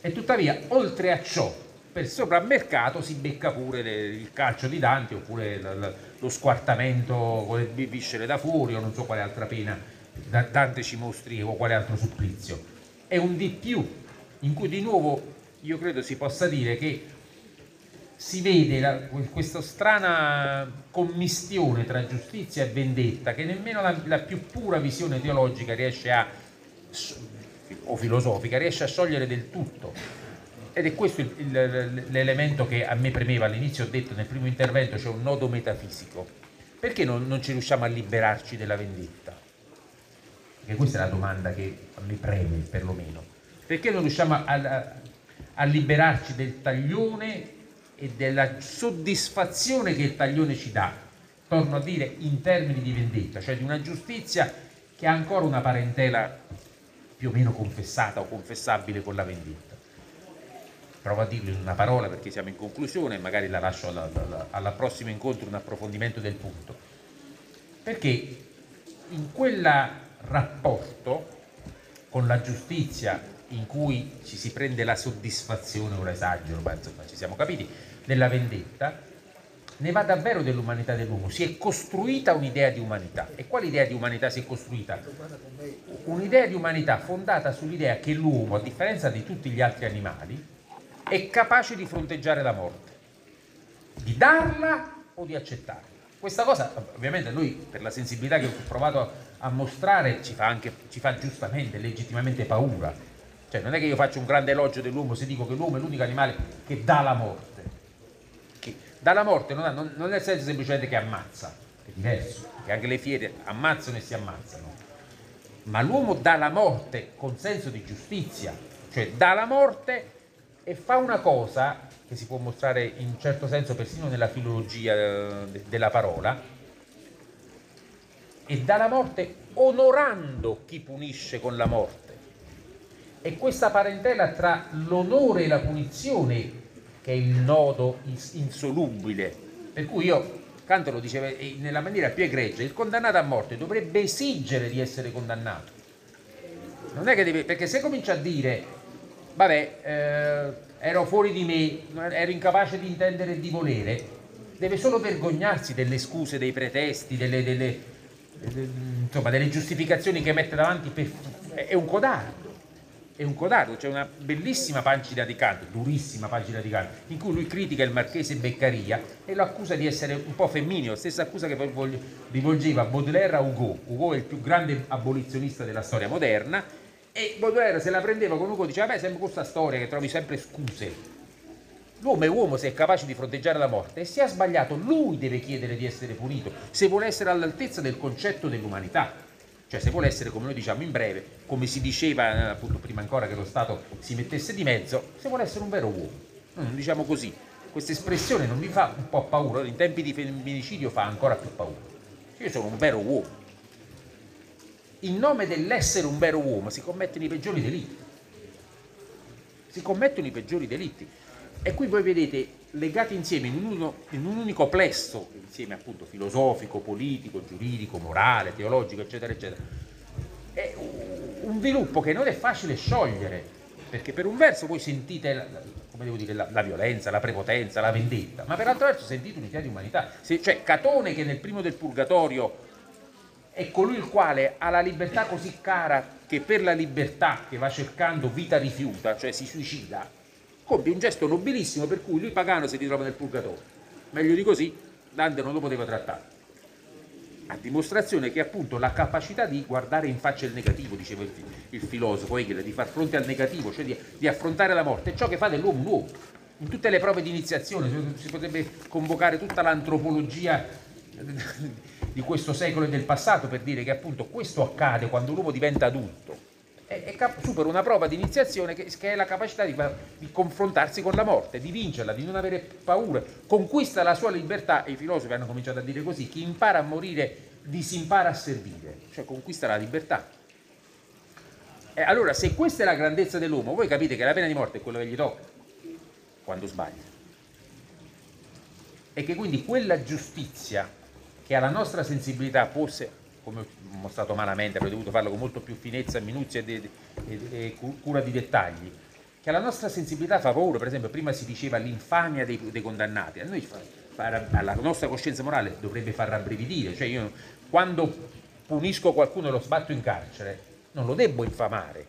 E tuttavia, oltre a ciò, per soprammercato si becca pure le- il calcio di Dante oppure l- lo squartamento con le viscere da fuori o non so quale altra pena Da- Dante ci mostri o quale altro supplizio. È un di più in cui di nuovo io credo si possa dire che si vede la- questa strana commistione tra giustizia e vendetta che nemmeno la, la più pura visione teologica riesce a o filosofica riesce a sciogliere del tutto ed è questo il- il- l'elemento che a me premeva. All'inizio ho detto nel primo intervento c'è un nodo metafisico. Perché non, non ci riusciamo a liberarci della vendetta? Perché questa è la domanda che a me preme perlomeno. Perché non riusciamo a, a- a liberarci del taglione e della soddisfazione che il taglione ci dà, torno a dire in termini di vendetta, cioè di una giustizia che ha ancora una parentela più o meno confessata o confessabile con la vendetta. Provo a dirlo in una parola perché siamo in conclusione e magari la lascio alla, alla- alla prossimo incontro un approfondimento del punto. Perché in quel rapporto con la giustizia in cui ci si prende la soddisfazione, ora esagero, ma insomma ci siamo capiti, della vendetta, ne va davvero dell'umanità dell'uomo. Si è costruita un'idea di umanità. E quale idea di umanità si è costruita? Un'idea di umanità fondata sull'idea che l'uomo, a differenza di tutti gli altri animali, è capace di fronteggiare la morte, di darla o di accettarla. Questa cosa, ovviamente, lui per la sensibilità che ho provato a mostrare ci fa anche, ci fa giustamente, legittimamente paura. Cioè, non è che io faccio un grande elogio dell'uomo se dico che l'uomo è l'unico animale che dà la morte. Che dà la morte non, ha- non- non nel senso semplicemente che ammazza, è diverso, che anche le fiere ammazzano e si ammazzano. Ma l'uomo dà la morte con senso di giustizia, cioè dà la morte e fa una cosa che si può mostrare in un certo senso persino nella filologia eh, de- della parola, e dà la morte onorando chi punisce con la morte. E questa parentela tra l'onore e la punizione che è il nodo ins- insolubile. Per cui io, Kant lo diceva nella maniera più egregia, il condannato a morte dovrebbe esigere di essere condannato. Non è che deve, perché se comincia a dire, vabbè, eh, ero fuori di me, ero incapace di intendere e di volere, deve solo vergognarsi delle scuse, dei pretesti, delle, delle- delle- insomma, delle giustificazioni che mette davanti. per- è un codardo è un codardo, c'è una bellissima pagina di Kant, durissima pagina di Kant, in cui lui critica il marchese Beccaria e lo accusa di essere un po' femminile, stessa accusa che poi rivolgeva Baudelaire a Hugo. Hugo è il più grande abolizionista della storia moderna e Baudelaire se la prendeva con Hugo diceva, beh, sempre questa storia che trovi sempre scuse. L'uomo è uomo se è capace di fronteggiare la morte e se ha sbagliato lui deve chiedere di essere punito, se vuole essere all'altezza del concetto dell'umanità. Cioè se vuole essere, come noi diciamo in breve, come si diceva appunto prima ancora che lo Stato si mettesse di mezzo, se vuole essere un vero uomo. Non diciamo così. Questa espressione non vi fa un po' paura, in tempi di femminicidio fa ancora più paura. Io sono un vero uomo. In nome dell'essere un vero uomo si commettono i peggiori delitti. Si commettono i peggiori delitti. E qui voi vedete legati insieme in un, uno- in un unico plesso, insieme appunto filosofico, politico, giuridico, morale, teologico, eccetera, eccetera, è un- sviluppo che non è facile sciogliere, perché per un verso voi sentite la, dire, la, la violenza, la prepotenza, la vendetta, ma per altro verso sentite un'idea di umanità. Se- cioè Catone che nel primo del Purgatorio è colui il quale ha la libertà così cara che per la libertà che va cercando vita rifiuta, cioè si suicida, compie un gesto nobilissimo per cui lui pagano si ritrova nel purgatorio. Meglio di così Dante non lo poteva trattare. A dimostrazione che appunto la capacità di guardare in faccia il negativo, diceva il, il filosofo Hegel, di far fronte al negativo, cioè di, di affrontare la morte, è ciò che fa dell'uomo un uomo. In tutte le prove di iniziazione si- potrebbe convocare tutta l'antropologia di questo secolo e del passato per dire che appunto questo accade quando l'uomo diventa adulto e, supera una prova di iniziazione che, che è la capacità di, di confrontarsi con la morte, di vincerla, di non avere paura, conquista la sua libertà e i filosofi hanno cominciato a dire così, chi impara a morire disimpara a servire, cioè conquista la libertà. E allora se questa è la grandezza dell'uomo, voi capite che la pena di morte è quello che gli tocca quando sbaglia. E che quindi quella giustizia che alla nostra sensibilità può, se- come ho mostrato malamente, avrei dovuto farlo con molto più finezza, minuzia e, e, e cura di dettagli, che alla nostra sensibilità fa paura, per esempio prima si diceva l'infamia dei, dei condannati, a noi fa, fa, alla nostra coscienza morale dovrebbe far rabbrividire, cioè io quando punisco qualcuno e lo sbatto in carcere non lo debbo infamare,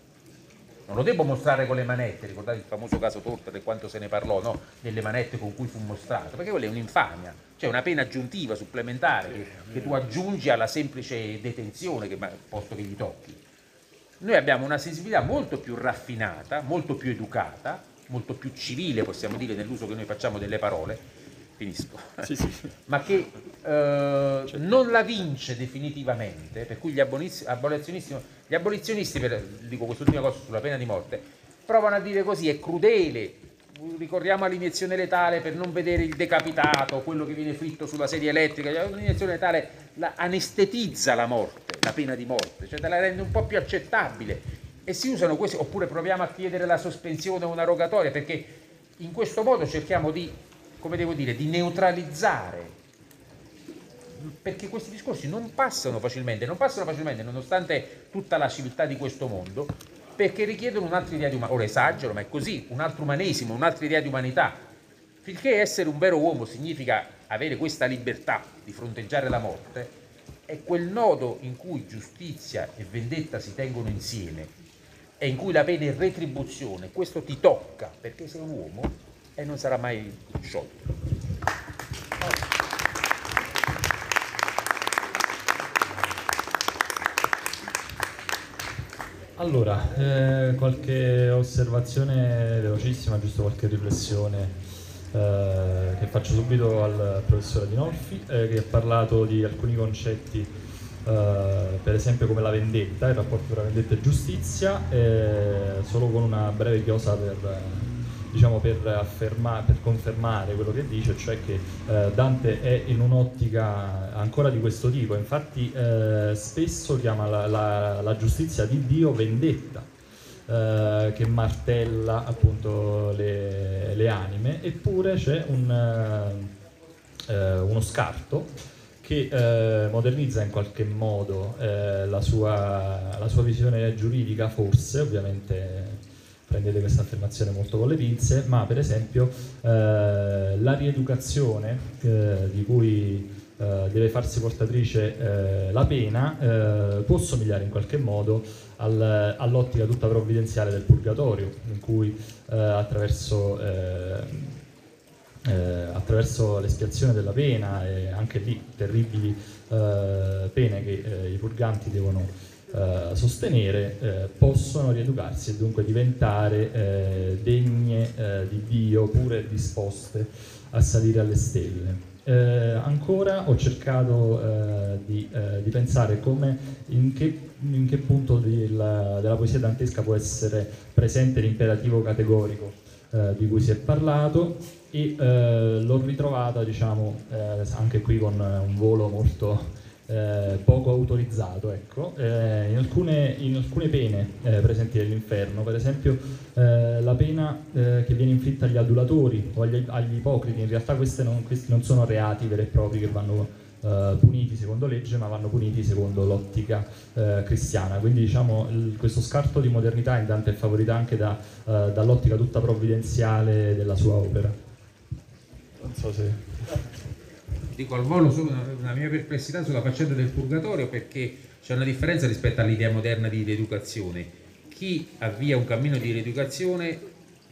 non lo devo mostrare con le manette, ricordate il famoso caso Torta del quanto se ne parlò, no? delle manette con cui fu mostrato, perché quella è un'infamia, cioè una pena aggiuntiva, supplementare, che, che tu aggiungi alla semplice detenzione, che, posto che gli tocchi. Noi abbiamo una sensibilità molto più raffinata, molto più educata, molto più civile, possiamo dire, nell'uso che noi facciamo delle parole, finisco, sì, sì. ma che eh, non la vince definitivamente, per cui gli abolizionisti, gli abolizionisti per, dico quest'ultima cosa sulla pena di morte, provano a dire così, è crudele, ricordiamo l'iniezione letale per non vedere il decapitato, quello che viene fritto sulla sedia elettrica, l'iniezione letale la, anestetizza la morte, la pena di morte, cioè te la rende un po' più accettabile. E si usano questi, oppure proviamo a chiedere la sospensione o una rogatoria perché in questo modo cerchiamo di come devo dire, di neutralizzare perché questi discorsi non passano facilmente, non passano facilmente nonostante tutta la civiltà di questo mondo, perché richiedono un'altra idea di umanità, ora esagero, ma è così, un altro umanesimo, un'altra idea di umanità. Finché essere un vero uomo significa avere questa libertà di fronteggiare la morte, è quel nodo in cui giustizia e vendetta si tengono insieme e in cui la pena è retribuzione, questo ti tocca perché sei un uomo, e non sarà mai sciolto. Allora, eh, qualche osservazione velocissima, giusto qualche riflessione eh, che faccio subito al professore Adinolfi, eh, che ha parlato di alcuni concetti, eh, per esempio come la vendetta, il rapporto tra vendetta e giustizia, eh, solo con una breve chiosa per diciamo, per, afferma, per, confermare quello che dice, cioè che eh, Dante è in un'ottica ancora di questo tipo, infatti eh, spesso chiama la, la, la, giustizia di Dio vendetta, eh, che martella appunto le, le anime, eppure c'è un, eh, uno scarto che eh, modernizza in qualche modo eh, la sua, la, sua, visione giuridica, forse, ovviamente prendete questa affermazione molto con le pinze, ma per esempio eh, la rieducazione eh, di cui eh, deve farsi portatrice eh, la pena eh, può somigliare in qualche modo al, all'ottica tutta provvidenziale del purgatorio, in cui eh, attraverso, attraverso l'espiazione della pena e anche lì terribili pene che i purganti devono eh, sostenere eh, possono rieducarsi e dunque diventare eh, degne eh, di Dio, pure disposte a salire alle stelle. Eh, ancora ho cercato eh, di, di, pensare come, in, che, in che punto del, della poesia dantesca può essere presente l'imperativo categorico di cui si è parlato e l'ho ritrovata diciamo, anche qui con un volo molto eh, poco autorizzato. Ecco. Eh, in, alcune, in, alcune, pene eh, presenti nell'inferno, per esempio eh, la pena eh, che viene inflitta agli adulatori o agli, agli ipocriti, in realtà non, questi non sono reati veri e propri che vanno puniti secondo legge, ma vanno puniti secondo l'ottica cristiana. Quindi diciamo, il, questo scarto di modernità in Dante è favorito anche da, dall'ottica tutta provvidenziale della sua opera. Non so se dico al volo solo una, una, mia perplessità sulla faccenda del purgatorio perché c'è una differenza rispetto all'idea moderna di rieducazione. Chi avvia un cammino di rieducazione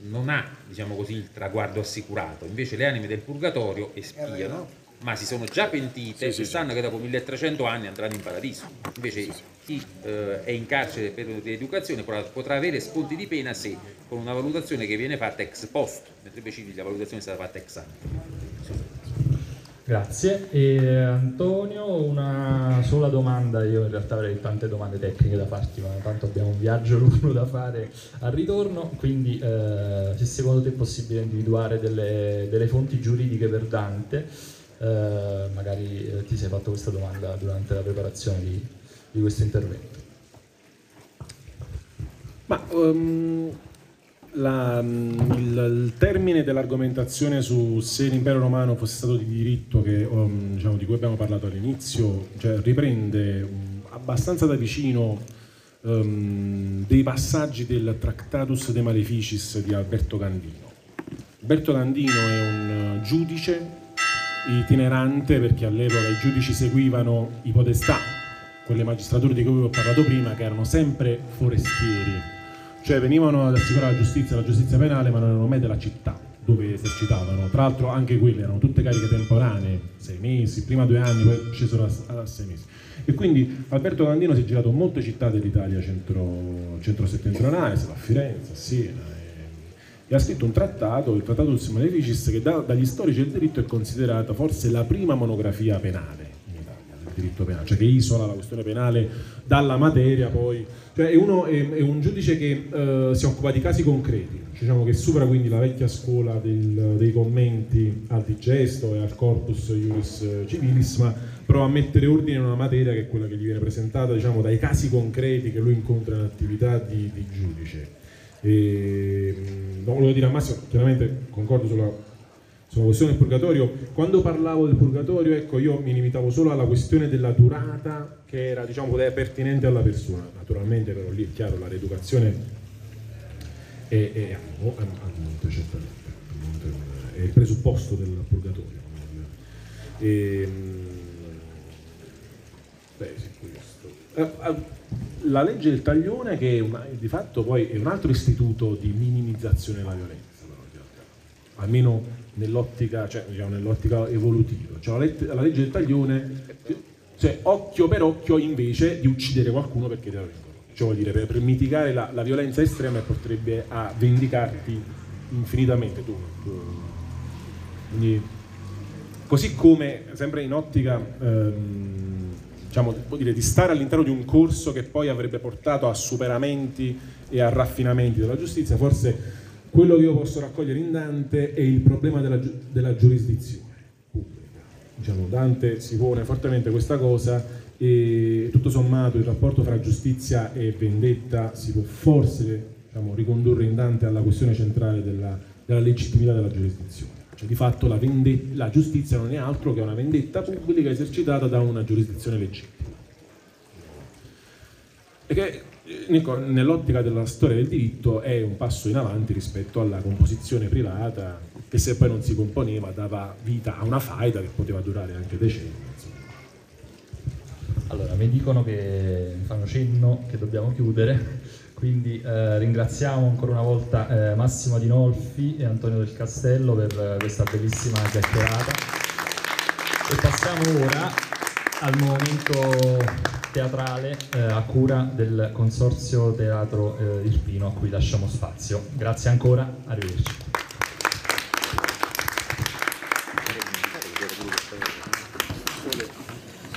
non ha, diciamo così, il traguardo assicurato, invece le anime del purgatorio espiano, ma si sono già pentite sì, e sì, sanno sì. che dopo 1300 anni andranno in paradiso. Invece chi eh, è in carcere per rieducazione potrà, potrà, avere sconti di pena se con una valutazione che viene fatta ex post, mentre invece la valutazione è stata fatta ex ante. Grazie. E Antonio, una sola domanda, io in realtà avrei tante domande tecniche da farti, ma tanto abbiamo un viaggio lungo da fare al ritorno, quindi eh, se secondo te è possibile individuare delle, delle fonti giuridiche per Dante, eh, magari eh, ti sei fatto questa domanda durante la preparazione di, di questo intervento. Ma um, la, mm, il, il, termine dell'argomentazione su se l'impero romano fosse stato di diritto, che, um, diciamo, di cui abbiamo parlato all'inizio, cioè, riprende un, abbastanza da vicino ehm, dei passaggi del Tractatus de Maleficis di Alberto Candino. Alberto Candino è un giudice itinerante perché all'epoca i giudici seguivano i podestà, quelle magistrature di cui ho parlato prima, che erano sempre forestieri, cioè venivano ad assicurare la giustizia, la giustizia penale, ma non erano mai della città dove esercitavano. Tra l'altro anche quelle erano tutte cariche temporanee, sei mesi, prima due anni, poi scesero a, a sei mesi. E quindi Alberto Candino si è girato molte città dell'Italia centro, centro-settentrionale, a Firenze, a Siena, e ha scritto un trattato, il Trattato del Maleficis, che da, dagli storici del diritto è considerata forse la prima monografia penale in diritto penale, cioè che isola la questione penale dalla materia poi. Cioè è, uno, è, è un giudice che eh, si occupa di casi concreti, diciamo che supera quindi la vecchia scuola del, dei commenti al digesto e al corpus iuris civilis, ma prova a mettere ordine in una materia che è quella che gli viene presentata diciamo, dai casi concreti che lui incontra in attività di, di giudice. E, non volevo dire a Massimo, chiaramente concordo sulla, sulla questione del purgatorio. Quando parlavo del purgatorio, ecco, io mi limitavo solo alla questione della durata che era, diciamo, pertinente alla persona. Naturalmente, però lì è chiaro, la rieducazione è, è, oh, è, certamente, è il presupposto del purgatorio. E, beh, sì, questo. Eh, la legge del taglione che una, di fatto poi è un altro istituto di minimizzazione della violenza, almeno nell'ottica, cioè, diciamo, nell'ottica evolutiva. Cioè, la, let- la, legge del taglione, cioè, occhio per occhio invece di uccidere qualcuno perché te la vengono. Cioè, vuol dire, per, per mitigare la, la, violenza estrema porterebbe a vendicarti infinitamente tu. tu. Quindi, così come, sempre in ottica... Ehm, diciamo, dire, di stare all'interno di un corso che poi avrebbe portato a superamenti e a raffinamenti della giustizia, forse quello che io posso raccogliere in Dante è il problema della, della giurisdizione pubblica. Diciamo, Dante si pone fortemente questa cosa e tutto sommato il rapporto fra giustizia e vendetta si può forse diciamo, ricondurre in Dante alla questione centrale della, della legittimità della giurisdizione. Cioè, di fatto la, vendetta, la, giustizia non è altro che una vendetta pubblica esercitata da una giurisdizione legittima. E che nell'ottica della storia del diritto è un passo in avanti rispetto alla composizione privata che se poi non si componeva dava vita a una faida che poteva durare anche decenni. Allora, mi dicono che mi fanno cenno che dobbiamo chiudere. Quindi eh, ringraziamo ancora una volta eh, Massimo Adinolfi e Antonio del Castello per eh, questa bellissima chiacchierata. E passiamo ora al momento teatrale eh, a cura del Consorzio Teatro eh, Irpino a cui lasciamo spazio. Grazie ancora, arrivederci.